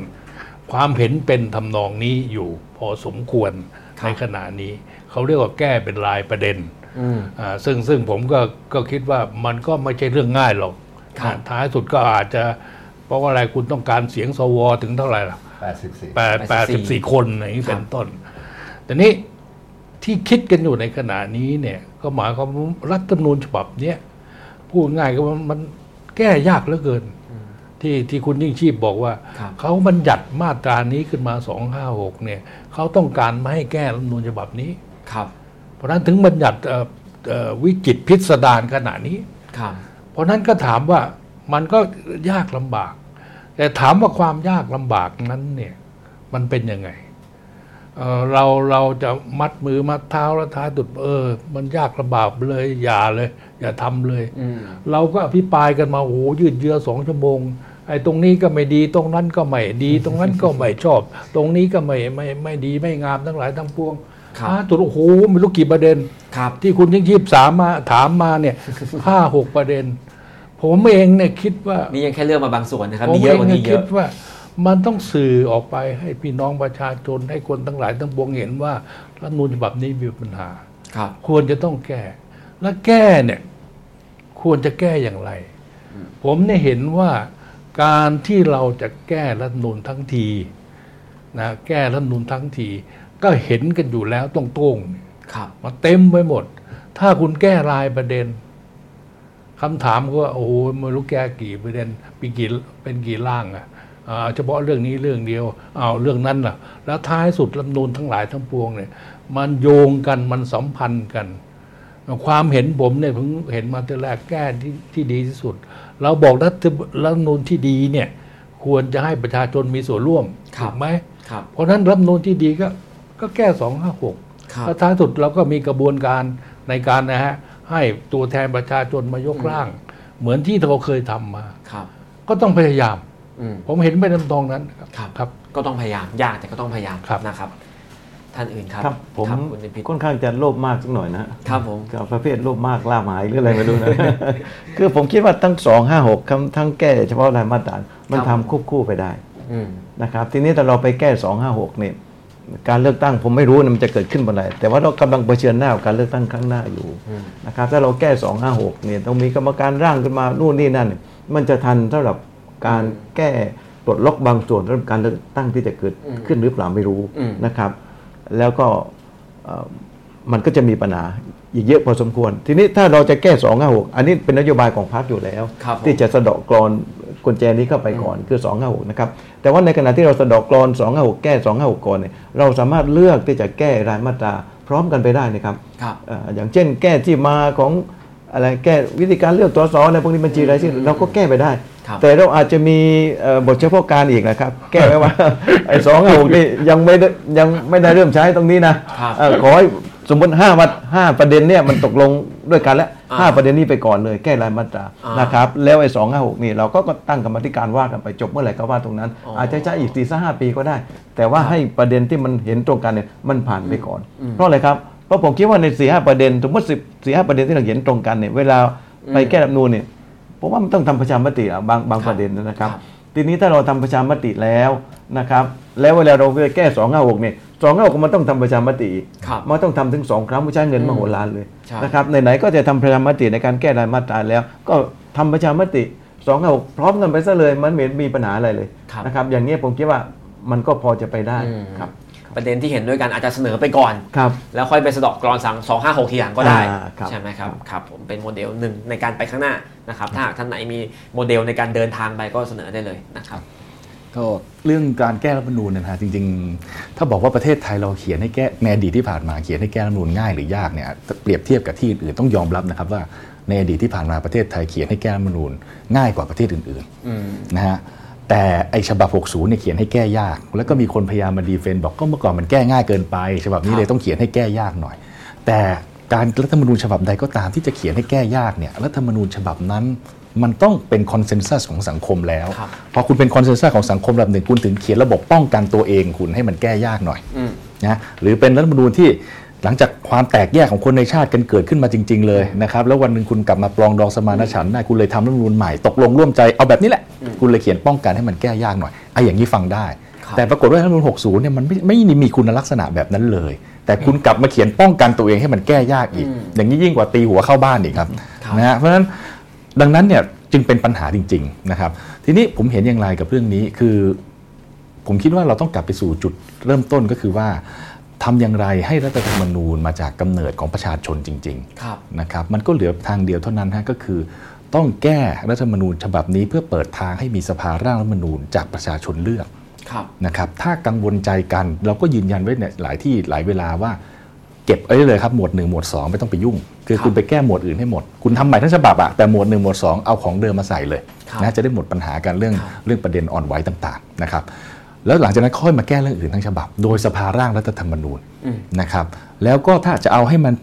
ความเห็นเป็นทำนองนี้อยู่พอสมควรครับในขณะนี้เขาเรียกว่าแก้เป็นรายประเด็นอืมอ่าซึ่งซึ่งผมก็ก็คิดว่ามันก็ไม่ใช่เรื่องง่ายหรอกครับท้ายสุดก็อาจจะ เพราะว่าอะไรคุณต้องการเสียงสวถึงเท่าไหร่ล่ะ84แปดแปดสิบสี่84คนอย่างนี้ครัเป็บนต้น แต่นี้ที่คิดกันอยู่ในขณะนี้เนี่ย ก็หมายความว่ารัฐธรรมนูญฉบับเนี้ยพูดง่ายก็ว่ามัน แก้ยากเหลือเกิน ที่ที่คุณยิ่งชีพบอกว่าครับเขาบัญญัติมาตรานี้ขึ้นมาสองห้าหกเนี่ยเขาต้องการไม่ให้แก้รัฐธรรมนูญฉบับนี้ครับ เพราะฉะนั้นถึงบัญญัติเอ่อเอ่อวิจิตรพิสดารขนาดนี้ครับเพราะฉะนั้นก็ถามว่ามันก็ยากลำบาก แต่ถามว่าความยากลำบากนั้นเนี่ยมันเป็นยังไง เอ่อเราเราจะมัดมือมัดเท้าแล้วท้ายตุดเออ มันยากลำบากเลย อย่าเลย อย่าทำเลยอืมเราก็อภิปรายกันมาโอ้โหยืดเยื้อสองชั่วโมงไอ้ตรงนี้ก็ไม่ดีตรงนั้นก็ไม่ดี ตรงนั้นก็ไม่ชอบ ตรงนี้ก็ไม่ไม่ไม่ดีไม่งามทั้งหลายทั้งปวงครับท้ายตุดโอ้โหไม่รู้กี่ประเด็นครับที่คุณยิ่งชีพสามมาถามมาเนี่ยห้าหกประเด็น ผมเองเนี่ยคิดว่านี่ยังแค่เลือกมาบางส่วนนะครับผมมีเยเออะงกว่าเนี่ยนี้เยคิดอะว่า มันต้องสื่อออกไปให้พี่น้องประชาชนให้คนทั้งหลายทั้งปวงเห็นว่ารัฐธรรมนูญฉบับนี้มีปัญหาครับ ควรจะต้องแก้ และแก้เนี่ย ควรจะแก้อย่างไร ผมเนี่ยเห็นว่าการที่เราจะแก้รัฐธรรมนูญทั้งทีนะแก้รัฐธรรมนูญทั้งที ก็เห็นกันอยู่แล้วตรงๆครับมาเต็มไปหมด ถ้าคุณแก้รายประเด็นคำถามก็ว่าโอ้โหไม่รู้แก้กี่ประเด็นเป็นกี่เป็นกี่ร่างอะอ่า เฉพาะเรื่องนี้เรื่องเดียวเอาเรื่องนั้นล่ะ แล้วท้ายสุดรัฐธรรมนูญทั้งหลายทั้งปวงเนี่ย มันโยงกันมันสัมพันธ์กัน ความเห็นผมเนี่ยผมเห็นมาแต่แรกแก้ที่ที่ดีที่สุด เราบอกรัฐรัฐธรรมนูญที่ดีเนี่ย ควรจะให้ประชาชนมีส่วนร่วมครับถูกไหมครับเพราะฉะนั้นรัฐธรรมนูญที่ดีก็ก็แก้สองห้าหกครับแล้วท้ายสุดเราก็มีกระบวนการในการนะฮะให้ตัวแทนประชาชนมายกร่าง เหมือนที่เราเคยทำมาครับก็ต้องพยายามอืม ผมเห็นไปตามตรงนั้นครับครับครับ ก็ต้องพยายามยากแต่ก็ต้องพยายามครับนะครับ ท่านอื่นครับครับผมคุณนิพิษค่อนข้างจะโลภมากสักหน่อยนะครับผมกับประเภทโลภมากล่าหมายหรืออะไรไม่รู้นะคือผมคิดว่าทั้งสองห้าหกทั้งแก้เฉพาะรายมาตรามันทำควบคู่ไปได้อืมนะครับ ทีนี้ถ้าเราไปแก้256เนี่ยการเลือกตั้งผมไม่รู้นะมันจะเกิดขึ้นเมื่อไหร่แต่ว่าเรากำลังเผชิญหน้ากับการเลือกตั้งครั้งหน้าอยู่อืมนะครับถ้าเราแก้ 256เนี่ยต้องมีกรรมการร่างขึ้นมานู่นนี่นั่นเนี่ยมันจะทันสำหรับ การแก้ปลดล็อกบางส่วนสำหรับการเลือกตั้งที่จะเกิดขึ้นหรือเปล่าไม่รู้อืมนะครับ แล้วก็เอ่อมันก็จะมีปัญหาอีกเยอะพอสมควร ทีนี้ถ้าเราจะแก้256อันนี้เป็นนโยบายของพรรคอยู่แล้วครับผมที่จะสะเดาะกรอนกุญแจนี้เข้าไปก่อนคือ256นะครับแต่ว่าในขณะที่เราสะเดาะกรอน256แก้256ก่อนเนี่ยเราสามารถเลือกที่จะแก้รายมาตราพร้อมกันไปได้นะครับครับเอ่ออย่างเช่น แก้ที่มาของอะไรแก้วิธีการเลือกตัวสอในพวกนี้บัญชีรายชื่อเราก็แก้ไปได้ครับ แต่เราอาจจะมีเอ่อบทเฉพาะการอีกนะครับ แก้ไว้ว่าไอ้สองหกนี่ยังไม่ได้ยังไม่ได้เริ่มใช้ตรงนี้นะครับเอ่อขอให้สมมติห้าวัดห้าประเด็นเนี่ยมันตกลงด้วยกันแล้วอ่าห้าประเด็นนี้ไปก่อนเลยแก้รายมาตราอ่านนะครับ แล้วไอ้สองห้าหกนี่เราก็ก็ตั้งกรรมาธิการว่ากันไปจบเมื่อไหร่ก็ว่าตรงนั้นอ๋อออาจจะใช้อีกสี่ห้าปีก็ได้ แต่ว่าให้ประเด็นที่มันเห็นตรงกันเนี่ยมันผ่านไปก่อน เพราะอะไรครับเพราะผมคิดว่าในสี่ห้าประเด็นสมมติสิบสี่ห้าประเด็นที่เราเห็นตรงกันเนี่ยเวลาไปแก้รัฐธรรมนูญเนี่ย ผมว่ามันต้องทำประชามติอะบางบางครับประเด็นนะครับครับ ทีนี้ถ้าเราทำประชามติแล้วนะครับ แล้วเวลาเราไปแก้2 5 6เนี่ย2 5 6มันต้องทำประชามติอีกครับมันต้องทำถึงสองครั้งไม่ใช้เงินมโหฬารเลยใช่นะครับไหนๆก็จะทำประชามติในการแก้รายมาตราแล้ว ก็ทำประชามติ2 5 6พร้อมกันไปซะเลยมันไม่เห็นมีปัญหาอะไรเลยครับนะครับ อย่างนี้ผมคิดว่ามันก็พอจะไปได้อืมครับ ประเด็นที่เห็นด้วยกันอาจจะเสนอไปก่อนครับแล้วค่อยไปสะเดอกกรอนสั่ง2 5 6ทีหลังก็ได้อ่าครับใช่ไหมครับครับครับผมเป็นโมเดลหนึ่งในการไปข้างหน้านะครับถ้าหากท่านไหนมีโมเดลในการเดินทางไปก็เสนอได้เลยนะครับก็เรื่องการแก้รัฐธรรมนูญเนยนะฮะจริง ๆ ถ้าบอกว่าประเทศไทยเราเขียนให้แก้ในอดีตที่ผ่านมาเขียนให้แก้รัฐธรรมนูญง่ายหรือยากเนี่ยเปรียบเทียบกับที่อื่นๆต้องยอมรับนะครับว่าในอดีตที่ผ่านมาประเทศไทยเขียนให้แก้รัฐธรรมนูญง่ายกว่าประเทศอื่นอืมๆนะฮะ แต่ไอฉบับ 60 เนี่ยเขียนให้แก้ยาก แล้วก็มีคนพยายามมาดีเฟนต์บอกก็เมื่อก่อนมันแก้ง่ายเกินไป ฉบับนี้เลยต้องเขียนให้แก้ยากหน่อย แต่การรัฐธรรมนูญฉบับใดก็ตามที่จะเขียนให้แก้ยากเนี่ยรัฐธรรมนูญฉบับนั้น มันต้องเป็นคอนเซนแซสของสังคมแล้วครับพอคุณเป็นคอนเซนแซสของสังคมระดับหนึ่งคุณถึงเขียนระบบป้องกันตัวเองคุณให้มันแก้ยากหน่อยอืมนะหรือเป็นรัฐธรรมนูญที่ หลังจากความแตกแยกของคนในชาติกันเกิดขึ้นมาจริง ๆ เลยนะครับแล้ววันหนึ่งคุณกลับมาปรองดองสมานฉันท์ได้คุณเลยทำรัฐธรรมนูญใหม่ตกลงร่วมใจเอาแบบนี้แหละ คุณเลยเขียนป้องกันให้มันแก้ยากหน่อยไอ้อย่างนี้ฟังได้ ครับ แต่ปรากฏว่ารัฐธรรมนูญ60เนี่ยมันไม่ไม่มีคุณลักษณะแบบนั้นเลย แต่คุณกลับมาเขียนป้องกันตัวเองให้มันแก้ยากอีกอย่างนี้ยิ่งกว่าตีหัวเข้าบ้านอีกครับครับ นะฮะเพราะฉะนั้นดังนั้นเนี่ยจึงเป็นปัญหาจริง ๆ นะครับ ทีนี้ผมเห็นอย่างไรกับเรื่องนี้คือ ผมคิดว่าเราต้องกลับไปสู่จุดเริ่มต้นก็คือว่า ทำอย่างไรให้รัฐธรรมนูญมาจากกำเนิดของประชาชนจริงๆครับนะครับมันก็เหลือทางเดียวเท่านั้นฮะก็คือ ต้องแก้รัฐธรรมนูญฉบับนี้เพื่อเปิดทางให้มีสภาร่างรัฐธรรมนูญจากประชาชนเลือกครับนะครับถ้ากังวลใจกันเราก็ยืนยันไว้ในหลายที่หลายเวลาว่า เก็บไว้เลยครับหมวด 1 หมวด 2 ไม่ต้องไปยุ่ง คือครับคุณไปแก้หมวดอื่นให้หมด คุณทำใหม่ทั้งฉบับอะแต่หมวด 1 หมวด 2 เอาของเดิมมาใส่เลยครับนะจะได้หมดปัญหากันเรื่องครับเรื่องประเด็นอ่อนไหวต่างๆนะครับ แล้วหลังจากนั้นค่อยมาแก้เรื่องอื่นทั้งฉบับ โดยสภาร่างรัฐธรรมนูญอืมนะครับ แล้วก็ถ้าจะเอาให้มัน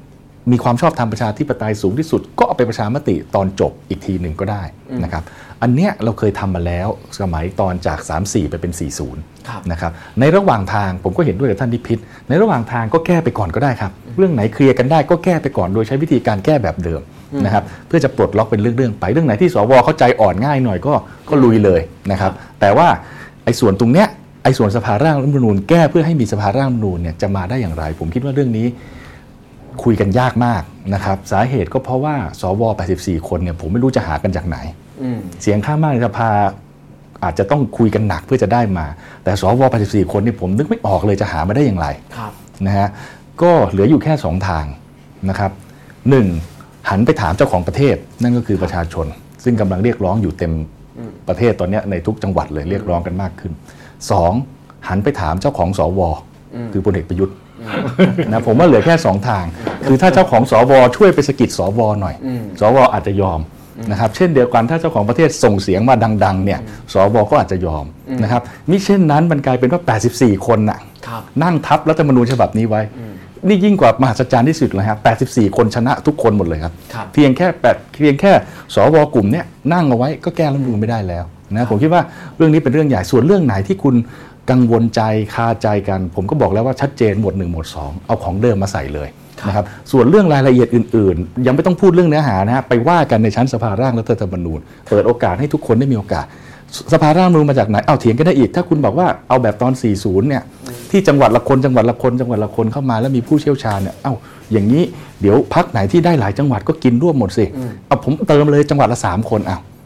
มีความชอบธรรมประชาธิปไตยสูงที่สุด ก็เอาไปประชามติตอนจบอีกทีหนึ่งก็ได้นะครับ อันเนี้ยเราเคยทำมาแล้วสมัยตอนจาก 3-4 ไปเป็น 40ครับนะครับ ในระหว่างทางผมก็เห็นด้วยกับท่านนิพิษในระหว่างทางก็แก้ไปก่อนก็ได้ครับ เรื่องไหนเคลียร์กันได้ก็แก้ไปก่อนโดยใช้วิธีการแก้แบบเดิมนะครับเพื่อจะปลดล็อกเป็นเรื่องๆไปเรื่องไหนที่สวเข้าใจอ่อนง่ายหน่อยก็ก็ลุยเลยนะครับ แต่ว่าไอ้ส่วนตรงเนี้ย ไอ้ส่วนสภาร่างรัฐธรรมนูญแก้เพื่อให้มีสภาร่างรัฐธรรมนูญเนี่ยจะมาได้อย่างไร ผมคิดว่าเรื่องนี้คุยกันยากมากนะครับ สาเหตุก็เพราะว่าสว 84 คนเนี่ยผมไม่รู้จะหากันจากไหนอืมเสียงข้างมากในสภาอาจจะต้องคุยกันหนักเพื่อจะได้มา แต่สว 84 คนนี่ผมนึกไม่ออกเลยจะหามาได้อย่างไรครับนะฮะก็เหลืออยู่แค่ 2 ทางนะครับหนึ่งหันไปถามเจ้าของประเทศนั่นก็คือประชาชน ซึ่งกำลังเรียกร้องอยู่เต็มประเทศตอนเนี้ยในทุกจังหวัดเลยเรียกร้องกันมากขึ้น สองหันไปถามเจ้าของสวคือพลเอกประยุทธ์นะผมว่าเหลือแค่สองทาง คือถ้าเจ้าของสวช่วยไปสะกิดสวหน่อย สวอาจจะยอมนะครับเช่นเดียวกันถ้าเจ้าของประเทศส่งเสียงมาดังๆเนี่ยสวก็อาจจะยอมนะครับมิเช่นนั้นมันกลายเป็นว่า 84 คนน่ะครับนั่งทับรัฐธรรมนูญฉบับนี้ไว้ นี่ยิ่งกว่ามหัศจรรย์ที่สุดเลยครับ84 คนชนะทุกคนหมดเลยครับครับเพียงแค่แปดเพียงแค่สวกลุ่มเนี้ยนั่งเอาไว้ก็แก้รัฐธรรมนูญไม่ได้แล้ว นะผมคิดว่าเรื่องนี้เป็นเรื่องใหญ่ส่วนเรื่องไหนที่คุณกังวลใจคาใจกัน ผมก็บอกแล้วว่าชัดเจนหมวดหนึ่งหมวดสองเอาของเดิมมาใส่เลยนะครับส่วนเรื่องรายละเอียดอื่น ๆ ยังไม่ต้องพูดเรื่องเนื้อหานะฮะไปว่ากันในชั้นสภาร่างรัฐธรรมนูญ เปิดโอกาสให้ทุกคนได้มีโอกาส สภาร่างรัฐธรรมนูญมาจากไหนเอาเถียงกันได้อีก ถ้าคุณบอกว่าเอาแบบตอน 40 เนี่ยที่จังหวัดละคนจังหวัดละคนจังหวัดละคนเข้ามาแล้วมีผู้เชี่ยวชาญเนี่ยเอ้าอย่างนี้เดี๋ยวพักไหนที่ได้หลายจังหวัดก็กินร่วมหมดสิเอาผมเติมเลยจังหวัดละสามคนเอาอืม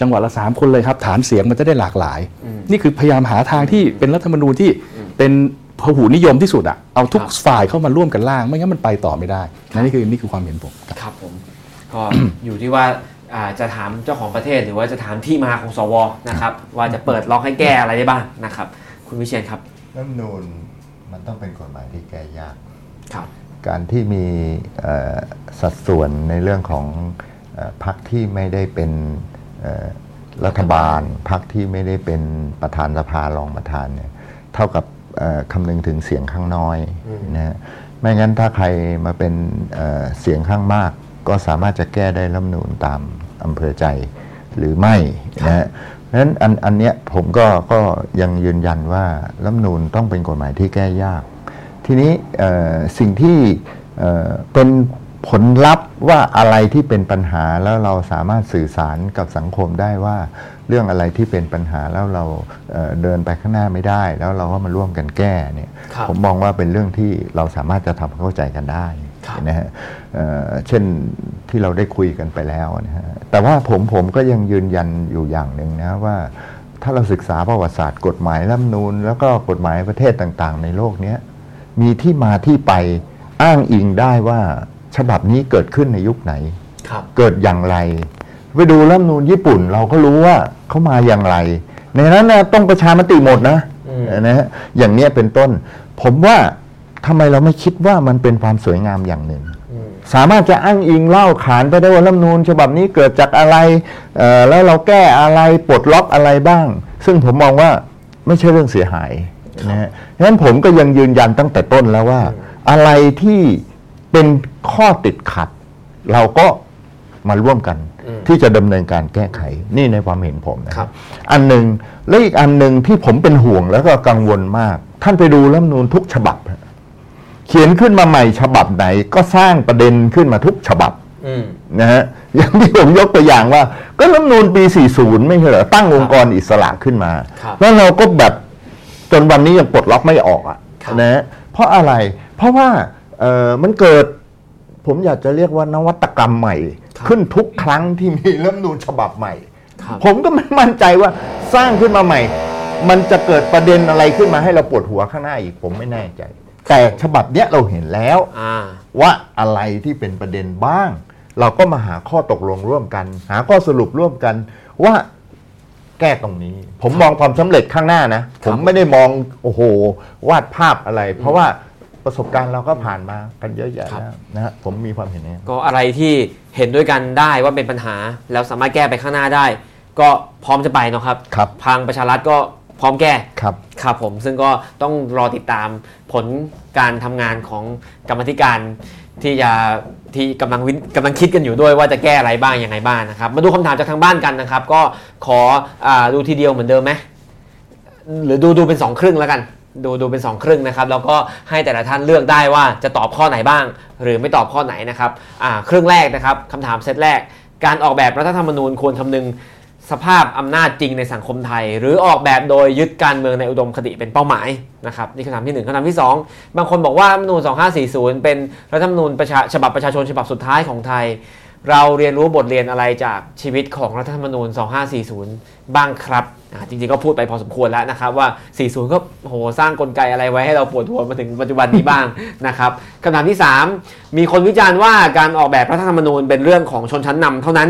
จังหวัดละสามคนเลยครับ ฐานเสียงมันจะได้หลากหลาย นี่คือพยายามหาทางที่เป็นรัฐธรรมนูญที่เป็นพหูนิยมที่สุดอะเอาทุกครับฝ่ายเข้ามาร่วมกันร่าง ไม่งั้นมันไปต่อไม่ได้นะนี่คือนี่คือความเห็นผมครับครับผมก็อยู่ที่ว่าอ่าจะถามเจ้าของประเทศหรือว่าจะถามที่มาของสวนะครับว่าจะเปิดล็อกให้แก้อะไรได้บ้างนะครับ คุณวิเชียนครับรัฐธรรมนูญมันต้องเป็นกฎหมายที่แก้ยากครับ การที่มีเอ่อสัดส่วนในเรื่องของเอ่อพรรคที่ไม่ได้เป็นเอ่อ รัฐบาลพรรคที่ไม่ได้เป็นประธานสภารองประธานเนี่ยเท่ากับเอ่อคำนึงถึงเสียงข้างน้อยนะฮะไม่งั้นถ้าใครมาเป็นเอ่อเสียงข้างมาก ก็สามารถจะแก้ได้รัฐธรรมนูญตามอำเภอใจหรือไม่นะฮะเพราะฉะนั้นอันอันเนี้ยผมก็ก็ยังยืนยันว่ารัฐธรรมนูญต้องเป็นกฎหมายที่แก้ยาก ทีนี้เอ่อสิ่งที่เอ่อเป็น ผลลัพธ์ว่าอะไรที่เป็นปัญหาแล้วเราสามารถสื่อสารกับสังคมได้ว่า เรื่องอะไรที่เป็นปัญหาแล้วเราเอ่อเดินไปข้างหน้าไม่ได้ แล้วเราก็มาร่วมกันแก้เนี่ยครับผมมองว่าเป็นเรื่องที่เราสามารถจะทำเข้าใจกันได้ครับนะฮะเอ่อเช่นที่เราได้คุยกันไปแล้วนะฮะแต่ว่าผมผมก็ยังยืนยันอยู่อย่างหนึ่งนะว่าถ้าเราศึกษาประวัติศาสตร์กฎหมายรัฐธรรมนูญแล้วก็กฎหมายประเทศต่างๆ ในโลกเนี้ยมีที่มาที่ไปอ้างอิงได้ว่า ฉบับนี้เกิดขึ้นในยุคไหนครับเกิดอย่างไร ไปดูรัฐธรรมนูญญี่ปุ่นเราก็รู้ว่าเขามาอย่างไร ในนั้นนะต้องประชามติหมดนะอืมนะฮะอย่างเนี้ยเป็นต้น ผมว่าทำไมเราไม่คิดว่ามันเป็นความสวยงามอย่างหนึ่งอืมสามารถจะอ้างอิงเล่าขานไปได้ว่ารัฐธรรมนูญฉบับนี้เกิดจากอะไรเอ่อแล้วเราแก้อะไรปลดล็อกอะไรบ้าง ซึ่งผมมองว่าไม่ใช่เรื่องเสียหายนะฮะฉะนั้นผมก็ยังยืนยันตั้งแต่ต้นแล้วว่า อะไรที่ เป็นข้อติดขัด เราก็มาร่วมกันอืมที่จะดำเนินการแก้ไขนี่ในความเห็นผมนะครับ อันหนึ่งและอีกอันหนึ่งที่ผมเป็นห่วงแล้วก็กังวลมาก ท่านไปดูรัฐธรรมนูญทุกฉบับ เขียนขึ้นมาใหม่ฉบับไหน ก็สร้างประเด็นขึ้นมาทุกฉบับอืมนะฮะอย่างที่ผมยกตัวอย่างว่า ก็รัฐธรรมนูญปี 40 ไม่ใช่เหรอตั้งองค์กรอิสระขึ้นมาครับแล้วเราก็แบบจนวันนี้ยังปลดล็อกไม่ออกอะครับนะฮะเพราะอะไร เพราะว่าเออ มันเกิดผมอยากจะเรียกว่านวัตกรรมใหม่ ขึ้นทุกครั้งที่มีรัฐธรรมนูญฉบับใหม่ครับผมก็ไม่มั่นใจว่าสร้างขึ้นมาใหม่ มันจะเกิดประเด็นอะไรขึ้นมาให้เราปวดหัวข้างหน้าอีกผมไม่แน่ใจ แต่ฉบับเนี้ยเราเห็นแล้วอ่าว่าอะไรที่เป็นประเด็นบ้าง เราก็มาหาข้อตกลงร่วมกัน หาข้อสรุปร่วมกันว่าแก้ตรงนี้ ผมมองความสำเร็จข้างหน้านะ ผมไม่ได้มองโอ้โหวาดภาพอะไร เพราะว่า ประสบการณ์เราก็ผ่านมากันเยอะแยะครับแล้วนะฮะผมมีความเห็นอย่างนี้ก็อะไรที่เห็นด้วยกันได้ว่าเป็นปัญหา แล้วสามารถแก้ไปข้างหน้าได้ ก็พร้อมจะไปเนาะครับครับทางประชารัฐก็พร้อมแก้ครับครับผมซึ่งก็ต้องรอติดตามผลการทำงานของกรรมธิการที่จะที่กำลังวิกำลังคิดกันอยู่ด้วยว่าจะแก้อะไรบ้างยังไงบ้างนะครับ มาดูคำถามจากทางบ้านกันนะครับ ก็ขออาดูทีเดียวเหมือนเดิมไหมหรือดูดูเป็นสองครึ่งแล้วกัน ดูดูเป็นสองครึ่งนะครับแล้วก็ให้แต่ละท่านเลือกได้ว่าจะตอบข้อไหนบ้าง หรือไม่ตอบข้อไหนนะครับอ่าครึ่งแรกนะครับคำถามเซตแรก การออกแบบรัฐธรรมนูญควรคำนึงสภาพอำนาจจริงในสังคมไทย หรือออกแบบโดยยึดการเมืองในอุดมคติเป็นเป้าหมายนะครับนี่คำถามที่หนึ่งคำถามที่สองบางคนบอกว่ารัฐธรรมนูญ2540 เป็นรัฐธรรมนูญฉบับประชาชนฉบับสุดท้ายของไทย เราเรียนรู้บทเรียนอะไรจากชีวิตของรัฐธรรมนูญ 2540 บ้างครับ จริงๆก็พูดไปพอสมควรแล้วนะครับว่า 40 ก็โหสร้างกลไกอะไรไว้ให้เราปวดหัวมาถึงปัจจุบันนี้บ้างนะครับคำถามที่ 3 มีคนวิจารณ์ว่าการออกแบบรัฐธรรมนูญเป็นเรื่องของชนชั้นนำเท่านั้น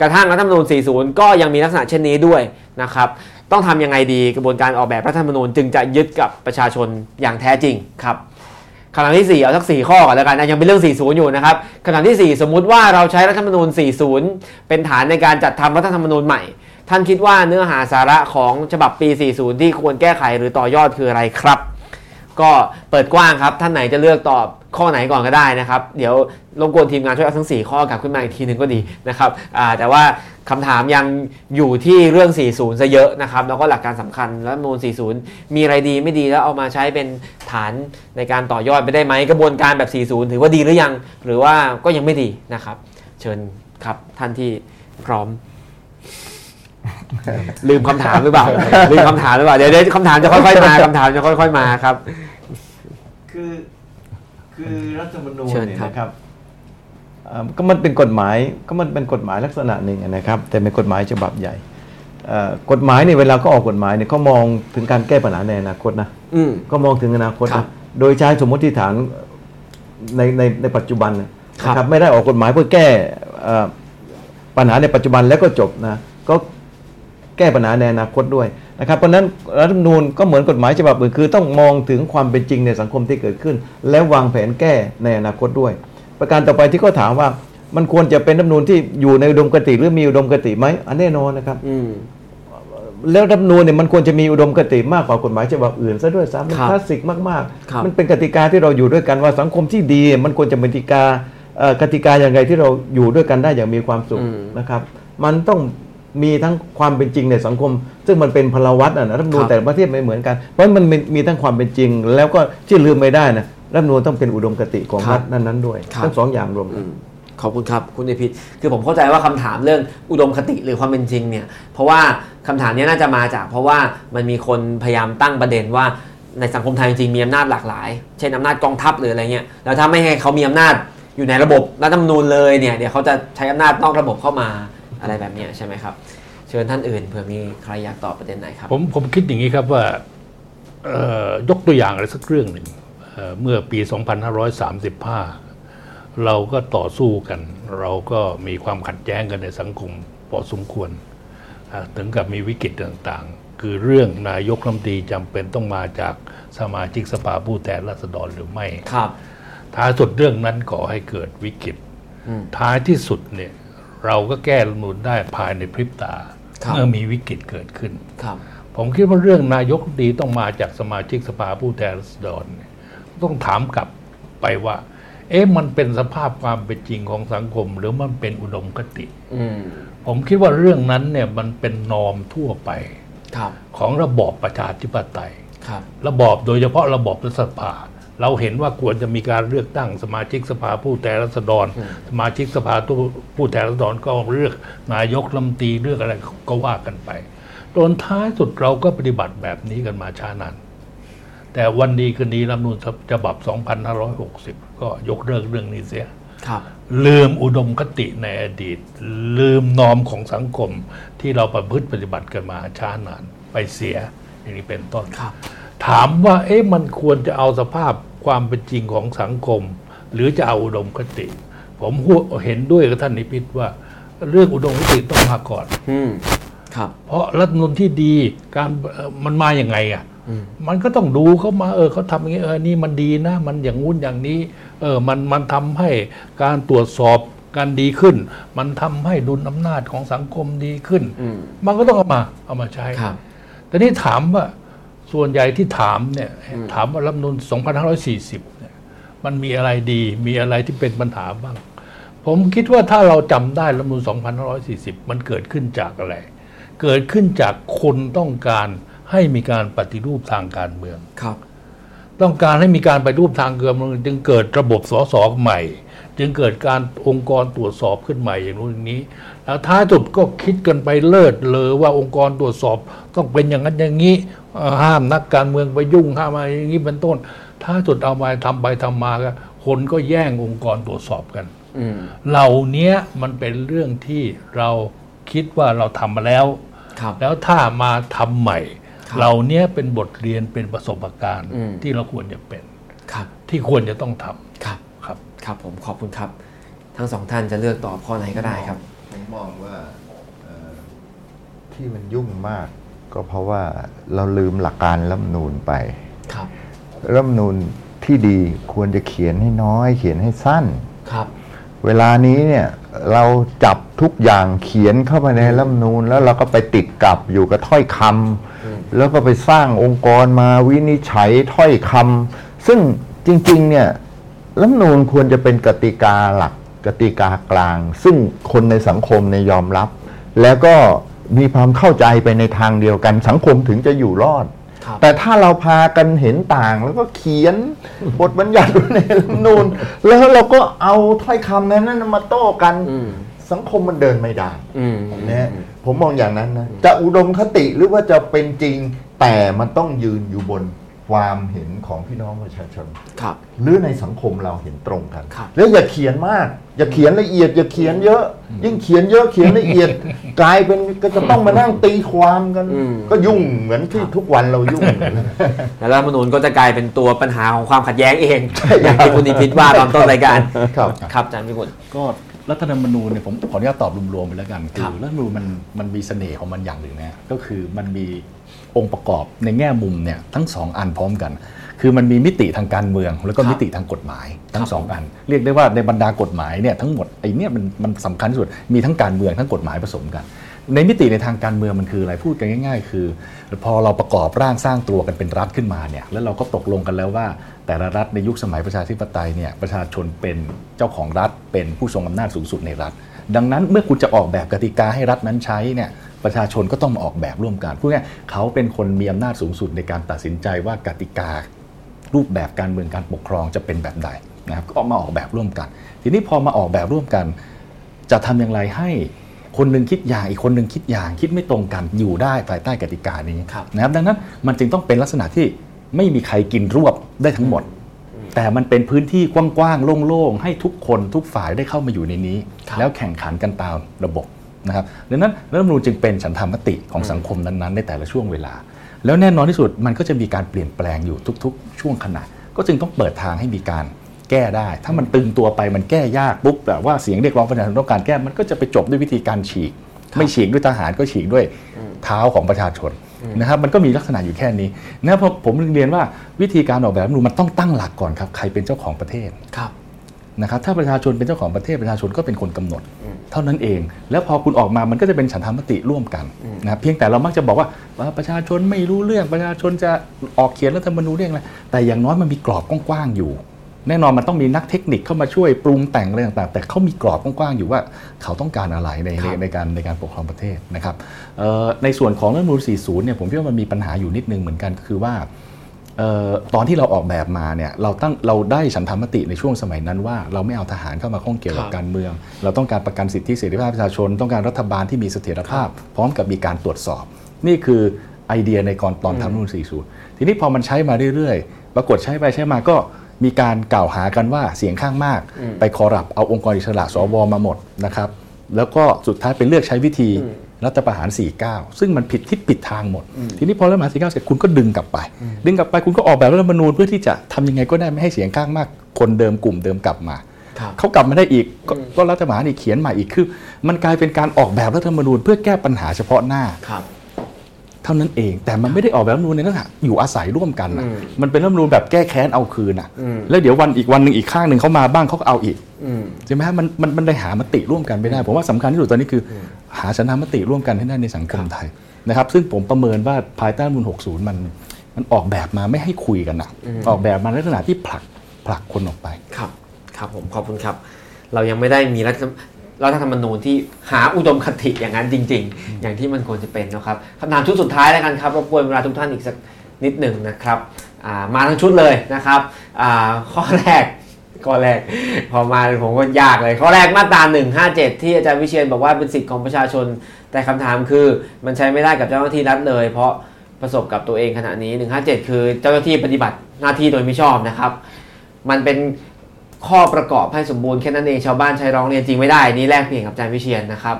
กระทั่งรัฐธรรมนูญ 40 ก็ยังมีลักษณะเช่นนี้ด้วยนะครับต้องทำยังไงดีกระบวนการออกแบบรัฐธรรมนูญจึงจะยึดกับประชาชนอย่างแท้จริงครับ คำถามที่ 4 เอาสัก 4 ข้อก่อนแล้วกันนะยังเป็นเรื่อง 40 อยู่นะครับคำถามที่ 4 สมมุติว่าเราใช้รัฐธรรมนูญ 40 เป็นฐานในการจัดทำรัฐธรรมนูญใหม่ ท่านคิดว่าเนื้อหาสาระของฉบับปี 40 ที่ควรแก้ไขหรือต่อยอดคืออะไรครับ ก็เปิดกว้างครับ ท่านไหนจะเลือกตอบข้อไหนก่อนก็ได้นะครับ เดี๋ยวรบกวนทีมงานช่วยเอาทั้ง 4 ข้อกลับขึ้นมาอีกทีหนึ่งก็ดีนะครับแต่ว่า คำถามยังอยู่ที่เรื่อง 40 ซะเยอะนะครับ แล้วก็หลักการสำคัญรัฐมนูญ40 มีอะไรดีไม่ดีแล้วเอามาใช้เป็นฐานในการต่อยอดไปได้ไหมกระบวนการแบบ 40 ถือว่าดีหรือยัง หรือว่าก็ยังไม่ดีนะครับ เชิญครับท่านที่พร้อม ลืมคำถามหรือเปล่าลืมคำถามหรือเปล่าเดี๋ยวเดี๋ยวคำถามจะค่อยๆมาคำถามจะค่อย ๆมาครับ คือคือรัฐธรรมนูญเนี่ยนะครับ ก็มันเป็นกฎหมายก็มันเป็นกฎหมายลักษณะหนึ่งนะครับ แต่เป็นกฎหมายฉบับใหญ่เอ่อกฎหมายเนี่ยเวลาก็ออกกฎหมายเนี่ยเขามองถึงการแก้ปัญหาในอนาคตนะอืมก็มองถึงอนาคตครันะบโดยใช้สมมติฐานในในในปัจจุบันนะครับนะครับไม่ได้ออกกฎหมายเพื่อแก้เอ่อปัญหาในปัจจุบันแล้วก็จบนะก็แก้ปัญหาในอนาคตด้วยนะครับเพราะฉะนั้นรัฐธรรมนูญก็เหมือนกฎหมายฉบับอื่นคือ ต้องมองถึงความเป็นจริงในสังคมที่เกิดขึ้น และวางแผนแก้ในอนาคตด้วย ประการต่อไปที่เขาถามว่ามันควรจะเป็นรัฐธรรมนูญที่อยู่ในอุดมคติหรือมีอุดมคติไหมอันแน่นอนนะครับอืมแล้วรัฐธรรมนูญเนี่ยมันควรจะมีอุดมคติมากกว่ากฎหมายฉบับอื่นซะด้วยซ้ำมันครับคลาสสิกมากครับๆมันเป็นกติกาที่เราอยู่ด้วยกันว่าสังคมที่ดี มันควรจะเป็นกติกาเอ่อกติกาอย่างไรที่เราอยู่ด้วยกันได้อย่างมีความสุขอืมนะครับ มันต้องมีทั้งความเป็นจริงในสังคม ซึ่งมันเป็นพลวัตนะรัฐธรรมนูญครับแต่ละประเทศไม่เหมือนกัน เพราะมันมีมีทั้งความเป็นจริง แล้วก็ที่ลืมไม่ได้นะ รัฐธรรมนูญต้องเป็นอุดมคติของครับรัฐนั้นๆด้วยครับทั้งสองอย่างรวมกัอืนมขอบคุณครับ คุณเอพิษคือผมเข้าใจว่าคำถามเรื่องอุดมคติหรือความเป็นจริงเนี่ย เพราะว่าคำถามเนี้ยน่าจะมาจาก เพราะว่ามันมีคนพยายามตั้งประเด็นว่าในสังคมไทยจริงๆมีอำนาจหลากหลาย เช่นอำนาจกองทัพหรืออะไรเงี้ยแล้วถ้าไม่ให้เขามีอำนาจอยู่ในระบบรัฐธรรมนูญเลยเนี่ยเดี๋ยวเขาจะใช้อำนาจนอกระบบเข้ามาอะไรแบบเนี้ยใช่ไหมครับ เชิญท่านอื่นเผื่อมีใครอยากตอบประเด็นไหนครับ ผมผมคิดอย่างนี้ครับว่าเอ่อยกตัวอย่างอะไรสักเรื่องหนึ่ง เอ่อเมื่อปี 2535 เราก็ต่อสู้กัน เราก็มีความขัดแย้งกันในสังคมพอสมควรอะถึงกับมีวิกฤตต่างๆ คือเรื่องนายกรัฐมนตรีจำเป็นต้องมาจากสมาชิกสภาผู้แทนราษฎรหรือไม่ครับท้ายสุดเรื่องนั้นก่อให้เกิดวิกฤตอืมท้ายที่สุดเนี่ยเราก็แก้รัฐธรรมนูญได้ภายในพริบตาครับเมื่อมีวิกฤตเกิดขึ้นครับผมคิดว่าเรื่องนายกรัฐมนตรีต้องมาจากสมาชิกสภาผู้แทนราษฎรเนี่ย ต้องถามกลับไปว่า เอ๊ะมันเป็นสภาพความเป็นจริงของสังคม หรือมันเป็นอุดมคติอืมผมคิดว่าเรื่องนั้นเนี่ยมันเป็นนอมทั่วไปครับของระบอบประชาธิปไตยครับระบอบโดยเฉพาะระบอบรัฐสภา เราเห็นว่าควรจะมีการเลือกตั้งสมาชิกสภาผู้แทนราษฎร สมาชิกสภาผู้แทนราษฎรก็เลือกนายกรัฐมนตรีเลือกอะไรก็ว่ากันไปจนท้ายสุดเราก็ปฏิบัติแบบนี้กันมาช้านาน แต่วันดีคืนดีรัฐธรรมนูญฉบับ 2560 ก็ยกเลิกเรื่องนี้เสียครับลืมอุดมคติในอดีต ลืมนอมของสังคมที่เราประพฤติปฏิบัติกันมาช้านานไปเสียอย่างนี้เป็นต้นครับถามว่าเอ๊ะมันควรจะเอาสภาพความเป็นจริงของสังคม หรือจะเอาอุดมคติ ผมเห็นด้วยกับท่านนิพิษว่า เรื่องอุดมคติต้องมาก่อนอืมครับ เพราะรัฐธรรมนูลที่ดีการเอ่อมันมาอย่างไงอะอื มมันก็ต้องดูเขามาเออเขาทำอย่างนี้เออนี่มันดีนะ มันอย่างงู้นอย่างนี้ เออมันมันทำให้การตรวจสอบการดีขึ้น มันทำให้ดุลอำนาจของสังคมดีขึ้นอืมมันก็ต้องเอามาเอามาใช้ครับแต่นี่ถามว่าส่วนใหญ่ที่ถามเนี่ยอืมถามว่ารัฐธรรมนูล2540เนี่ยมันมีอะไรดีมีอะไรที่เป็นปัญหาบ้าง ผมคิดว่าถ้าเราจำได้รัฐธรรมนูล2540 มันเกิดขึ้นจากอะไร เกิดขึ้นจากคนต้องการ ให้มีการปฏิรูปทางการเมืองครับ ต้องการให้มีการไปฏิรูปทางการเมืองจึงเกิดระบบสสใหม่ จึงเกิดการองค์กรตรวจสอบขึ้นใหม่อย่างนู้นอย่างนี้ แล้วท้ายสุดก็คิดกันไปเลิศเลยว่าองค์กรตรวจสอบต้องเป็นอย่างนั้นอย่างนี้เอ่อห้ามนักการเมืองไปยุ่งห้ามอะไรอย่างนี้เป็นต้น ท้ายสุดเอามาทำไปทำมาก็คนก็แย่งองค์กรตรวจสอบกันอืมเหล่านี้มันเป็นเรื่องที่เราคิดว่าเราทำมาแล้วครับแล้วถ้ามาทำใหม่ครับ เหล่านี้เป็นบทเรียนเป็นประสบการณ์อืมที่เราควรจะเป็นครับที่ควรจะต้องทครับำครับครับผมขอบคุณครับ ทั้งสองท่านจะเลือกตอบข้อไหนก็ได้ครับผมมองว่าเอ่อที่มันยุ่งมาก ก็เพราะว่าเราลืมหลักการรัฐธรรมนูญไปครับรัฐธรรมนูญที่ดีควรจะเขียนให้น้อย เขียนให้สั้นครับ เวลานี้เนี่ยเราจับทุกอย่างเขียนเข้าไปในรัฐธรรมนูญแล้วเราก็ไปติดกับอยู่กับถ้อยคำแล้วก็ไปสร้างองค์กรมาวินิจฉัยถ้อยคำซึ่งจริงๆเนี่ยรัฐธรรมนูญควรจะเป็นกติกาหลักกติกากลาง ซึ่งคนในสังคมในยยอมรับ แล้วก็มีความเข้าใจไปในทางเดียวกันสังคมถึงจะอยู่รอดครับ แต่ถ้าเราพากันเห็นต่างแล้วก็เขียนบทบัญญัติไว้ในรัฐธรรมนูญแล้วเราก็เอาถ้อยคำนั้น มาโต้กันอืมสังคมมันเดินไม่ได้อืมนะฮะผมมองอย่างนั้นนะ จะอุดมคติหรือว่าจะเป็นจริงแต่มันต้องยืนอยู่บน ความเห็นของพี่น้องประชาชนครับ หรือในสังคมเราเห็นตรงกันครับแล้วอย่าเขียนมาก อย่าเขียนละเอียด อย่าเขียนเยอะ ยิ่งเขียนเยอะเขียนละเอียด กลายเป็นก็จะต้องมานั่งตีความกันอืมก็ยุ่งเหมือนที่ทุกวันเรายุ่งแล้วรัฐธรรมนูญก็จะกลายเป็นตัวปัญหาของความขัดแย้งเองอย่างที่คุณนิพิษว่าตอนต้นรายการครับครับอาจารย์พิบุญก็รัฐธรรมนูญเนี่ยผมขออนุญาตตอบรวมๆไปแล้วกันครัคือบรัฐธรรมนูญมันมันมีเสน่ห์ของมันอย่างหนึ่งนะก็คือมันมี องค์ประกอบในแง่มุมเนี่ยทั้งสองอันพร้อมกัน คือมันมีมิติทางการเมือง แล้วก็ครับมิติทางกฎหมายทั้งสองอัน เรียกได้ว่าในบรรดากฎหมายเนี่ยทั้งหมดไอ้เนี่ยมันมันสำคัญที่สุดมีทั้งการเมืองทั้งกฎหมายผสมกัน ในมิติในทางการเมืองมันคืออะไรพูดกันง่าย ๆ คือ พอเราประกอบร่างสร้างตัวกันเป็นรัฐขึ้นมาเนี่ยแล้วเราก็ตกลงกันแล้วว่า แต่ละรัฐในยุคสมัยประชาธิปไตยเนี่ยประชาชนเป็นเจ้าของรัฐเป็นผู้ทรงอำนาจสูงสุดในรัฐ ดังนั้นเมื่อคุณจะออกแบบกติกาให้รัฐนั้นใช้เนี่ย ประชาชนก็ต้องมาออกแบบร่วมกันพูดง่ายๆเขาเป็นคนมีอำนาจสูงสุดในการตัดสินใจว่ากติกา รูปแบบการเมืองการปกครองจะเป็นแบบใดนะครับก็ออกมาออกแบบร่วมกัน ทีนี้พอมาออกแบบร่วมกัน จะทำอย่างไรให้คนหนึ่งคิดอย่างอีกคนหนึ่งคิดอย่างคิดไม่ตรงกันอยู่ได้ภายใต้กติกานี้ครับนะครับดังนั้นมันจึงต้องเป็นลักษณะที่ไม่มีใครกินรวบได้ทั้งหมด แต่มันเป็นพื้นที่กว้างๆโล่งๆให้ทุกคนทุกฝ่ายได้เข้ามาอยู่ในนี้ครับแล้วแข่งขันกันตามระบบ นะครับดังนั้นรัฐธรรมนูญจึงเป็นฉันทามติของสังคมนั้นๆในแต่ละช่วงเวลา แล้วแน่นอนที่สุดมันก็จะมีการเปลี่ยนแปลงอยู่ทุกๆ ช่วงขณะ ก็จึงต้องเปิดทางให้มีการแก้ได้ ถ้ามันตึงตัวไปมันแก้ยากปุ๊บแบบว่าเสียงเรียกร้องประชาชนต้องการแก้มันก็จะไปจบด้วยวิธีการฉีก ไม่ฉีกด้วยทหารก็ฉีกด้วยเท้าของประชาชนนะครับมันก็มีลักษณะอยู่แค่นี้นะผมผมเรียนว่าวิธีการออกแบบรัฐธรรมนูญมันต้องตั้งหลักก่อนครับใครเป็นเจ้าของประเทศครับ นะครับถ้าประชาชนเป็นเจ้าของประเทศประชาชนก็เป็นคนกำหนด เท่านั้นเอง แล้วพอคุณออกมามันก็จะเป็นฉันทามติร่วมกันนะครับเพียงแต่เรามักจะบอกว่าว่าประชาชนไม่รู้เรื่องประชาชนจะออกเขียนรัฐธรรมนูญเรื่องอะไรแต่อย่างน้อยมันมีกรอบกว้างๆอยู่ แน่นอนมันต้องมีนักเทคนิคเข้ามาช่วยปรุงแต่งอะไรต่างๆ แต่เขามีกรอบกว้างๆอยู่ว่าเขาต้องการอะไรในครับในในการในการปกครองประเทศนะครับเอ่อในส่วนของรัฐธรรมนูญ40เนี่ยผมคิดว่ามันมีปัญหาอยู่นิดนึงเหมือนกันก็คือว่าเอ่อ ตอนที่เราออกแบบมาเนี่ยเราตั้งเราได้ฉันทามติในช่วงสมัยนั้นว่า เราไม่เอาทหารเข้ามาข้องเกี่ยวกับครับการเมือง เราต้องการประกันสิทธิเสรีภาพประชาชน ต้องการรัฐบาลที่มีเสถียรภาพ พร้อมกับมีการตรวจสอบ นี่คือไอเดียในก่อนตอนทำรัฐธรรมนูญ40 ทีนี้พอมันใช้มาเรื่อยๆ ปรากฏใช้ไปใช้มาก็มีการกล่าวหากันว่าเสียงข้างมาก ไปคอรัปเอาองค์กรอิสระสวมาหมดนะครับแล้วก็สุดท้ายไปเลือกใช้วิธี รัฐประหาร 49 ซึ่งมันผิดทิศผิดทางหมด ทีนี้พอรัฐประหาร 49 เสร็จคุณก็ดึงกลับไป ดึงกลับไปคุณก็ออกแบบรัฐธรรมนูญเพื่อที่จะทำยังไงก็ได้ไม่ให้เสียงข้างมาก คนเดิมกลุ่มเดิมกลับมาครับเขากลับมาได้อีกก็ก็รัฐประหารอีกเขียนใหม่อีกคือ มันกลายเป็นการออกแบบรัฐธรรมนูญเพื่อแก้ปัญหาเฉพาะหน้าครับ เท่านั้นเอง แต่มันไม่ได้ออกแบบรัฐธรรมนูญในลักษณะอยู่อาศัยร่วมกันนะอืมมันเป็นรัฐธรรมนูญแบบแก้แค้นเอาคืนอะอืมแล้วเดี๋ยววันอีกวันหนึ่งอีกข้างหนึ่งเขามาบ้างเขาก็เอาอีกอืมใช่ไหมฮะมันมันมันได้หามติร่วมกันไม่ได้ ผมว่าสำคัญที่สุดตอนนี้คืออหาฉันทามติร่วมกันให้ได้ในสังคมไทยนะครับ ซึ่งผมประเมินว่าภายใต้รัฐธรรมนูญ60 มันมันออกแบบมาไม่ให้คุยกันนะอืมออกแบบมาในลักษณะที่ผลักผลักคนออกไปครับครับผมขอบคุณครับ เรายังไม่ได้มีรัฐ รัฐธรรมนูญที่หาอุดมคติอย่างนั้นจริง ๆ อย่างที่มันควรจะเป็นนะครับคำถามชุดสุดท้ายแล้วกันครับรบกวนเวลาทุกท่านอีกสักนิดหนึ่งนะครับอ่ามาทั้งชุดเลยนะครับอ่าข้อแรกข้อแรกพอมาผมก็ยากเลย ข้อแรกมาตรา157 ที่อาจารย์วิเชียนบอกว่าเป็นสิทธิ์ของประชาชน แต่คำถามคือมันใช้ไม่ได้กับเจ้าหน้าที่รัฐเลย เพราะประสบกับตัวเองขณะนี้ 157 คือเจ้าหน้าที่ปฏิบัติหน้าที่โดยไม่ชอบนะครับ มันเป็น ข้อประกอบให้สมบูรณ์แค่นั้นเองชาวบ้านใช้ร้องเรียนจริงไม่ได้นี่แลกเปลี่ยนกับอาจารย์วิเชียนนะครับ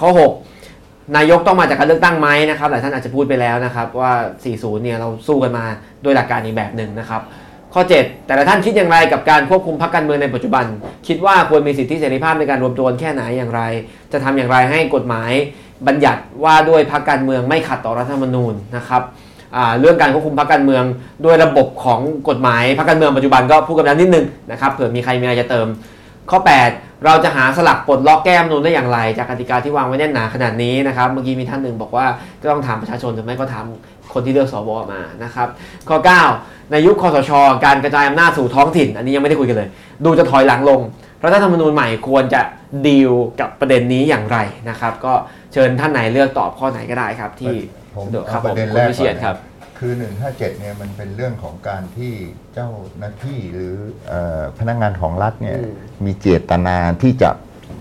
ข้อ 6 นายกต้องมาจากการเลือกตั้งไหมนะครับหลายท่านอาจจะพูดไปแล้วนะครับว่า 40 เนี่ยเราสู้กันมาด้วยหลักการอีกแบบหนึ่งนะครับข้อ 7 แต่ละท่านคิดอย่างไรกับการควบคุมพรรคการเมืองในปัจจุบัน คิดว่าควรมีสิทธิเสรีภาพในการรวมตัวแค่ไหนอย่างไร จะทำอย่างไรให้กฎหมายบัญญัติว่าด้วยพรรคการเมืองไม่ขัดต่อรัฐธรรมนูญนะครับ เรื่องการควบคุมพรรคการเมือง ด้วยระบบของกฎหมายพรรคการเมืองปัจจุบันก็พูดกันแล้วนิดนึงนะครับเผื่อมีใครมีอะไรจะเติม ข้อ 8 เราจะหาสลักปลดล็อกแก้มนูนได้อย่างไร จากกติกาที่วางไว้แน่นหนาขนาดนี้นะครับเมื่อกี้มีท่านหนึ่งบอกว่าก็ต้องถามประชาชนหรือไม่ก็ถามคนที่เลือกสวมานะครับข้อ 9 ในยุคคอสช การกระจายอำนาจสู่ท้องถิ่น อันนี้ยังไม่ได้คุยกันเลย ดูจะถอยหลังลงรัฐธรรมนูญใหม่ควรจะดีลกับประเด็นนี้อย่างไรนะครับ ก็เชิญท่านไหนเลือกตอบข้อไหนก็ได้ครับที่ ผมสะดวกคเอารับประเด็นผมแรกคุณวิเชียรครับ คือ 157 เนี่ยมันเป็นเรื่องของการที่เจ้าหน้าที่หรือเออพนักงานของรัฐเนี่ยอืมมีเจตนาที่จะ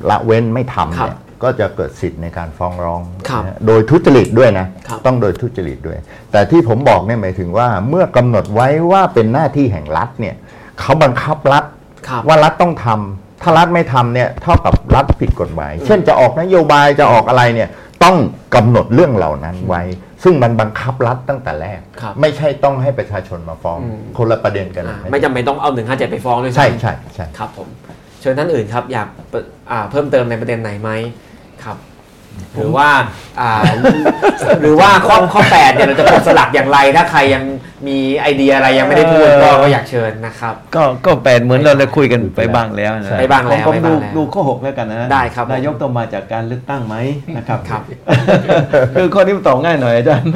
ละเว้นไม่ทำครับเนี่ยก็จะเกิดสิทธิ์ในการฟ้องร้องครับนะฮะโดยทุจริตด้วยนะครับต้องโดยทุจริตด้วย แต่ที่ผมบอกเนี่ยหมายถึงว่าเมื่อกำหนดไว้ว่าเป็นหน้าที่แห่งรัฐเนี่ยเขาบังคับรัฐครับว่ารัฐต้องทำถ้ารัฐไม่ทำเนี่ยเท่ากับรัฐผิดกฎหมาย เช่นจะออกนโยบายจะออกอะไรเนี่ย ต้องกำหนดเรื่องเหล่านั้นไว้ ซึ่งมันบังคับรัฐตั้งแต่แรกครับไม่ใช่ต้องให้ประชาชนมาฟ้องอืมคนละประเด็นกันอ่านะไม่จำเป็นต้องเอา157ไปฟ้องด้วยซ้ำใช่ใช่ใช่ครับผมเชิญท่านอื่นครับ อยากเปิดอ่าเพิ่มเติมในประเด็นไหนไหมครับ หรือว่าอ่า หรือว่าข้อข้อแปดเนี่ยเราจะปลดสลักอย่างไรถ้าใครยังมีไอเดียอะไรยังไม่ได้พูดก็ก็อยากเชิญนะครับ ก็ก็แปดเหมือนเราได้คุยกันไปบ้างแล้วนะไปบ้างแล้วผมไปดูบ้างแล้วดูข้อ6แล้วกันนะได้ครับผมนายกต้องมาจากการเลือกตั้งไหมนะครับครับคือข้อนี้มันตอบง่ายหน่อยอาจารย์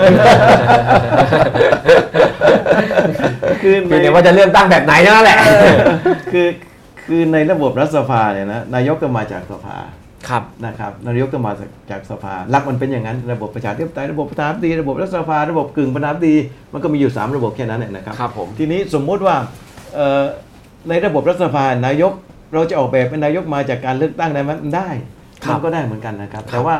คือคือเนี่ยว่าจะเลือกตั้งแบบไหนนั่นแหละคือคือในระบบรัฐสภาเนี่ยนะนายกต้องมาจากสภา ครับนะครับนายกต้องมาจากสภาหลักมันเป็นอย่างนั้น ระบบประชาธิปไตยระบบประธานาธิบดีระบบรัฐสภา ระบบกึ่งประธานาธิบดีมันก็มีอยู่ 3 ระบบแค่นั้นแหละนะครับครับผมทีนี้สมมุติว่าเอ่อในระบบรัฐสภานายกเราจะออกแบบเป็นนายกมาจากการเลือกตั้งได้ไหมมันได้ครับมันก็ได้เหมือนกันนะครับครับ แต่ว่า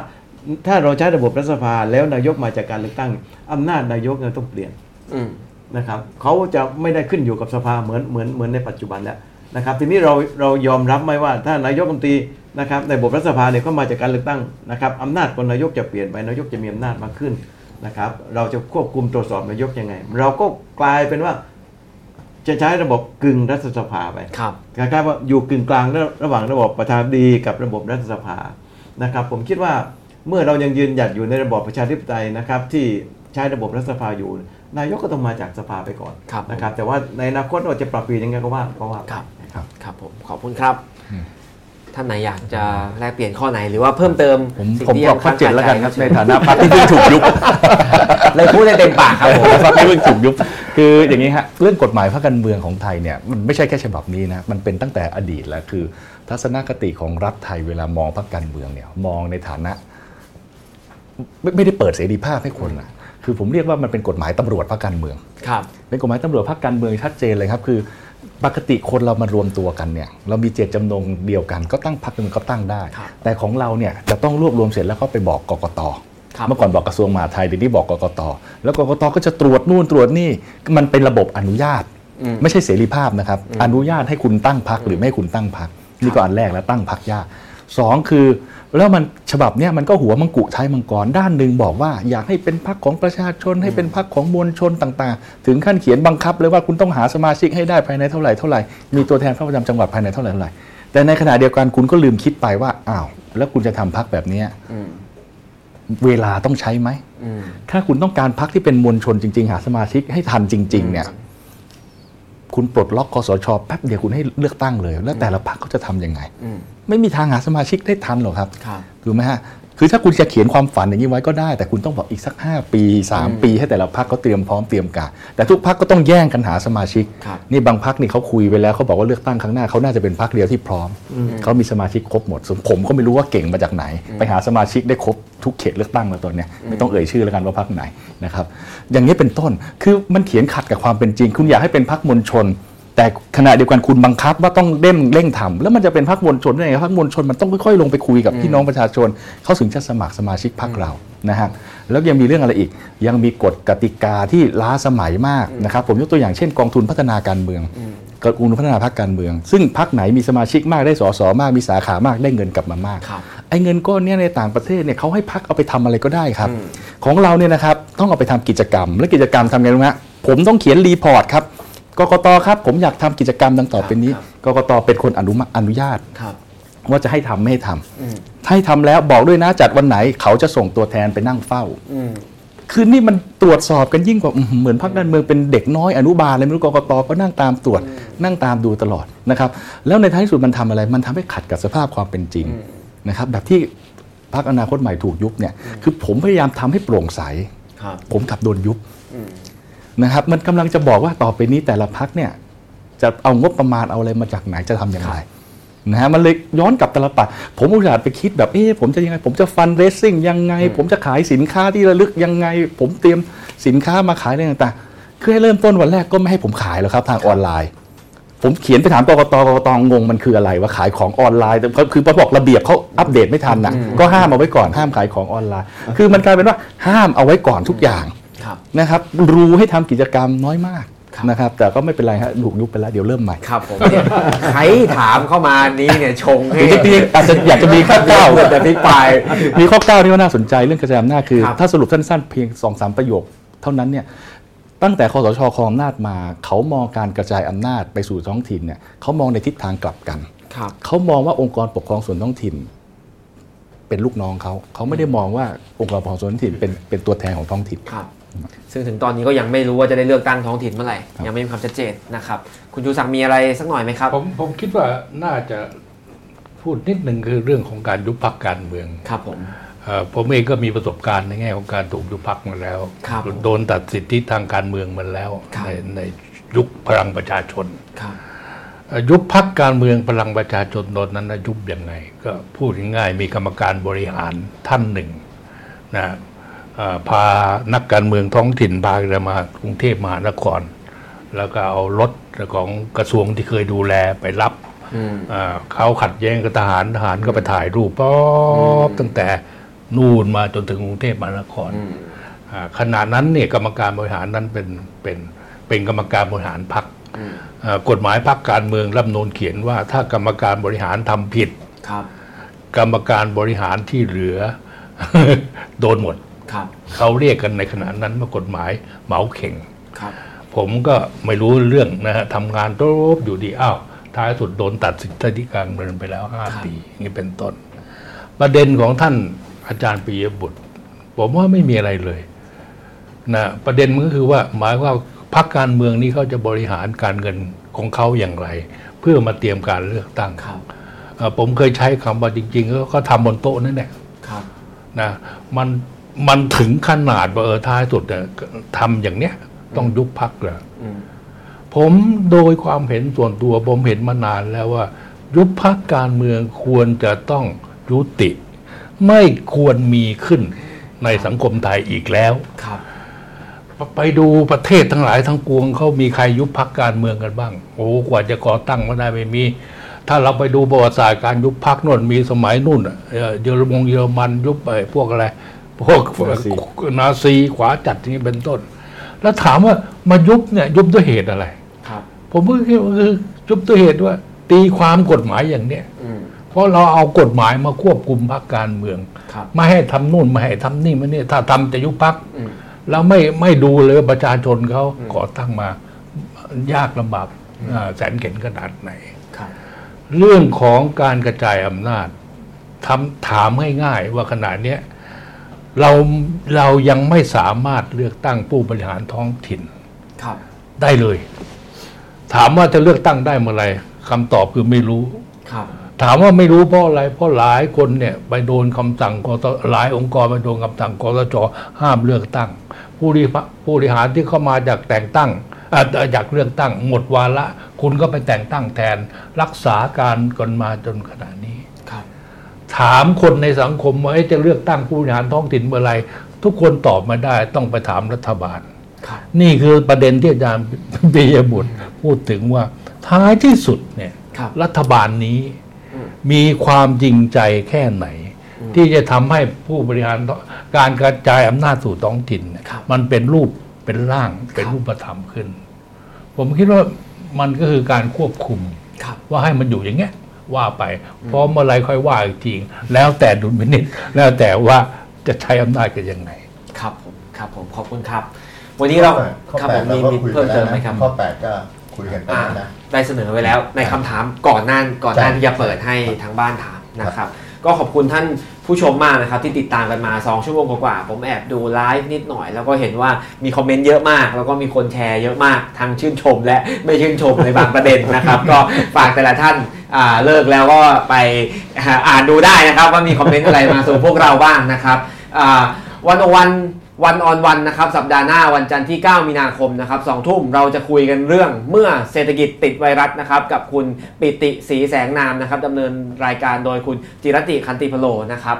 ถ้าเราใช้ระบบรัฐสภาแล้วนายกมาจากการเลือกตั้งอำนาจนายกเนี่ยต้องเปลี่ยนอืมนะครับเขาจะไม่ได้ขึ้นอยู่กับสภาเหมือนเหมือนเหมือนในปัจจุบันแล้วนะครับ ทีนี้เราเรายอมรับไหมว่าถ้านายกรัฐมนตรี นะครับในระบบรัฐสภาเนี่ยก็มาจากการเลือกตั้งนะครับอำนาจของนายกจะเปลี่ยนไปนายกจะมีอำนาจมากขึ้นนะครับ เราจะควบคุมตรวจสอบนายกยังไง เราก็กลายเป็นว่าจะใช้ระบบกึ่งรัฐสภาไปครับคล้ายๆว่าอยู่กึ่งกลางระระหว่างระบบประธานาธิบดีกับระบบรัฐสภานะครับ ผมคิดว่าเมื่อเรายังยืนหยัดอยู่ในระบอบประชาธิปไตยนะครับ ที่ใช้ระบบรัฐสภาอยู่ นายกก็ต้องมาจากสภาไปก่อนครับนะครับ แต่ว่าในอนาคตเราจะปรับเปลี่ยนยังไงก็ว่าก็ว่าไปครับนะครับครับผมขอบคุณครับ ท่านไหนอยากจะแลกเปลี่ยนข้อไหนหรือว่าเพิ่มเติมผมสิ่งผมที่ตอบข้อยังเจ็ดแล้วกันครับค้างในคาใจฐานะพรรคที่เพิ่งถูกยุบเลยพูดได้เต็มปากครับผมพรรคที่เพิ่งถูกยุบคืออย่างนี้ฮะเรื่องกฎหมายพรรคการเมืองของไทยเนี่ยมันไม่ใช่แค่ฉบับนี้นะมันเป็นตั้งแต่อดีตแล้วคือ ทัศนคติของรัฐไทยเวลามองพรรคการเมืองเนี่ยมองในฐานะ ไม่ไม่ได้เปิดเสรีภาพให้คนนะคือผมเรียกว่ามันเป็นกฎหมายตำรวจพรรคการเมืองครับเป็นกฎหมายตำรวจพรรคการเมืองชัดเจนเลยครับคือ ปกติคนเรามารวมตัวกันเนี่ยเรามีเจตจำนงเดียวกัน ก็ตั้งพรรคการเมืองก็ตั้งได้ครับแต่ของเราเนี่ยจะต้องรวบรวมเสร็จแล้วก็ไปบอกกกตครับเมื่อก่อนบอกกระทรวงมหาดไทยเดี๋ยวนี้บอกกกตแล้วกกตก็จะตรวจนู่นตรวจนี่มันเป็นระบบอนุญาตอืมไม่ใช่เสรีภาพนะครับ อนุญาตให้คุณตั้งพรรคหรือไม่ให้คุณตั้งพรรคนี่ก็อันแรกแล้วตั้งพรรคยากสองคือ แล้วมันฉบับเนี้ยมันก็หัวมังกุท้ายมังกรด้านหนึ่งบอกว่า อยากให้เป็นพรรคของประชาชนให้เป็นพรรคของมวลชนต่างๆ ถึงขั้นเขียนบังคับเลยว่าคุณต้องหาสมาชิกให้ได้ภายในเท่าไหร่เท่าไหร่มีตัวแทนพรรคประจำจังหวัดภายในเท่าไหร่เท่าไหร่แต่ในขณะเดียวกันคุณก็ลืมคิดไปว่าอ้าวแล้วคุณจะทำพรรคแบบเนี้ยอืมเวลาต้องใช้ไหมอืมถ้าคุณต้องการพักที่เป็นมวลชนจริง ๆ หาสมาชิกให้ทันจริง ๆ เนี่ย คุณปลดล็อกคอสชแป๊บเดียวคุณให้เลือกตั้งเลย แล้วแต่ละพักเขาจะทำยังไงอืม ไม่มีทางหาสมาชิกได้ทันหรอกครับครับถูกไหมฮะคือถ้าคุณจะเขียนความฝันอย่างนี้ไว้ก็ได้ แต่คุณต้องบอกอีกสัก 5 ปี 3 ปีให้แต่ละพักเขาเตรียมพร้อมเตรียมการแต่ทุกพักก็ต้องแย่งกันหาสมาชิกครับนี่บางพักนี่เขาคุยไปแล้วเขาบอกว่าเลือกตั้งครั้งหน้าเขาน่าจะเป็นพักเดียวที่พร้อมเขามีสมาชิกครบหมดส่วนผมก็ไม่รู้ว่าเก่งมาจากไหน ไปหาสมาชิกได้ครบทุกเขตเลือกตั้งแล้วตอนเนี้ยไม่ต้องเอ่ยชื่อแล้วกันว่าพักไหนนะครับอย่างนี้เป็นต้นคือมันเขียนขัดกับความเป็นจริง คุณอยากให้เป็นพักมวลชน แต่ขณะเดียวกันคุณบังคับว่าต้องเร่งเร่งทำแล้วมันจะเป็นพรรคมวลชนได้ไงพรรคมวลชนมันต้องค่อยๆลงไปคุยกับพี่น้องประชาชนเขาถึงจะสมัครสมาชิกพรรคเรานะฮะแล้วยังมีเรื่องอะไรอีก ยังมีกฎกติกาที่ล้าสมัยมากนะครับผมยกตัวอย่างเช่น กองทุนพัฒนาการเมืองกองทุนพัฒนาพรรคการเมือง ซึ่งพรรคไหนมีสมาชิกมากได้สสมากมีสาขามากได้เงินกลับมามากครับไอ้เงินก้อนเนี้ยในต่างประเทศเนี่ยเขาให้พรรคเอาไปทำอะไรก็ได้ครับอืมของเราเนี่ยนะครับต้องเอาไปทำกิจกรรม และกิจกรรมทำไงรู้ไหมฮะผมต้องเขียน report ครับ กกตครับ ผมอยากทำกิจกรรมดังต่อไปนี้ครับกกตเป็นคนอนุมัติอนุญาตครับว่าจะให้ทำไม่ให้ทำอืมให้ทำแล้วบอกด้วยนะจัดวันไหนเขาจะส่งตัวแทนไปนั่งเฝ้าอืมคือนี่มันตรวจสอบกันยิ่งกว่าอื้อหือเหมือนพรรคการเมืองเป็นเด็กน้อยอนุบาลเลยไม่รู้กกตก็นั่งตามตรวจนั่งตามดูตลอดนะครับ แล้วในท้ายที่สุดมันทำอะไร มันทำให้ขัดกับสภาพความเป็นจริงนะครับแบบที่พรรคอนาคตใหม่ถูกยุบเนี่ยคือผมพยายามทำให้โปร่งใสครับผมกลับโดนยุบอืม นะครับ มันกำลังจะบอกว่าต่อไปนี้แต่ละพักเนี่ยจะเอางบประมาณเอาอะไรมาจากไหนจะทำอย่างไรนะฮะมันเลยย้อนกลับตลปัด ผมอุตส่าห์ไปคิดแบบเอ๊ะผมจะยังไง ผมจะฟันเรซซิ่งยังไง ผมจะขายสินค้าที่ระลึกยังไง ผมเตรียมสินค้ามาขายอะไรต่างๆคือให้เริ่มต้นวันแรกก็ไม่ให้ผมขายแล้วครับทางออนไลน์ ผมเขียนไปถามกกตกกตงงมันคืออะไรว่าขายของออนไลน์แต่เขาคือพอบอกระเบียบเขาอัปเดตไม่ทันนะก็ห้ามเอาไว้ก่อนห้ามขายของออนไลน์ คือมันกลายเป็นว่าห้ามเอาไว้ก่อนทุกอย่างครับ นะครับรูให้ทำกิจกรรมน้อยมากครับนะครับแต่ก็ไม่เป็นไรฮะถูกยุบไปแล้วเดี๋ยวเริ่มใหม่ครับผมเนี่ยใครถามเข้ามานี้เนี่ยชงให้จริงๆอาจจะอยากจะมีข้อเก้าเพื่อจะพิปรายมีข้อเก้าที่ว่าน่าสนใจเรื่องกระจายอำนาจคือครับถ้าสรุปสั้นๆ เพียงสองสามประโยค เท่านั้นเนี่ยตั้งแต่คอสชครองอำนาจมา เขามองการกระจายอำนาจไปสู่ท้องถิ่นเนี่ยเขามองในทิศทางกลับกันครับเขามองว่าองค์กรปกครองส่วนท้องถิ่น เป็นลูกน้องเขาเขาไม่ได้มองว่าองค์กรปกครองส่วนท้องถิ่นเป็นเป็นตัวแทนของท้องถิ่นครับ ซึ่งถึงตอนนี้ก็ยังไม่รู้ว่าจะได้เลือกตั้งท้องถิ่นเมื่อไหร่ ยังไม่มีความชัดเจนนะครับ คุณชูศักดิ์มีอะไรสักหน่อยไหมครับ ผมผมคิดว่าน่าจะพูดนิดหนึ่งคือเรื่องของการยุบพักการเมือง ครับผมเอ่อผมเองก็มีประสบการณ์ในแง่ของการถูกยุบพักมาแล้วครับโดนตัดสิทธิทางการเมืองมาแล้วครับในในยุคพลังประชาชนครับเอ่อยุบพักการเมืองพลังประชาชนตอนนั้นนะยุบยังไง ก็พูดง่ายๆมีกรรมการบริหารท่านหนึ่งนะเอ่อ พานักการเมืองท้องถิ่นพากันมากรุงเทพมหานคร แล้วก็เอารถของกระทรวงที่เคยดูแลไปรับอืมอ่าเขาขัดแย้งกับทหารทหารก็ไปถ่ายรูปป๊อบตั้งแต่นู่นมาจนถึงกรุงเทพมหานครอืมอ่าขณะนั้นเนี่ยกรรมการบริหารนั้นเป็นเป็นเป็นกรรมการบริหารพรรคอืมอ่ากฎหมายพรรคการเมืองรัฐธรรมนูญเขียนว่าถ้ากรรมการบริหารทำผิดครับกรรมการบริหารที่เหลือ โดนหมดครับ เขาเรียกกันในขณะนั้นว่ากฎหมายเหมาเข่งครับผมก็ไม่รู้เรื่องนะฮะทำงานโต๊บอยู่ดีอ้าวท้ายสุดโดนตัดสิทธิการเมืองไปแล้วห้าครับปีอย่างนี้เป็นต้น ประเด็นของท่านอาจารย์ปียบุตร ผมว่าไม่มีอะไรเลยนะประเด็นมันก็คือว่าหมายว่าพรรคการเมืองนี้เขาจะบริหารการเงินของเขาอย่างไร เพื่อมาเตรียมการเลือกตั้งครับเอ่อผมเคยใช้คำว่าจริงๆก็เขาทำบนโต๊ะนั่นแหละครับนะมัน มันถึงขนาดว่าเออท้ายสุดเนี่ยทำอย่างเนี้ย ต้องยุบพักเลยอืมผมโดยความเห็นส่วนตัวผมเห็นมานานแล้วว่า ยุบพักการเมืองควรจะต้องยุติ ไม่ควรมีขึ้นในสังคมไทยอีกแล้ว ครับ ไปดูประเทศทั้งหลายทั้งปวงเขามีใครยุบพักการเมืองกันบ้าง โอ้กว่าจะก่อตั้งมาได้ไม่มี ถ้าเราไปดูประวัติศาสตร์การยุบพักนู่นมีสมัยนู่นอะเอ่อเยอรมนเยอรมันยุบไปพวกอะไร พวกนาซีนาซีขวาจัดอย่างนี้เป็นต้น แล้วถามว่ามายุบเนี่ยยุบด้วยเหตุอะไรครับ ผมก็คิดว่าคือยุบด้วยเหตุว่า ตีความกฎหมายอย่างเนี้ยอืมเพราะเราเอากฎหมายมาควบคุมพรรคการเมืองครับไม่ให้ทำนู่นไม่ให้ทำนี่มาเนี่ยถ้าทำจะยุบพักอืมแล้วไม่ไม่ดูเลยว่าประชาชนเขาก่อตั้งมายากลำบากอ่าแสนเข็นขนาดไหนครับเรื่องของการกระจายอำนาจทำถามง่ายๆว่าขณะเนี้ย เราเรายังไม่สามารถเลือกตั้งผู้บริหารท้องถิ่นครับได้เลย ถามว่าจะเลือกตั้งได้เมื่อไหรคำตอบคือไม่รู้ครับถามว่าไม่รู้เพราะอะไร เพราะหลายคนเนี่ยไปโดนคำสั่งกตหลายองค์กรไปโดนคำสั่งกตจห้ามเลือกตั้ง ผู้บริหารผู้บริหารที่เข้ามาจากแต่งตั้งอ่าจากเลือกตั้ง หมดวาระคุณก็ไปแต่งตั้งแทน รักษาการกันมาจนขณะนี้ครับ ถามคนในสังคมว่าเอ๊ะจะเลือกตั้งผู้บริหารท้องถิ่นเมื่อไหรทุกคนตอบมาได้ต้องไปถามรัฐบาลครับนี่คือประเด็นที่อาจารย์ปิยบุตรพูดถึงว่าท้ายที่สุดเนี่ยครับรัฐบาลนี้อืมมีความจริงใจแค่ไหน ที่จะทำให้ผู้บริหารการกระจายอำนาจสู่ท้องถิ่นเนี่ยครับมันเป็นรูปเป็นร่างเป็นครับรูปธรรมขึ้น ผมคิดว่ามันก็คือการควบคุมครับว่าให้มันอยู่อย่างเงี้ย ว่าไปพร้อมเมื่อไรค่อยว่าอีกทีแล้วแต่ดุลพินิจแล้วแต่ว่าจะใช้อำนาจกันยังไง ครับผมครับผมขอบคุณครับ วันนี้เราข้อครับแปผดมเรามีก็มีคุยเพิ่มไปเติแล้วมไหมนะครับครับข้อแปดก็คุยกันไปอ่านะได้เสนอไว้แล้วในคำถามก่อนหน้าก่อนหน้าใช่ที่จะเปิดให้ทางบ้านถามนะครับ ก็ขอบคุณท่าน ผู้ชมมากนะครับที่ติดตามกันมา 2 ชั่วโมงกว่าๆผมแอบดูไลฟ์นิดหน่อย แล้วก็เห็นว่ามีคอมเมนต์เยอะมาก แล้วก็มีคนแชร์เยอะมากทั้งชื่นชมและไม่ชื่นชมในบางประเด็นนะครับ ก็ฝากแต่ละท่านาเลิกแล้วก็ไปอ่านดูได้นะครับ ว่ามีคอมเมนต์อะไรมาสู่พวกเราบ้างนะครับวันวัน วันออนวันนะครับสัปดาห์หน้าวันจันทร์ที่ 9 มีนาคมนะครับสองทุ่มเราจะคุยกันเรื่องเมื่อเศรษฐกิจติดไวรัสนะครับกับคุณปิติศรีแสงนามนะครับดำเนินรายการโดยคุณจิรติคันติพโลนะครับ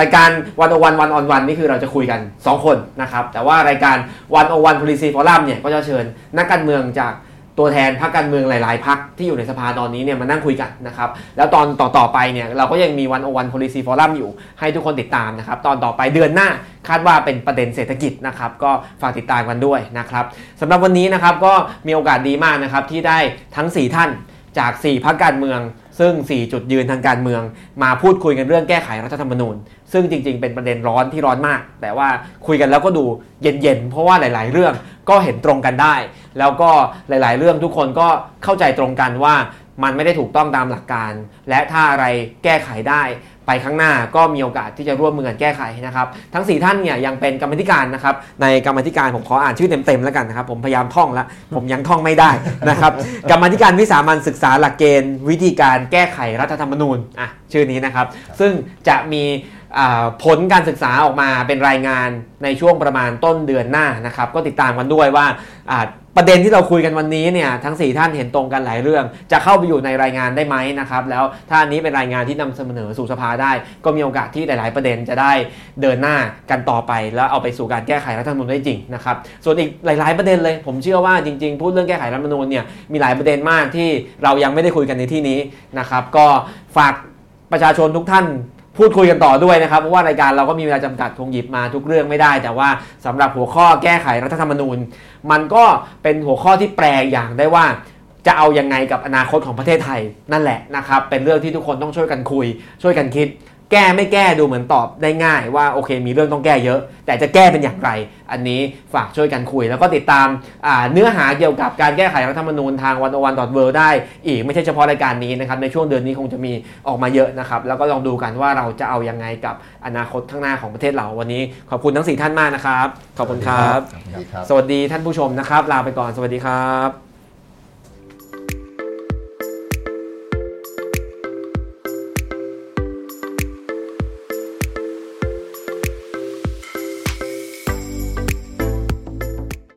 รายการวันอวันวันออนวันนี่คือเราจะคุยกัน 2 คนนะครับแต่ว่ารายการวันอวัน policy forum เนี่ยก็จะเชิญนักการเมืองจาก ตัวแทนพรรคการเมืองหลาย ๆพรรคที่อยู่ในสภาตอนนี้เนี่ยมานั่งคุยกันนะครับ แล้วตอนต่อๆไปเนี่ยเราก็ยังมีวันโอวัน policy forum อยู่ให้ทุกคนติดตามนะครับ ตอนต่อไปเดือนหน้าคาดว่าเป็นประเด็นเศรษฐกิจนะครับ ก็ฝากติดตามกันด้วยนะครับสำหรับวันนี้นะครับก็มีโอกาสดีมากนะครับที่ได้ทั้ง 4 ท่านจาก 4พรรคการเมือง ซึ่ง 4 จุดยืนทางการเมือง มาพูดคุยกันเรื่องแก้ไขรัฐธรรมนูญ ซึ่งจริง ๆ เป็นประเด็นร้อนที่ร้อนมาก แต่ว่าคุยกันแล้วก็ดูเย็นๆ เพราะว่าหลาย ๆ เรื่องก็เห็นตรงกันได้ แล้วก็หลาย ๆ เรื่องทุกคนก็เข้าใจตรงกันว่ามันไม่ได้ถูกต้องตามหลักการ และถ้าอะไรแก้ไขได้ ไปข้างหน้าก็มีโอกาสที่จะร่วมมือกันแก้ไขนะครับ ทั้ง 4 ท่านเนี่ยยังเป็นกรรมธิการนะครับในกรรมธิการผมขออ่านชื่อเต็มๆแล้วกันนะครับ ผมพยายามท่องแล้วผมยังท่องไม่ได้นะครับกรรมธิการวิสามันศึกษาหลักเกณฑ์ วิธีการแก้ไขรัฐธรรมนูญอะชื่อนี้นะครับ ซึ่งจะมีอ่าผลการศึกษาออกมาเป็นรายงานในช่วงประมาณต้นเดือนหน้านะครับ ก็ติดตามกันด้วยว่าอ่า ประเด็นที่เราคุยกันวันนี้เนี่ยทั้ง 4 ท่านเห็นตรงกันหลายเรื่อง จะเข้าไปอยู่ในรายงานได้ไหมนะครับแล้วถ้าอันนี้เป็นรายงานที่นำเสนอสู่สภาได้ ก็มีโอกาสที่หลาย ๆ ประเด็นจะได้เดินหน้ากันต่อไป แล้วเอาไปสู่การแก้ไขรัฐธรรมนูญได้จริงนะครับส่วนอีกหลาย ๆ ประเด็นเลย ผมเชื่อว่าจริง ๆ พูดเรื่องแก้ไขรัฐธรรมนูญเนี่ยมีหลายประเด็นมากที่เรายังไม่ได้คุยกันในที่นี้นะครับก็ฝากประชาชนทุกท่าน พูดคุยกันต่อด้วยนะครับ เพราะว่ารายการเราก็มีเวลาจำกัดคงหยิบมาทุกเรื่องไม่ได้ แต่ว่าสำหรับหัวข้อแก้ไขรัฐธรรมนูญ มันก็เป็นหัวข้อที่แปลอย่างได้ว่าจะเอายังไงกับอนาคตของประเทศไทยนั่นแหละนะครับ เป็นเรื่องที่ทุกคนต้องช่วยกันคุย ช่วยกันคิด แก้ไม่แก้ดูเหมือนตอบได้ง่ายว่าโอเค มีเรื่องต้องแก้เยอะ แต่จะแก้เป็นอย่างไร อันนี้ฝากช่วยกันคุย แล้วก็ติดตามอ่าเนื้อหาเกี่ยวกับการแก้ไขรัฐธรรมนูญทางวันวันดอทเวได้อีกไม่ใช่เฉพาะรายการนี้นะครับในช่วงเดือนนี้คงจะมีออกมาเยอะนะครับแล้วก็ลองดูกันว่าเราจะเอายังไงกับอนาคตข้างหน้าของประเทศเราวันนี้ ขอบคุณทั้งสี่ท่านมากนะครับขอบคุณครับสวัสดีครับ สวัสดีท่านผู้ชมนะครับ ลาไปก่อนสวัสดีครับ